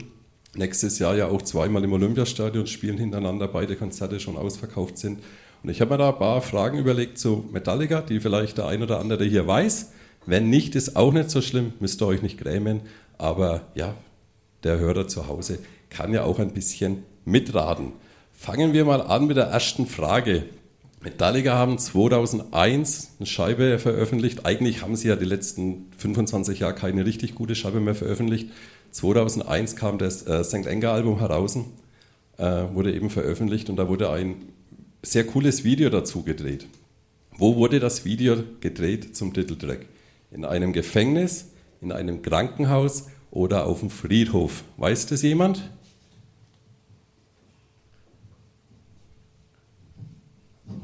nächstes Jahr ja auch zweimal im Olympiastadion spielen hintereinander, beide Konzerte schon ausverkauft sind. Und ich habe mir da ein paar Fragen überlegt zu Metallica, die vielleicht der ein oder andere hier weiß. Wenn nicht, ist auch nicht so schlimm, müsst ihr euch nicht grämen. Aber ja, der Hörer zu Hause kann ja auch ein bisschen mitraten. Fangen wir mal an mit der ersten Frage. Metallica haben 2001 eine Scheibe veröffentlicht. Eigentlich haben sie ja die letzten 25 Jahre keine richtig gute Scheibe mehr veröffentlicht. 2001 kam das äh, St. Anger Album heraus, äh, wurde eben veröffentlicht und da wurde ein sehr cooles Video dazu gedreht. Wo wurde das Video gedreht zum Titeltrack? In einem Gefängnis, in einem Krankenhaus oder auf dem Friedhof? Weiß das jemand?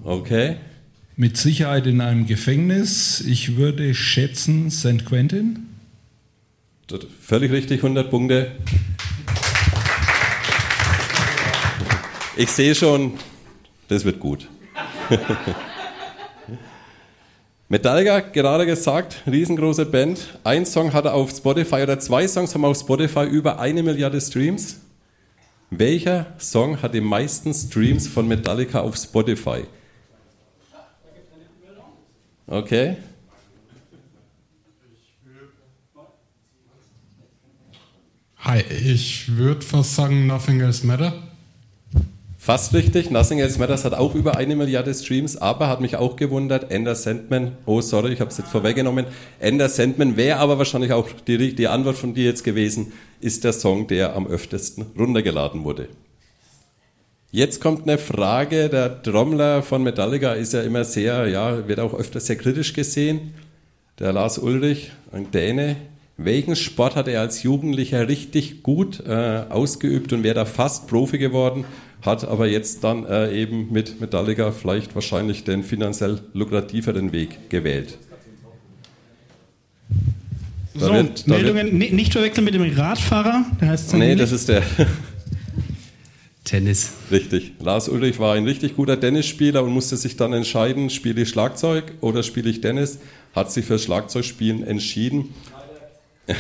Okay. Mit Sicherheit in einem Gefängnis. Ich würde schätzen St. Quentin. Völlig richtig, 100 Punkte. Ich sehe schon, das wird gut. Metallica, gerade gesagt, riesengroße Band. Ein Song hat er auf Spotify oder zwei Songs haben auf Spotify über eine Milliarde Streams. Welcher Song hat die meisten Streams von Metallica auf Spotify? Okay. Ich würde fast sagen Nothing Else Matter. Fast richtig. Nothing Else Matters hat auch über eine Milliarde Streams, aber hat mich auch gewundert. Ender Sandman, oh sorry, ich habe es jetzt vorweggenommen. Ender Sandman wäre aber wahrscheinlich auch die, die Antwort von dir jetzt gewesen, ist der Song, der am öftesten runtergeladen wurde. Jetzt kommt eine Frage. Der Trommler von Metallica ist ja immer sehr, ja, wird auch öfter sehr kritisch gesehen. Der Lars Ulrich, ein Däne. Welchen Sport hat er als Jugendlicher richtig gut äh, ausgeübt und wäre da fast Profi geworden? hat aber jetzt dann äh, eben mit Metallica vielleicht wahrscheinlich den finanziell lukrativeren Weg gewählt. Da so, wird, Meldungen wird, nicht verwechseln mit dem Radfahrer, der heißt Nee, das ist der Tennis. Richtig. Lars Ulrich war ein richtig guter Tennisspieler und musste sich dann entscheiden, spiele ich Schlagzeug oder spiele ich Tennis, hat sich für Schlagzeugspielen entschieden.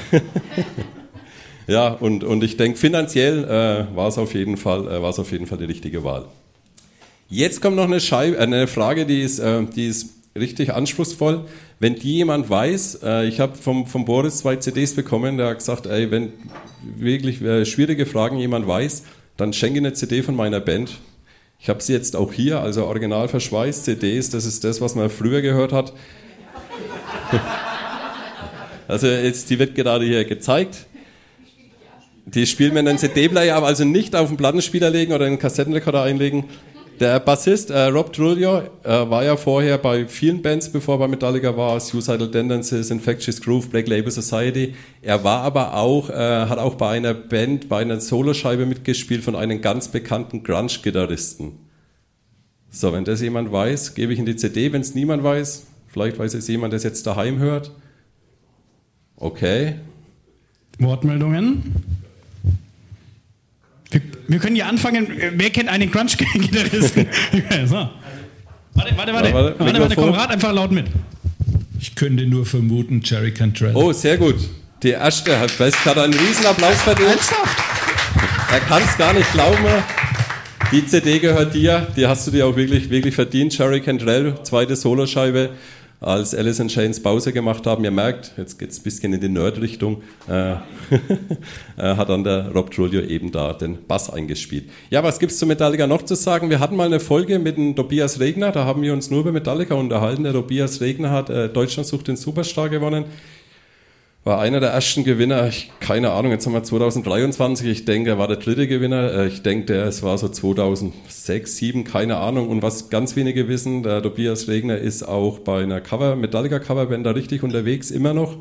Ja, und, und ich denke, finanziell äh, war es auf jeden Fall, äh, auf jeden Fall die richtige Wahl. Jetzt kommt noch eine, Scheibe, äh, eine Frage, die ist, äh, die ist richtig anspruchsvoll. Wenn die jemand weiß, äh, ich habe vom, vom Boris zwei CDs bekommen, der hat gesagt, ey, wenn wirklich äh, schwierige Fragen jemand weiß, dann schenke eine CD von meiner Band. Ich habe sie jetzt auch hier, also original verschweißt CDs, das ist das, was man früher gehört hat. Also jetzt, die wird gerade hier gezeigt. Die spielen wir in einen CD-Player, aber also nicht auf den Plattenspieler legen oder einen Kassettenrekorder einlegen. Der Bassist äh, Rob Trujillo äh, war ja vorher bei vielen Bands, bevor er bei Metallica war, Suicidal Tendencies, Infectious Groove, Black Label Society. Er war aber auch, äh, hat auch bei einer Band, bei einer Soloscheibe mitgespielt von einem ganz bekannten Grunge-Gitarristen. So, wenn das jemand weiß, gebe ich in die CD. Wenn es niemand weiß, vielleicht weiß es jemand, der es jetzt daheim hört. Okay. Wortmeldungen? Wir, wir, können ja anfangen. Wer kennt einen Crunch-Gitarristen? so. Warte, warte, warte. Warte, warte, warte, komm, rat einfach laut mit. Ich könnte nur vermuten, Jerry Cantrell. Oh, sehr gut. Die erste hat hat einen riesen Applaus verdient. Er kann es gar nicht glauben. Die CD gehört dir. Die hast du dir auch wirklich, wirklich verdient. Jerry Cantrell, zweite Soloscheibe als Alice in Chains Pause gemacht haben, ihr merkt, jetzt geht es ein bisschen in die Nerd-Richtung, äh, hat dann der Rob Trujillo eben da den Bass eingespielt. Ja, was gibt's zu Metallica noch zu sagen? Wir hatten mal eine Folge mit dem Tobias Regner, da haben wir uns nur über Metallica unterhalten. Der Tobias Regner hat äh, Deutschland sucht den Superstar gewonnen war einer der ersten Gewinner, ich, keine Ahnung, jetzt haben wir 2023, ich denke, er war der dritte Gewinner, äh, ich denke, es war so 2006, 2007, keine Ahnung. Und was ganz wenige wissen, der Tobias Regner ist auch bei einer Cover, Metallica Coverband da richtig unterwegs, immer noch.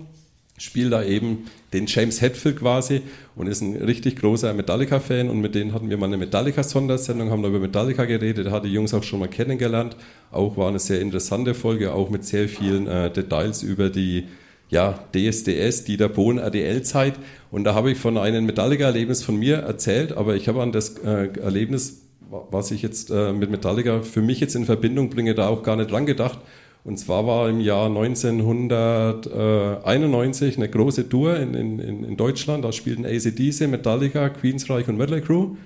Spielt da eben den James Hetfield quasi und ist ein richtig großer Metallica-Fan und mit denen hatten wir mal eine Metallica-Sondersendung, haben da über Metallica geredet, hat die Jungs auch schon mal kennengelernt. Auch war eine sehr interessante Folge, auch mit sehr vielen äh, Details über die ja, DSDS, Dieter Bohlen, RDL-Zeit. Und da habe ich von einem Metallica-Erlebnis von mir erzählt, aber ich habe an das äh, Erlebnis, was ich jetzt äh, mit Metallica für mich jetzt in Verbindung bringe, da auch gar nicht dran gedacht. Und zwar war im Jahr 1991 eine große Tour in, in, in Deutschland. Da spielten ACDC, Metallica, Queensreich und Mötley Crew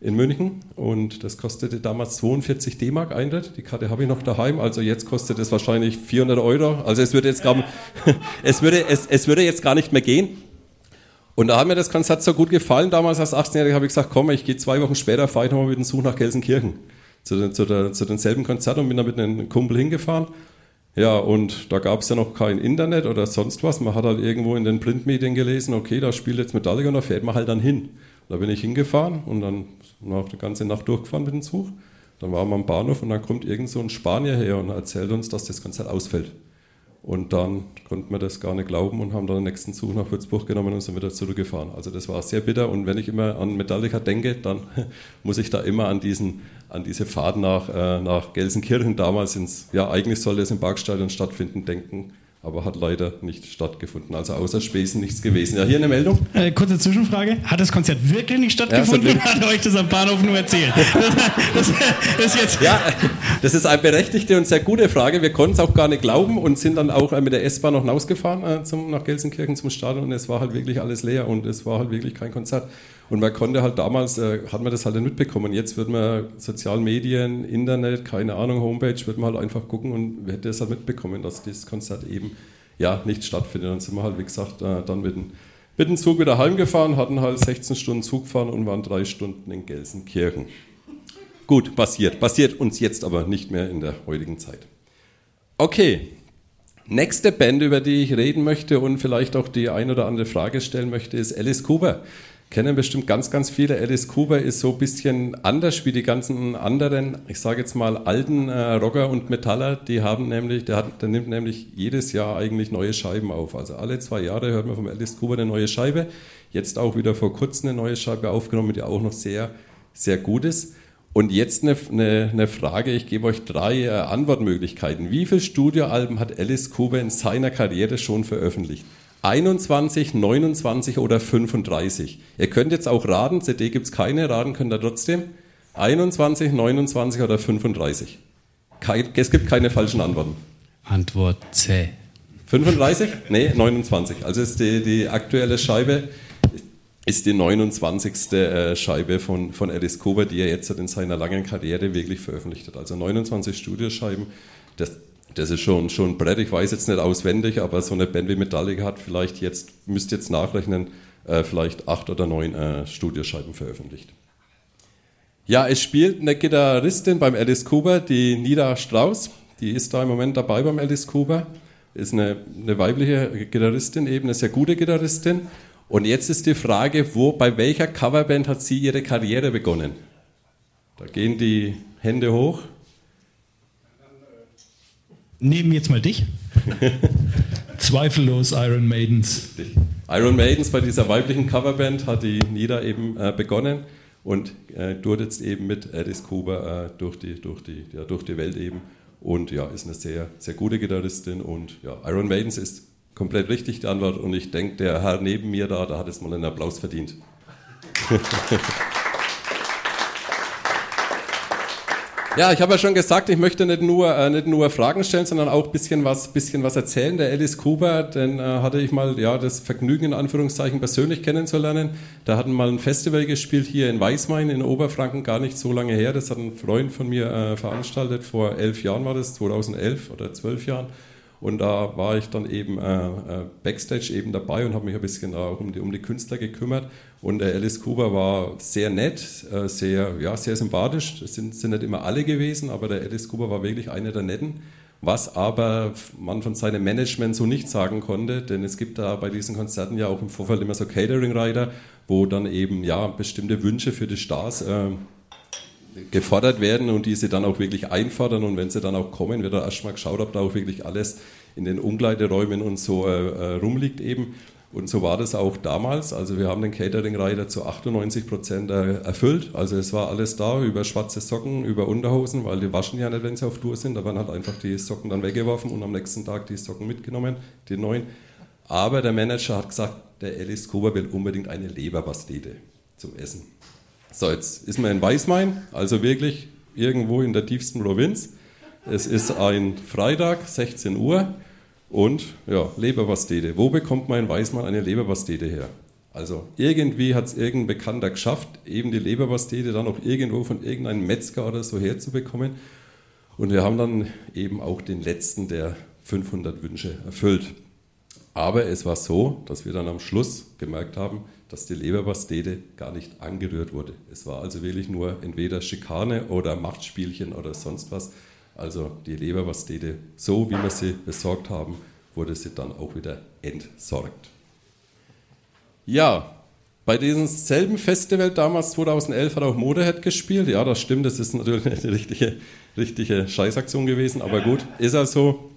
in München und das kostete damals 42 D-Mark Eintritt. Die Karte habe ich noch daheim, also jetzt kostet es wahrscheinlich 400 Euro. Also es würde jetzt gar, es würde, es, es würde jetzt gar nicht mehr gehen. Und da hat mir das Konzert so gut gefallen. Damals als 18-Jähriger habe ich gesagt, komm, ich gehe zwei Wochen später, fahre ich nochmal mit dem Zug nach Gelsenkirchen. zu, den, zu, der, zu denselben Konzert und bin da mit einem Kumpel hingefahren. Ja, und da gab es ja noch kein Internet oder sonst was. Man hat halt irgendwo in den Printmedien gelesen, okay, da spielt jetzt Metallica und da fährt man halt dann hin. Da bin ich hingefahren und dann noch die ganze Nacht durchgefahren mit dem Zug. Dann waren wir am Bahnhof und dann kommt irgend so ein Spanier her und erzählt uns, dass das Konzert ausfällt. Und dann konnten wir das gar nicht glauben und haben dann den nächsten Zug nach Würzburg genommen und sind wieder zurückgefahren. Also das war sehr bitter. Und wenn ich immer an Metallica denke, dann muss ich da immer an, diesen, an diese Fahrt nach, äh, nach Gelsenkirchen damals ins, ja eigentlich sollte es im Parkstadion stattfinden, denken aber hat leider nicht stattgefunden. Also außer Späßen nichts gewesen. Ja, hier eine Meldung. Äh, kurze Zwischenfrage. Hat das Konzert wirklich nicht stattgefunden ja, oder hat euch das am Bahnhof nur erzählt? Das, das, ist jetzt ja, das ist eine berechtigte und sehr gute Frage. Wir konnten es auch gar nicht glauben und sind dann auch mit der S-Bahn noch hinausgefahren äh, zum, nach Gelsenkirchen zum Stadion und es war halt wirklich alles leer und es war halt wirklich kein Konzert. Und man konnte halt damals, äh, hat man das halt nicht mitbekommen. Jetzt wird man sozialen Medien, Internet, keine Ahnung, Homepage, wird man halt einfach gucken und hätte es halt mitbekommen, dass dieses Konzert eben ja nicht stattfindet. Dann sind wir halt, wie gesagt, äh, dann mit dem, mit dem Zug wieder heimgefahren, hatten halt 16 Stunden Zug gefahren und waren drei Stunden in Gelsenkirchen. Gut, passiert. Passiert uns jetzt aber nicht mehr in der heutigen Zeit. Okay, nächste Band, über die ich reden möchte und vielleicht auch die ein oder andere Frage stellen möchte, ist Alice Cooper kennen bestimmt ganz, ganz viele. Alice Cooper ist so ein bisschen anders wie die ganzen anderen, ich sage jetzt mal, alten äh, Rocker und Metaller. Die haben nämlich, der, hat, der nimmt nämlich jedes Jahr eigentlich neue Scheiben auf. Also alle zwei Jahre hört man vom Alice Cooper eine neue Scheibe. Jetzt auch wieder vor kurzem eine neue Scheibe aufgenommen, die auch noch sehr, sehr gut ist. Und jetzt eine, eine, eine Frage, ich gebe euch drei äh, Antwortmöglichkeiten. Wie viele Studioalben hat Alice Cooper in seiner Karriere schon veröffentlicht? 21, 29 oder 35. Ihr könnt jetzt auch raten, CD gibt es keine, raten könnt ihr trotzdem. 21, 29 oder 35. Kein, es gibt keine falschen Antworten. Antwort C. 35? Nee, 29. Also ist die, die aktuelle Scheibe ist die 29. Äh, Scheibe von, von Alice Cooper, die er jetzt in seiner langen Karriere wirklich veröffentlicht hat. Also 29 Studioscheiben. Das, das ist schon, schon Brett. Ich weiß jetzt nicht auswendig, aber so eine Band wie Metallica hat vielleicht jetzt, müsst jetzt nachrechnen, äh, vielleicht acht oder neun äh, Studioscheiben veröffentlicht. Ja, es spielt eine Gitarristin beim Alice Cooper, die Nida Strauss. Die ist da im Moment dabei beim Alice Cooper. Ist eine, eine weibliche Gitarristin, eben eine sehr gute Gitarristin. Und jetzt ist die Frage, wo, bei welcher Coverband hat sie ihre Karriere begonnen? Da gehen die Hände hoch. Nehmen jetzt mal dich. Zweifellos Iron Maidens. Iron Maidens bei dieser weiblichen Coverband hat die Nida eben äh, begonnen und äh, tourt jetzt eben mit Alice Cooper äh, durch, die, durch, die, ja, durch die Welt eben und ja, ist eine sehr, sehr gute Gitarristin und ja, Iron Maidens ist komplett richtig die Antwort und ich denke, der Herr neben mir da, da hat jetzt mal einen Applaus verdient. Ja, ich habe ja schon gesagt, ich möchte nicht nur, äh, nicht nur Fragen stellen, sondern auch bisschen was, bisschen was erzählen. Der Alice Cooper, den äh, hatte ich mal ja, das Vergnügen in Anführungszeichen persönlich kennenzulernen. Da hatten mal ein Festival gespielt hier in Weißmain in Oberfranken, gar nicht so lange her. Das hat ein Freund von mir äh, veranstaltet. Vor elf Jahren war das, 2011 oder zwölf Jahren. Und da war ich dann eben äh, äh, Backstage eben dabei und habe mich ein bisschen auch um die, um die Künstler gekümmert. Und der Alice Cooper war sehr nett, äh, sehr, ja, sehr sympathisch. Das sind, sind nicht immer alle gewesen, aber der Alice Cooper war wirklich einer der Netten. Was aber man von seinem Management so nicht sagen konnte, denn es gibt da bei diesen Konzerten ja auch im Vorfeld immer so Catering-Rider, wo dann eben ja bestimmte Wünsche für die Stars äh, gefordert werden und die sie dann auch wirklich einfordern. Und wenn sie dann auch kommen, wird da erstmal geschaut, ob da auch wirklich alles in den Umkleideräumen und so äh, äh rumliegt eben. Und so war das auch damals. Also wir haben den Catering-Reiter zu 98 Prozent äh, erfüllt. Also es war alles da, über schwarze Socken, über Unterhosen, weil die waschen ja nicht, wenn sie auf Tour sind. Da waren halt einfach die Socken dann weggeworfen und am nächsten Tag die Socken mitgenommen, die neuen. Aber der Manager hat gesagt, der Alice Cooper will unbedingt eine Leberpastete zum Essen. So, jetzt ist man in Weißmain, also wirklich irgendwo in der tiefsten Provinz. Es ist ein Freitag, 16 Uhr und ja, Leberpastete. Wo bekommt man in Weißmain eine Leberpastete her? Also irgendwie hat es irgendein Bekannter geschafft, eben die Leberpastete dann auch irgendwo von irgendeinem Metzger oder so herzubekommen. Und wir haben dann eben auch den letzten der 500 Wünsche erfüllt. Aber es war so, dass wir dann am Schluss gemerkt haben, dass die Leberpastete gar nicht angerührt wurde. Es war also wirklich nur entweder Schikane oder Machtspielchen oder sonst was. Also die Leberpastete, so wie wir sie besorgt haben, wurde sie dann auch wieder entsorgt. Ja, bei diesem selben Festival damals 2011 hat auch Motorhead gespielt. Ja, das stimmt, das ist natürlich eine richtige, richtige Scheißaktion gewesen, aber gut, ist er so.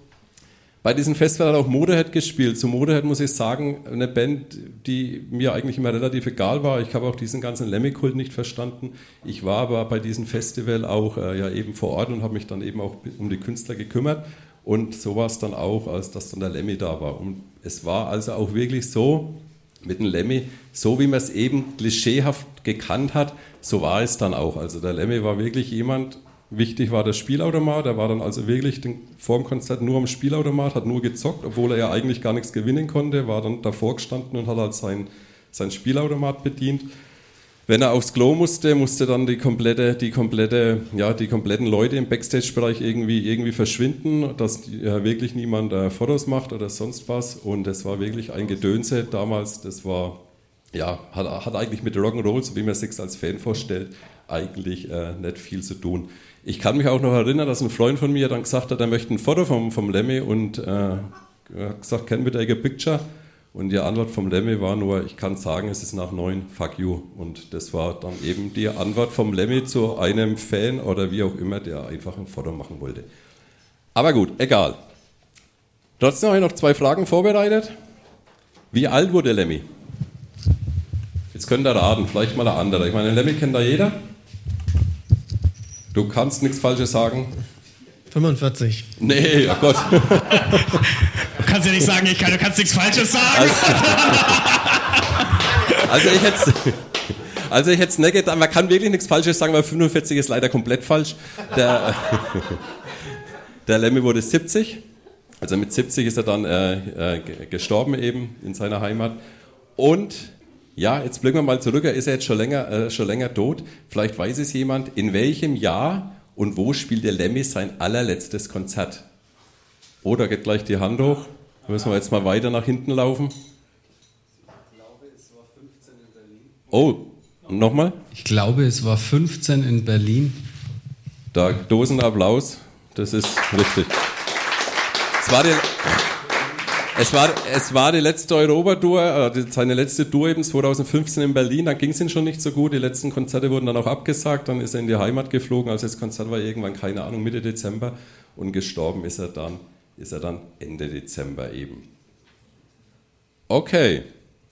Bei diesem Festival hat auch Motorhead gespielt. Zu Motorhead muss ich sagen, eine Band, die mir eigentlich immer relativ egal war. Ich habe auch diesen ganzen Lemmy-Kult nicht verstanden. Ich war aber bei diesem Festival auch äh, ja eben vor Ort und habe mich dann eben auch um die Künstler gekümmert. Und so war es dann auch, als dass dann der Lemmy da war. Und es war also auch wirklich so, mit dem Lemmy, so wie man es eben klischeehaft gekannt hat, so war es dann auch. Also der Lemmy war wirklich jemand, wichtig war der Spielautomat, er war dann also wirklich den, vor dem Konzert nur am Spielautomat, hat nur gezockt, obwohl er ja eigentlich gar nichts gewinnen konnte, war dann davor gestanden und hat halt sein, sein Spielautomat bedient. Wenn er aufs Klo musste, musste dann die komplette, die komplette, ja, die kompletten Leute im Backstage-Bereich irgendwie, irgendwie verschwinden, dass ja, wirklich niemand äh, Fotos macht oder sonst was. Und das war wirklich ein Gedönse damals. Das war, ja, hat, hat eigentlich mit Rock'n'Roll, so wie man sich als Fan vorstellt, eigentlich äh, nicht viel zu tun. Ich kann mich auch noch erinnern, dass ein Freund von mir dann gesagt hat, er möchte ein Foto vom, vom Lemmy und äh, hat gesagt, can we take a picture? Und die Antwort vom Lemmy war nur, ich kann sagen, es ist nach neun, fuck you. Und das war dann eben die Antwort vom Lemmy zu einem Fan oder wie auch immer, der einfach ein Foto machen wollte. Aber gut, egal. Trotzdem habe ich noch zwei Fragen vorbereitet. Wie alt wurde Lemmy? Jetzt könnt ihr raten, vielleicht mal eine andere. Ich meine, Lemmy kennt da jeder. Du kannst nichts Falsches sagen. 45. Nee, oh Gott. Du kannst ja nicht sagen, ich kann, du kannst nichts Falsches sagen. Also, also ich hätte also ich es nicht gedacht, man kann wirklich nichts Falsches sagen, weil 45 ist leider komplett falsch. Der, der Lemmy wurde 70, also mit 70 ist er dann äh, äh, gestorben eben in seiner Heimat. Und ja, jetzt blicken wir mal zurück, er ist ja jetzt schon länger, äh, schon länger tot. Vielleicht weiß es jemand, in welchem Jahr und wo spielt der Lemmy sein allerletztes Konzert? Oder geht gleich die Hand hoch. Da müssen wir jetzt mal weiter nach hinten laufen. Oh, nochmal? Ich glaube, es war 15 in Berlin. Da Dosenapplaus, das ist richtig. Es war die, es war, es war die letzte Europa-Tour, äh, seine letzte Tour eben 2015 in Berlin. Dann ging es ihm schon nicht so gut. Die letzten Konzerte wurden dann auch abgesagt. Dann ist er in die Heimat geflogen. Also das Konzert war irgendwann, keine Ahnung, Mitte Dezember. Und gestorben ist er dann, ist er dann Ende Dezember eben. Okay,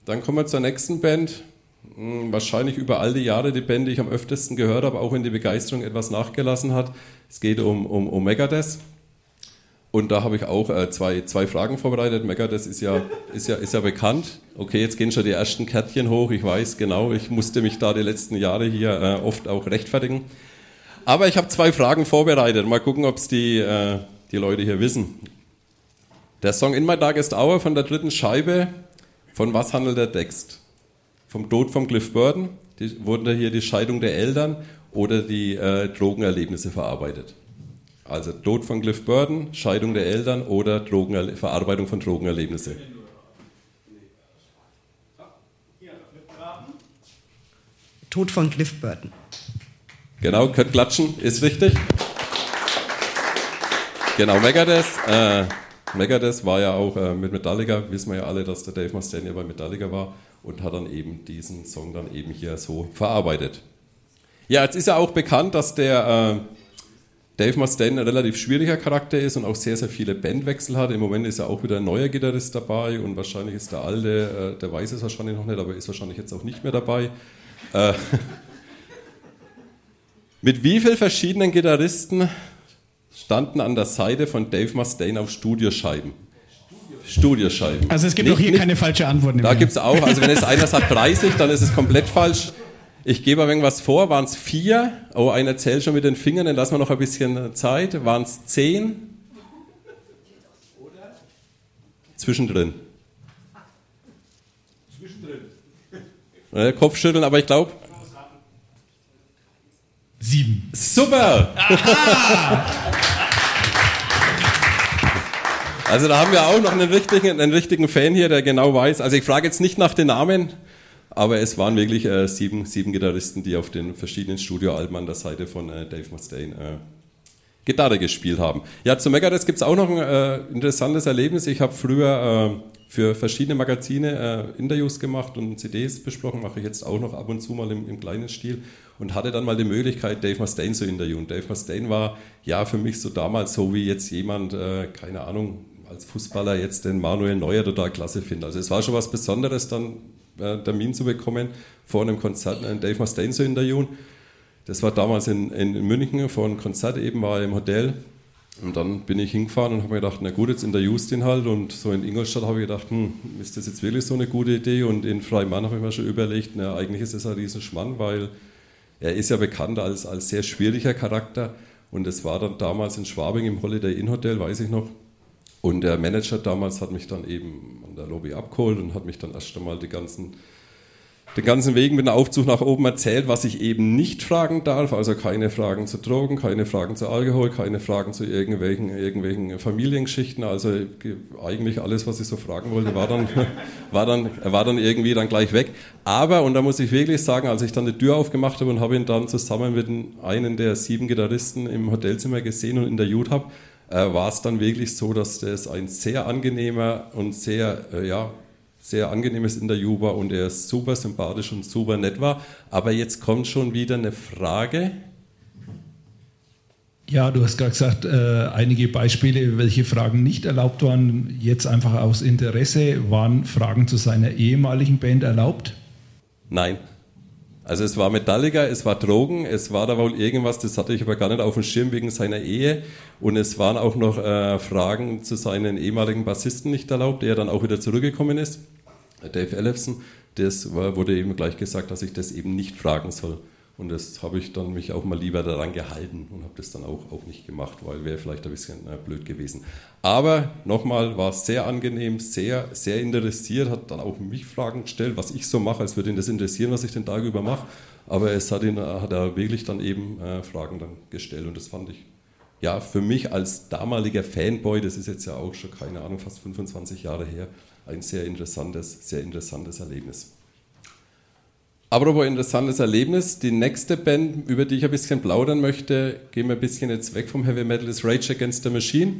dann kommen wir zur nächsten Band. Hm, wahrscheinlich über all die Jahre die Band, die ich am öftesten gehört habe, auch wenn die Begeisterung etwas nachgelassen hat. Es geht um, um, um Megadeth. Und da habe ich auch äh, zwei, zwei Fragen vorbereitet. Megadeth ist ja, ist, ja, ist ja bekannt. Okay, jetzt gehen schon die ersten Kärtchen hoch. Ich weiß genau, ich musste mich da die letzten Jahre hier äh, oft auch rechtfertigen. Aber ich habe zwei Fragen vorbereitet. Mal gucken, ob es die, äh, die Leute hier wissen. Der Song In My Darkest Hour von der dritten Scheibe, von was handelt der Text? Vom Tod von Cliff Burton? Die, wurden da hier die Scheidung der Eltern oder die äh, Drogenerlebnisse verarbeitet? Also Tod von Cliff Burton, Scheidung der Eltern oder Drogenerle Verarbeitung von Drogenerlebnisse. Tod von Cliff Burton. Genau, könnt klatschen, ist richtig. Genau, Megadeth. Äh, Megadeth war ja auch äh, mit Metallica, wissen wir ja alle, dass der Dave Mustaine ja bei Metallica war und hat dann eben diesen Song dann eben hier so verarbeitet. Ja, jetzt ist ja auch bekannt, dass der äh, Dave Mustaine ein relativ schwieriger Charakter ist und auch sehr, sehr viele Bandwechsel hat. Im Moment ist ja auch wieder ein neuer Gitarrist dabei und wahrscheinlich ist der alte, äh, der weiß es wahrscheinlich noch nicht, aber ist wahrscheinlich jetzt auch nicht mehr dabei. Äh, mit wie vielen verschiedenen Gitarristen standen an der Seite von Dave Mustaine auf Studioscheiben? Studioscheiben. Also es gibt Nicht- auch hier nicht- keine falsche Antwort. Da gibt es auch, also wenn jetzt einer sagt 30, dann ist es komplett falsch. Ich gebe ein wenig was vor, waren es vier? Oh, einer zählt schon mit den Fingern, dann lassen wir noch ein bisschen Zeit. Waren es zehn? Zwischendrin. Äh, Kopfschütteln, aber ich glaube. Sieben. Super! Also da haben wir auch noch einen richtigen, einen richtigen Fan hier, der genau weiß. Also ich frage jetzt nicht nach den Namen, aber es waren wirklich äh, sieben, sieben Gitarristen, die auf den verschiedenen Studioalben an der Seite von äh, Dave Mustaine äh, Gitarre gespielt haben. Ja, zu Megadeth gibt es auch noch ein äh, interessantes Erlebnis. Ich habe früher äh, für verschiedene Magazine äh, Interviews gemacht und CDs besprochen, mache ich jetzt auch noch ab und zu mal im, im, kleinen Stil und hatte dann mal die Möglichkeit, Dave Mustaine zu interviewen. Dave Mustaine war ja für mich so damals so wie jetzt jemand, keine Ahnung, als Fußballer jetzt den Manuel Neuer total klasse findet. Also es war schon was Besonderes, dann äh, Termin zu bekommen, vor einem Konzert einen Dave Mustaine zu interviewen. Das war damals in, in München vor einem Konzert eben, war im Hotel. Und dann bin ich hingefahren und habe mir gedacht, na gut, jetzt interviewst ihn halt. Und so in Ingolstadt habe ich gedacht, hm, ist das jetzt wirklich so eine gute Idee? Und in Freimann habe ich mir schon überlegt, na, eigentlich ist das ein Riesenschmann, weil er ist ja bekannt als, als sehr schwieriger Charakter. Und es war dann damals in Schwabing im Holiday Inn Hotel, weiß ich noch. Und der Manager damals hat mich dann eben an der Lobby abgeholt und hat mich dann erst einmal die ganzen den ganzen Weg mit dem Aufzug nach oben erzählt, was ich eben nicht fragen darf. Also keine Fragen zu Drogen, keine Fragen zu Alkohol, keine Fragen zu irgendwelchen, irgendwelchen Familiengeschichten. Also eigentlich alles, was ich so fragen wollte, war dann, war dann, war dann irgendwie dann gleich weg. Aber, und da muss ich wirklich sagen, als ich dann die Tür aufgemacht habe und habe ihn dann zusammen mit einem der sieben Gitarristen im Hotelzimmer gesehen und interviewt habe, äh, war es dann wirklich so, dass das ein sehr angenehmer und sehr, äh, ja, sehr angenehmes Interview war und er super sympathisch und super nett war. Aber jetzt kommt schon wieder eine Frage. Ja, du hast gerade gesagt, äh, einige Beispiele, welche Fragen nicht erlaubt waren. Jetzt einfach aus Interesse, waren Fragen zu seiner ehemaligen Band erlaubt? Nein. Also es war Metallica, es war Drogen, es war da wohl irgendwas, das hatte ich aber gar nicht auf dem Schirm wegen seiner Ehe. Und es waren auch noch äh, Fragen zu seinen ehemaligen Bassisten nicht erlaubt, der dann auch wieder zurückgekommen ist. Dave Ellefson, das war, wurde eben gleich gesagt, dass ich das eben nicht fragen soll. Und das habe ich dann mich auch mal lieber daran gehalten und habe das dann auch, auch nicht gemacht, weil wäre vielleicht ein bisschen äh, blöd gewesen. Aber nochmal, war sehr angenehm, sehr, sehr interessiert, hat dann auch mich Fragen gestellt, was ich so mache, als würde ihn das interessieren, was ich den Tag über mache. Aber es hat, ihn, hat er wirklich dann eben äh, Fragen dann gestellt und das fand ich ja für mich als damaliger Fanboy, das ist jetzt ja auch schon keine Ahnung, fast 25 Jahre her, ein sehr interessantes, sehr interessantes Erlebnis. Apropos interessantes Erlebnis, die nächste Band, über die ich ein bisschen plaudern möchte, gehen wir ein bisschen jetzt weg vom Heavy Metal, ist Rage Against the Machine.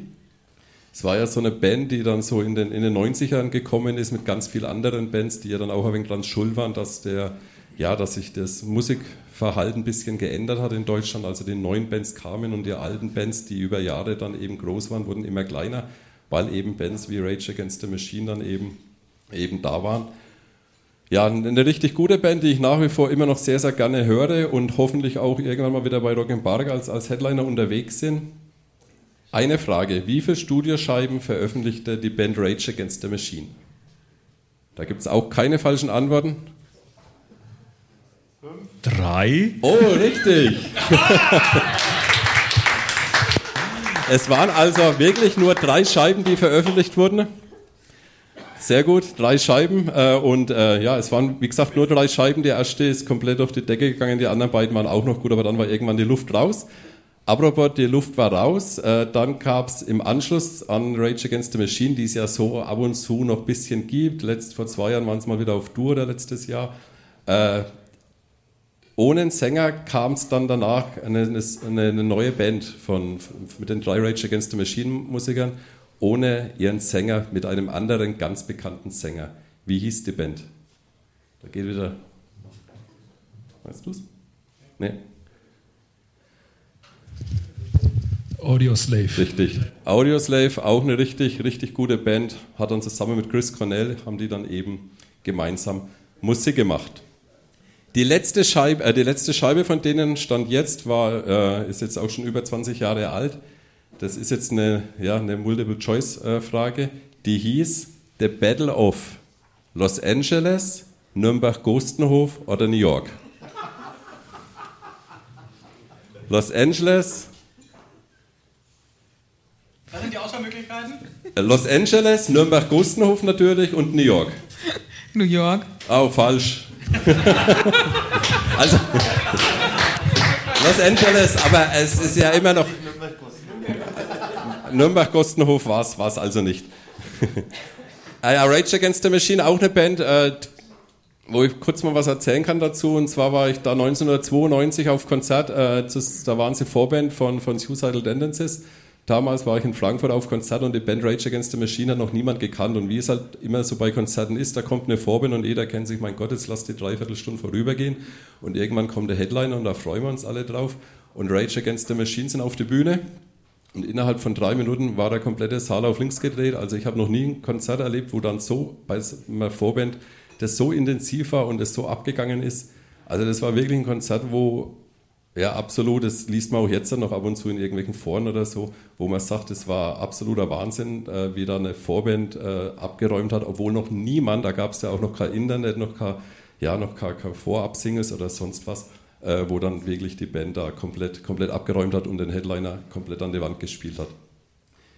Es war ja so eine Band, die dann so in den, in den 90ern gekommen ist mit ganz vielen anderen Bands, die ja dann auch ein wenig dran schuld waren, dass, der, ja, dass sich das Musikverhalten ein bisschen geändert hat in Deutschland. Also die neuen Bands kamen und die alten Bands, die über Jahre dann eben groß waren, wurden immer kleiner, weil eben Bands wie Rage Against the Machine dann eben, eben da waren. Ja, eine richtig gute Band, die ich nach wie vor immer noch sehr, sehr gerne höre und hoffentlich auch irgendwann mal wieder bei Rock'n'Bark als, als Headliner unterwegs sind. Eine Frage, wie viele Studioscheiben veröffentlichte die Band Rage Against the Machine? Da gibt es auch keine falschen Antworten. Drei. Oh, richtig. es waren also wirklich nur drei Scheiben, die veröffentlicht wurden. Sehr gut, drei Scheiben. Äh, und äh, ja, es waren, wie gesagt, nur drei Scheiben. Die erste ist komplett durch die Decke gegangen, die anderen beiden waren auch noch gut, aber dann war irgendwann die Luft raus. Apropos, die Luft war raus. Äh, dann es im Anschluss an Rage Against the Machine, die es ja so ab und zu noch ein bisschen gibt. Letzt, vor zwei Jahren waren es mal wieder auf Tour oder letztes Jahr. Äh, ohne einen Sänger kam es dann danach eine, eine, eine, neue Band von, mit den drei Rage Against the Machine Musikern ohne ihren Sänger mit einem anderen ganz bekannten Sänger. Wie hieß die Band? Da geht wieder. Weißt du es? Nee. Audioslave. Richtig. Audioslave, auch eine richtig, richtig gute Band. Hat dann zusammen mit Chris Cornell, haben die dann eben gemeinsam Musik gemacht. Die letzte Scheibe, äh, die letzte Scheibe von denen stand jetzt, war, äh, ist jetzt auch schon über 20 Jahre alt. Das ist jetzt eine, ja, eine Multiple-Choice-Frage. Die hieß The Battle of Los Angeles, Nürnberg-Gostenhof oder New York? Los Angeles. Was sind die Auswahlmöglichkeiten? Los Angeles, Nürnberg-Gostenhof natürlich und New York. New York. Oh, falsch. also, Los Angeles, aber es ist ja immer noch. Nürnberg-Gostenhof war es also nicht. äh, Rage Against the Machine, auch eine Band, äh, wo ich kurz mal was erzählen kann dazu. Und zwar war ich da 1992 auf Konzert, äh, das, da waren sie Vorband von, von Suicidal Tendencies. Damals war ich in Frankfurt auf Konzert und die Band Rage Against the Machine hat noch niemand gekannt. Und wie es halt immer so bei Konzerten ist, da kommt eine Vorband und jeder kennt sich, mein Gott, jetzt lass die Dreiviertelstunde vorübergehen. Und irgendwann kommt der Headliner und da freuen wir uns alle drauf. Und Rage Against the Machine sind auf die Bühne. Und innerhalb von drei Minuten war der komplette Saal auf links gedreht. Also ich habe noch nie ein Konzert erlebt, wo dann so bei einer Vorband das so intensiv war und es so abgegangen ist. Also das war wirklich ein Konzert, wo ja, absolut. Das liest man auch jetzt noch ab und zu in irgendwelchen Foren oder so, wo man sagt, es war absoluter Wahnsinn, äh, wie da eine Vorband äh, abgeräumt hat, obwohl noch niemand, da gab es ja auch noch kein Internet, noch kein, ja, noch kein, kein Vorab-Singles oder sonst was, äh, wo dann wirklich die Band da komplett, komplett abgeräumt hat und den Headliner komplett an die Wand gespielt hat.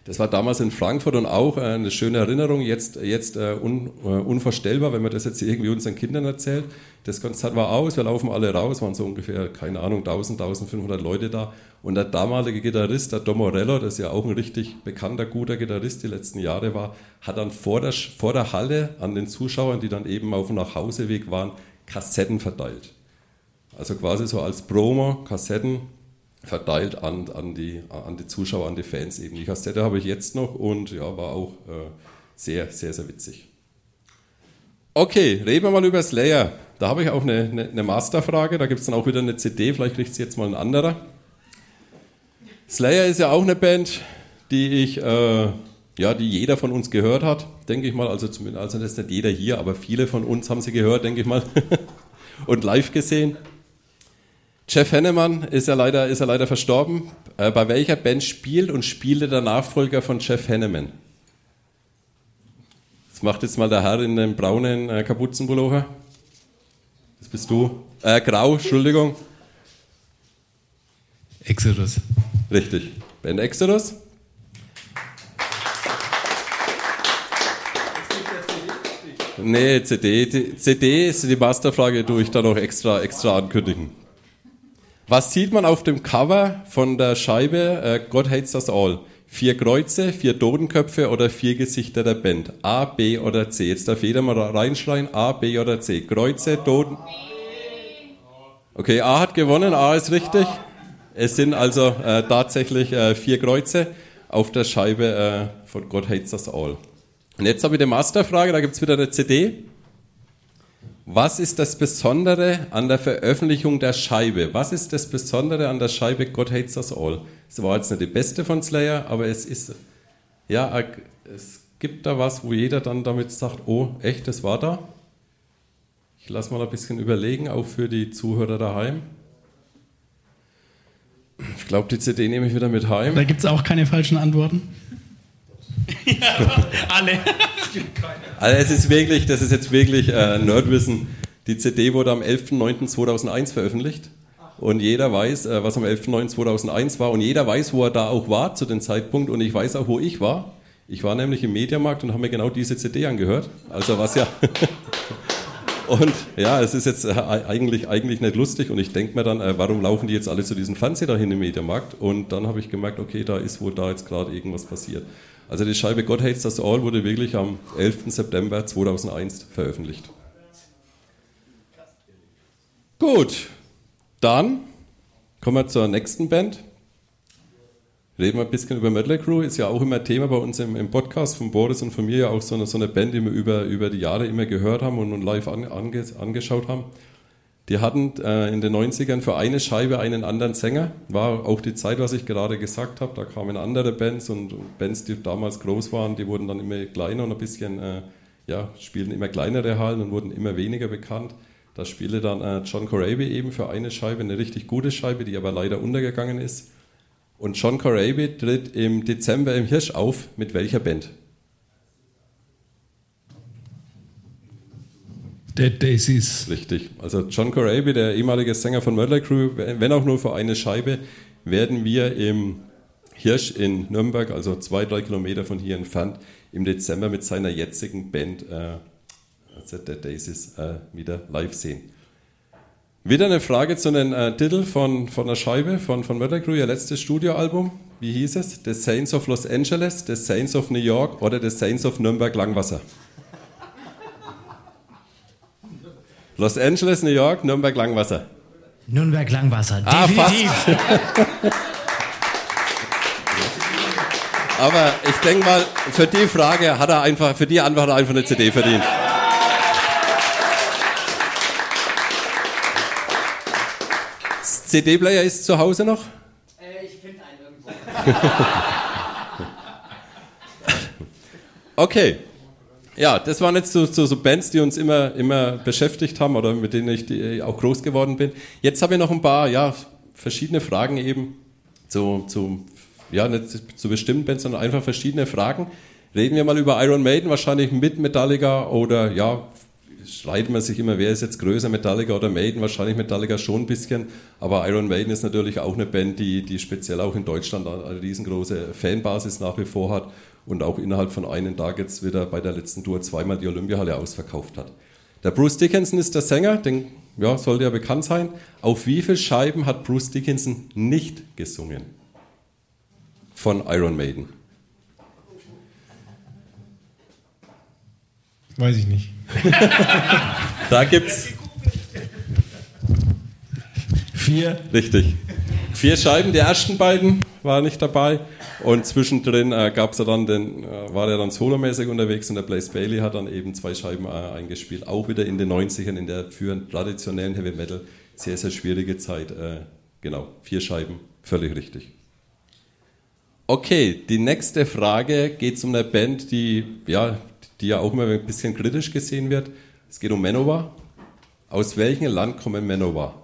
Das war damals in Frankfurt und auch äh, eine schöne Erinnerung, jetzt, jetzt uh, un, uh, unvorstellbar, wenn man das jetzt irgendwie unseren Kindern erzählt. Das Konzert war aus, wir laufen alle raus, waren so ungefähr, keine Ahnung, 1000, 1500 Leute da. Und der damalige Gitarrist, der Dom Morello, das ja auch ein richtig bekannter, guter Gitarrist die letzten Jahre war, hat dann vor der, vor der Halle an den Zuschauern, die dann eben auf dem Nachhauseweg waren, Kassetten verteilt. Also quasi so als Promo, Kassetten, verteilt an, an, die, an die Zuschauer, an die Fans eben. Die Kassette habe ich jetzt noch und ja, war auch äh, sehr, sehr, sehr witzig. Okay, reden wir mal über Slayer. Da habe ich auch eine, eine, eine Masterfrage, da gibt es dann auch wieder eine CD, vielleicht kriegt sie jetzt mal ein anderer. Slayer ist ja auch eine Band, die ich, äh, ja, die jeder von uns gehört hat, denke ich mal. Also zumindest, also das ist nicht jeder hier, aber viele von uns haben sie gehört, denke ich mal, und live gesehen. Jeff Hennemann ist ja leider, ist ja leider verstorben. Äh, bei welcher Band spielt und spielte der Nachfolger von Jeff Henneman? Das macht jetzt mal der Herr in dem braunen äh, Kapuzenpullover. Das bist du. Äh, grau, Entschuldigung. Exodus. Richtig. Band Exodus. Nee, CD. Die CD ist die Masterfrage, tue ich da noch extra, extra ankündigen. Was sieht man auf dem Cover von der Scheibe äh, God Hates Us All? Vier Kreuze, vier Totenköpfe oder vier Gesichter der Band? A, B oder C? Jetzt darf jeder mal reinschreien. A, B oder C? Kreuze, Toten... Okay, A hat gewonnen, A ist richtig. Es sind also äh, tatsächlich äh, vier Kreuze auf der Scheibe äh, von God Hates Us All. Und jetzt habe ich eine Masterfrage, da gibt es wieder eine CD. Was ist das Besondere an der Veröffentlichung der Scheibe? Was ist das Besondere an der Scheibe God Hates Us All? Es war jetzt nicht die beste von Slayer, aber es ist, ja, es gibt da was, wo jeder dann damit sagt, oh, echt, das war da? Ich lasse mal ein bisschen überlegen, auch für die Zuhörer daheim. Ich glaube, die CD nehme ich wieder mit heim. Da gibt es auch keine falschen Antworten. ja, alle. Also es ist wirklich, das ist jetzt wirklich äh, Nerdwissen. Die CD wurde am 11.09.2001 veröffentlicht. Und jeder weiß, äh, was am 11.09.2001 war. Und jeder weiß, wo er da auch war zu dem Zeitpunkt. Und ich weiß auch, wo ich war. Ich war nämlich im Mediamarkt und habe mir genau diese CD angehört. Also was ja... Und ja, es ist jetzt äh, eigentlich, eigentlich nicht lustig und ich denke mir dann, äh, warum laufen die jetzt alle zu diesem Fernseher dahin im Mediamarkt? Und dann habe ich gemerkt, okay, da ist wohl da jetzt gerade irgendwas passiert. Also die Scheibe God Hates Us All wurde wirklich am 11. September 2001 veröffentlicht. Gut, dann kommen wir zur nächsten Band. Reden wir ein bisschen über Mötley Crew, ist ja auch immer Thema bei uns im, im, Podcast von Boris und von mir ja auch so eine, so eine Band, die wir über, über die Jahre immer gehört haben und, und live an, ange, angeschaut haben. Die hatten äh, in den 90ern für eine Scheibe einen anderen Sänger. War auch die Zeit, was ich gerade gesagt habe. Da kamen andere Bands und Bands, die damals groß waren, die wurden dann immer kleiner und ein bisschen, äh, ja, spielten immer kleinere Hallen und wurden immer weniger bekannt. Da spielte dann äh, John Corabi eben für eine Scheibe, eine richtig gute Scheibe, die aber leider untergegangen ist. Und John Corabi tritt im Dezember im Hirsch auf. Mit welcher Band? Dead Daisies. Richtig. Also John Corabi, der ehemalige Sänger von Mördler Crew, wenn auch nur für eine Scheibe, werden wir im Hirsch in Nürnberg, also zwei, drei Kilometer von hier entfernt, im Dezember mit seiner jetzigen Band äh, also Dead Daisies äh, wieder live sehen. Wieder eine Frage zu einem äh, Titel von, von der Scheibe von, von Mördler Crew, ihr letztes Studioalbum. Wie hieß es? The Saints of Los Angeles, The Saints of New York oder The Saints of Nürnberg Langwasser? Los Angeles, New York, Nürnberg, Langwasser. Nürnberg Langwasser, Ah, definitiv. Aber ich denke mal, für die Frage hat er einfach, für die Antwort hat er einfach eine CD verdient. CD-Player ist zu Hause noch? ich finde einen irgendwo. Okay. Ja, das waren jetzt so, so, so Bands, die uns immer, immer beschäftigt haben oder mit denen ich die, auch groß geworden bin. Jetzt habe ich noch ein paar, ja, verschiedene Fragen eben zu, zu, ja, nicht zu bestimmten Bands, sondern einfach verschiedene Fragen. Reden wir mal über Iron Maiden, wahrscheinlich mit Metallica oder, ja, streiten man sich immer, wer ist jetzt größer, Metallica oder Maiden? Wahrscheinlich Metallica schon ein bisschen, aber Iron Maiden ist natürlich auch eine Band, die, die speziell auch in Deutschland eine riesengroße Fanbasis nach wie vor hat und auch innerhalb von einem Tag jetzt wieder bei der letzten Tour zweimal die Olympiahalle ausverkauft hat. Der Bruce Dickinson ist der Sänger, den ja, sollte ja bekannt sein. Auf wie viele Scheiben hat Bruce Dickinson nicht gesungen? Von Iron Maiden. Weiß ich nicht. da gibt's vier. Richtig. Vier Scheiben, die ersten beiden waren nicht dabei. Und zwischendrin äh, gab's ja dann den, äh, war er dann solomäßig unterwegs und der Blaze Bailey hat dann eben zwei Scheiben äh, eingespielt. Auch wieder in den 90ern in der für traditionellen Heavy Metal sehr, sehr schwierige Zeit. Äh, genau, vier Scheiben, völlig richtig. Okay, die nächste Frage geht um eine Band, die ja, die ja auch immer ein bisschen kritisch gesehen wird. Es geht um Manowar. Aus welchem Land kommen Manowar?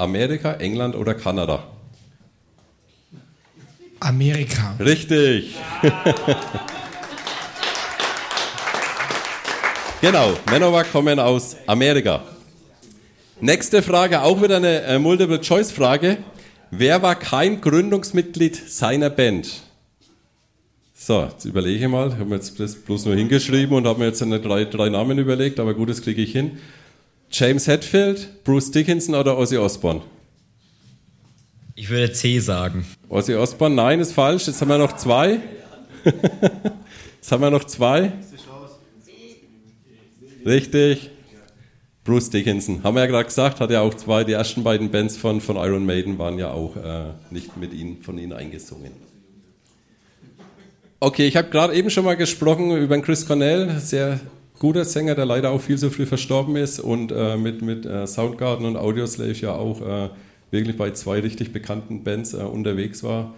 Amerika, England oder Kanada? Amerika. Richtig. genau, Manowar kommen aus Amerika. Nächste Frage, auch wieder eine äh, Multiple-Choice-Frage. Wer war kein Gründungsmitglied seiner Band? So, jetzt überlege ich mal. Ich habe mir jetzt das bloß nur hingeschrieben und habe mir jetzt eine drei, drei Namen überlegt, aber gut, das kriege ich hin. James Hetfield, Bruce Dickinson oder Ozzy Osbourne? Ich würde C sagen. Ozzy Osbourne, nein, ist falsch. Jetzt haben wir noch zwei. Jetzt haben wir noch zwei. Richtig. Bruce Dickinson. Haben wir ja gerade gesagt, hat ja auch zwei. Die ersten beiden Bands von, von Iron Maiden waren ja auch äh, nicht mit ihnen, von ihnen eingesungen. Okay, ich habe gerade eben schon mal gesprochen über den Chris Cornell, sehr guter Sänger, der leider auch viel zu früh verstorben ist und äh, mit, mit äh, Soundgarden und Audioslave ja auch äh, wirklich bei zwei richtig bekannten Bands äh, unterwegs war.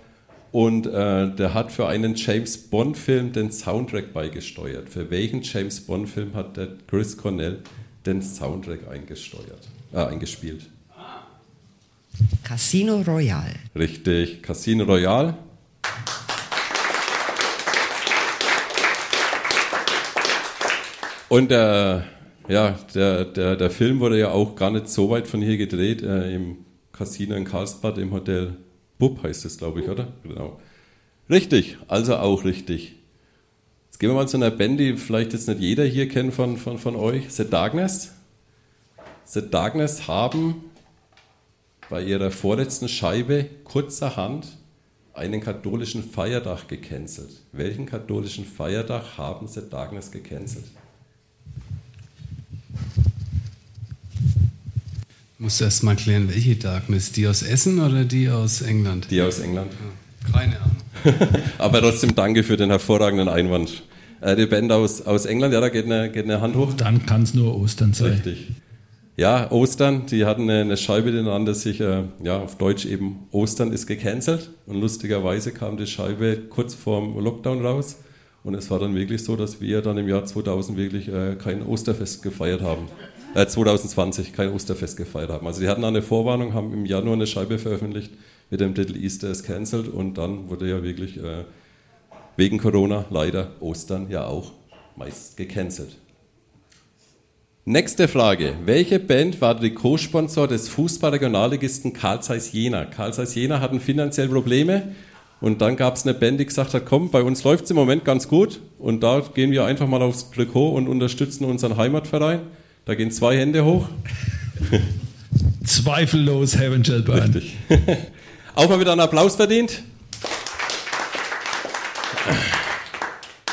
Und äh, der hat für einen James Bond-Film den Soundtrack beigesteuert. Für welchen James Bond-Film hat der Chris Cornell den Soundtrack eingesteuert, äh, eingespielt? Casino Royale. Richtig, Casino Royale. Und der, ja, der, der, der Film wurde ja auch gar nicht so weit von hier gedreht, äh, im Casino in Karlsbad, im Hotel Bub heißt es, glaube ich, oder? Genau. Richtig, also auch richtig. Jetzt gehen wir mal zu einer Band, die vielleicht jetzt nicht jeder hier kennt von, von, von euch. The Darkness. The Darkness haben bei ihrer vorletzten Scheibe kurzerhand einen katholischen Feiertag gecancelt. Welchen katholischen Feiertag haben The Darkness gecancelt? Muss erst mal klären, welche Darkness? Die aus Essen oder die aus England? Die aus England. Keine Ahnung. Aber trotzdem danke für den hervorragenden Einwand. Äh, die Band aus, aus England, ja, da geht eine, geht eine Hand hoch. Dann kann es nur Ostern sein. Richtig. Ja, Ostern, die hatten eine, eine Scheibe, die nannte sich, äh, ja, auf Deutsch eben Ostern ist gecancelt. Und lustigerweise kam die Scheibe kurz vorm Lockdown raus. Und es war dann wirklich so, dass wir dann im Jahr 2000 wirklich äh, kein Osterfest gefeiert haben. Äh, 2020 kein Osterfest gefeiert haben. Also die hatten eine Vorwarnung, haben im Januar eine Scheibe veröffentlicht mit dem Titel Easter is cancelled und dann wurde ja wirklich äh, wegen Corona leider Ostern ja auch meist gecancelt. Nächste Frage. Welche Band war der Co-Sponsor des Fußballregionalligisten Karl Zeiss Jena? Karl Zeiss Jena hatten finanziell Probleme und dann gab es eine Band, die gesagt hat, komm, bei uns läuft es im Moment ganz gut und da gehen wir einfach mal aufs Trikot und unterstützen unseren Heimatverein. Da gehen zwei Hände hoch. Zweifellos Heaven Shall Burn. Richtig. Auch mal wieder einen Applaus verdient.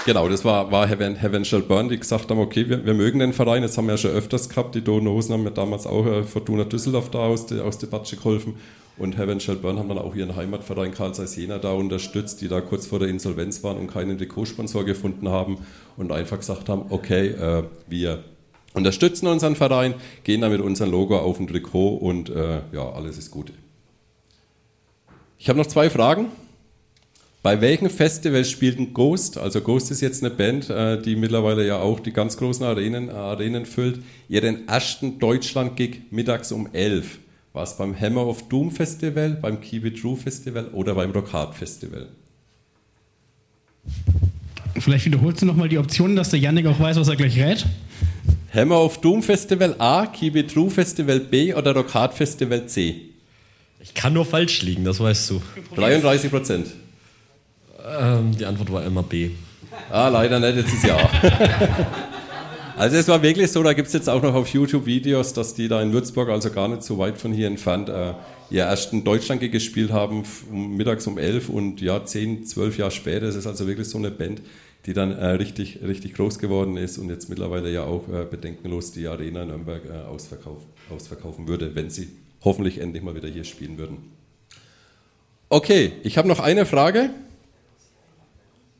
Genau, das war, war Heaven, Heaven Shall Burn, die gesagt haben, okay, wir, wir mögen den Verein, das haben wir ja schon öfters gehabt, die Donosen haben ja damals auch äh, Fortuna Düsseldorf da aus, der aus der Batsche geholfen und Heaven Shall Burn haben dann auch ihren Heimatverein Karl Zeiss Jena da unterstützt, die da kurz vor der Insolvenz waren und keinen Trikotsponsor gefunden haben und einfach gesagt haben, okay, äh, wir unterstützen unseren Verein, gehen da mit unserem Logo auf ein Trikot und äh, ja, alles ist gut. Ich habe noch zwei Fragen. Bei welchen Festivals spielten Ghost? Also Ghost ist jetzt eine Band, äh, die mittlerweile ja auch die ganz großen Arenen, Arenen füllt. Ihren ersten Deutschland-Gig mittags um 11. War es beim Hammer of Doom Festival, beim It True Festival oder beim Rock Hard Festival? Vielleicht wiederholst du nochmal die Optionen, dass der Yannick auch weiß, was er gleich rät. Hammer of Doom Festival A, It True Festival B oder Rock Hard Festival C? Ich kann nur falsch liegen, das weißt du. 33 Prozent. Ähm, die Antwort war immer B. Ah, leider nicht, jetzt ist ja A. Also es war wirklich so, da gibt es jetzt auch noch auf YouTube Videos, dass die da in Würzburg, also gar nicht so weit von hier entfernt, äh, ihr ersten Deutschland gespielt haben, um, mittags um 11 und ja, 10, 12 Jahre später. Es ist also wirklich so eine Band, die dann äh, richtig, richtig groß geworden ist und jetzt mittlerweile ja auch äh, bedenkenlos die Arena in Nürnberg äh, ausverkauf, ausverkaufen würde, wenn sie hoffentlich endlich mal wieder hier spielen würden. Okay, ich habe noch eine Frage.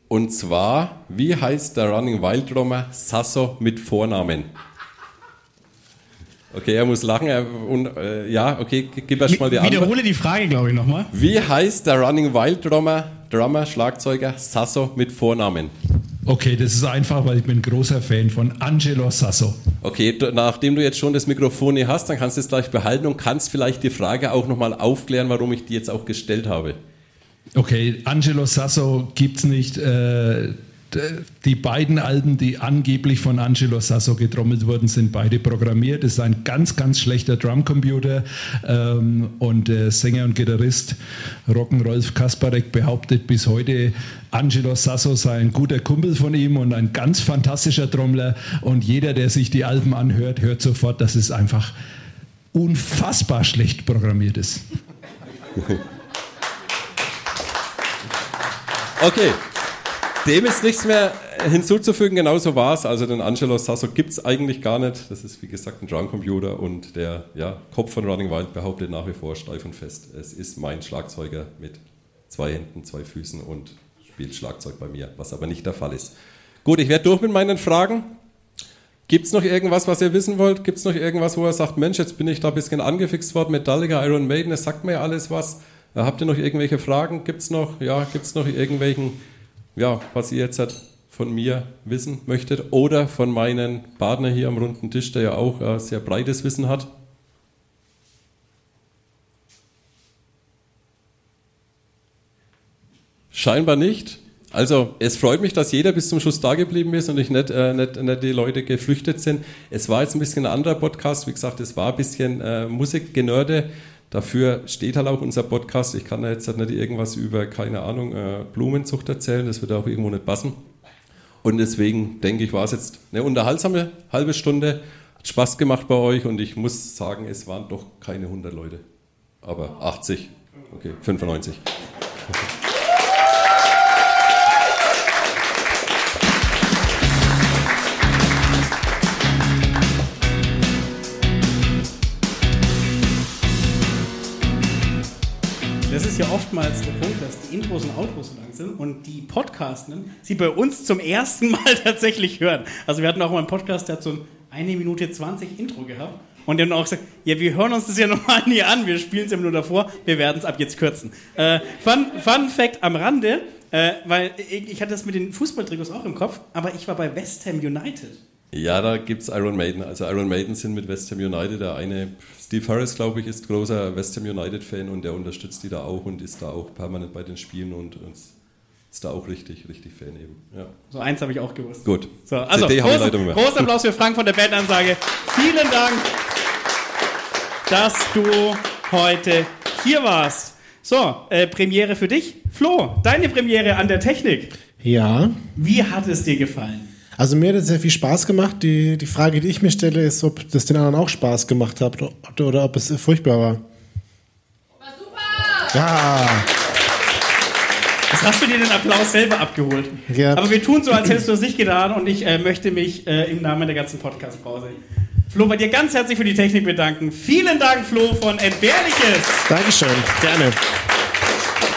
Und zwar, wie heißt der Running Wild Drummer Sasso mit Vornamen? Okay, er muss lachen. Er, und, äh, ja, okay, gib erst mal die Antwort. Wiederhole die Frage, glaube ich, nochmal. Wie heißt der Running Wild Drummer, Drummer, Schlagzeuger Sasso mit Vornamen? Okay, das ist einfach, weil ich bin ein großer Fan von Angelo Sasso. Okay, nachdem du jetzt schon das Mikrofon hier hast, dann kannst du es gleich behalten und kannst vielleicht die Frage auch nochmal aufklären, warum ich die jetzt auch gestellt habe. Okay, Angelo Sasso gibt's nicht. Äh, die beiden Alben, die angeblich von Angelo Sasso getrommelt wurden, sind beide programmiert. Es ist ein ganz, ganz schlechter Drumcomputer. Ähm, und der Sänger und Gitarrist Rocken Rolf Kasparek behauptet bis heute, Angelo Sasso sei ein guter Kumpel von ihm und ein ganz fantastischer Trommler. Und jeder, der sich die Alben anhört, hört sofort, dass es einfach unfassbar schlecht programmiert ist. Okay. Dem ist nichts mehr hinzuzufügen, genauso war es. Also den Angelo Sasso gibt es eigentlich gar nicht. Das ist wie gesagt ein Drumcomputer und der ja, Kopf von Running Wild behauptet nach wie vor steif und fest, es ist mein Schlagzeuger mit zwei Händen, zwei Füßen und spielt Schlagzeug bei mir, was aber nicht der Fall ist. Gut, ich werde durch mit meinen Fragen. Gibt es noch irgendwas, was ihr wissen wollt? Gibt es noch irgendwas, wo er sagt, Mensch, jetzt bin ich da ein bisschen angefixt worden, Metallica, Iron Maiden, es sagt mir alles was. Äh, habt ihr noch irgendwelche Fragen? Gibt es noch, ja, gibt's noch irgendwelchen ja, was ihr jetzt halt von mir wissen möchtet oder von meinem Partner hier am runden Tisch, der ja auch äh, sehr breites Wissen hat. Scheinbar nicht. Also es freut mich, dass jeder bis zum Schluss da geblieben ist und nicht, nicht, äh, nicht, nicht die Leute geflüchtet sind. Es war jetzt ein bisschen ein anderer Podcast. Wie gesagt, es war ein bisschen äh, Musikgenörde. Dafür steht halt auch unser Podcast. Ich kann da jetzt halt nicht irgendwas über, keine Ahnung, äh, Blumenzucht erzählen. Das wird auch irgendwo nicht passen. Und deswegen denke ich, war es jetzt eine unterhaltsame halbe Stunde. Hat Spaß gemacht bei euch und ich muss sagen, es waren doch keine 100 Leute. Aber 80, okay, 95. Das ist ja oftmals der Punkt, dass die Intros und Outros so lang sind und die Podcastenden sie bei uns zum ersten Mal tatsächlich hören. Also wir hatten auch mal einen Podcast, der hat so ein eine Minute 20 Intro gehabt und die haben auch gesagt, ja, wir hören uns das ja nochmal nie an, wir spielen es ja nur davor, wir werden es ab jetzt kürzen. Äh, Fun, Fun Fact am Rande, äh, weil ich, ich hatte das mit den Fußballtrikots auch im Kopf, aber ich war bei West Ham United. Ja, da gibt es Iron Maiden. Also Iron Maiden sind mit West Ham United. Der eine, Steve Harris, glaube ich, ist großer West Ham United-Fan und der unterstützt die da auch und ist da auch permanent bei den Spielen und ist da auch richtig, richtig Fan eben. Ja. So eins habe ich auch gewusst. Gut. So, also CD habe ich groß, leider mehr. großer Applaus für Frank von der Bandansage. Vielen Dank, dass du heute hier warst. So, äh, Premiere für dich. Flo, deine Premiere an der Technik. Ja. Wie hat es dir gefallen? Also mir hat es sehr viel Spaß gemacht. Die, die Frage, die ich mir stelle, ist, ob das den anderen auch Spaß gemacht hat oder, oder ob es furchtbar war. War super! Ja. Jetzt hast du dir den Applaus selber abgeholt. Ja. Aber wir tun so, als hättest du es nicht getan und ich äh, möchte mich äh, im Namen der ganzen Podcast-Pause Flo bei dir ganz herzlich für die Technik bedanken. Vielen Dank, Flo von Entbehrliches. Dankeschön, gerne.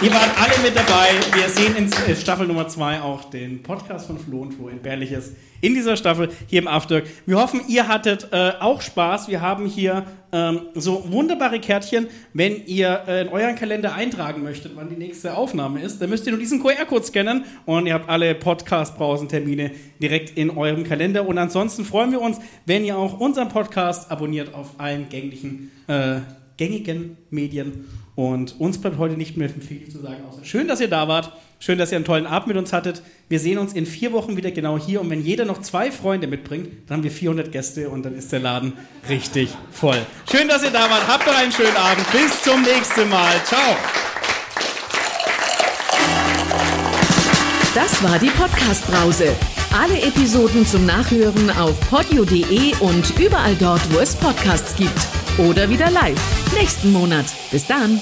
Ihr wart alle mit dabei. Wir sehen in äh, Staffel Nummer 2 auch den Podcast von Flo und Flo Entbehrliches in dieser Staffel hier im After. Wir hoffen, ihr hattet äh, auch Spaß. Wir haben hier ähm, so wunderbare Kärtchen. Wenn ihr äh, in euren Kalender eintragen möchtet, wann die nächste Aufnahme ist, dann müsst ihr nur diesen QR-Code scannen und ihr habt alle Podcast-Brausen-Termine direkt in eurem Kalender. Und ansonsten freuen wir uns, wenn ihr auch unseren Podcast abonniert auf allen gänglichen, äh, gängigen Medien. Und uns bleibt heute nicht mehr viel zu sagen, außer schön, dass ihr da wart. Schön, dass ihr einen tollen Abend mit uns hattet. Wir sehen uns in vier Wochen wieder genau hier. Und wenn jeder noch zwei Freunde mitbringt, dann haben wir 400 Gäste und dann ist der Laden richtig voll. Schön, dass ihr da wart. Habt noch einen schönen Abend. Bis zum nächsten Mal. Ciao. Das war die Podcast-Brause. Alle Episoden zum Nachhören auf podio.de und überall dort, wo es Podcasts gibt. Oder wieder live nächsten Monat. Bis dann.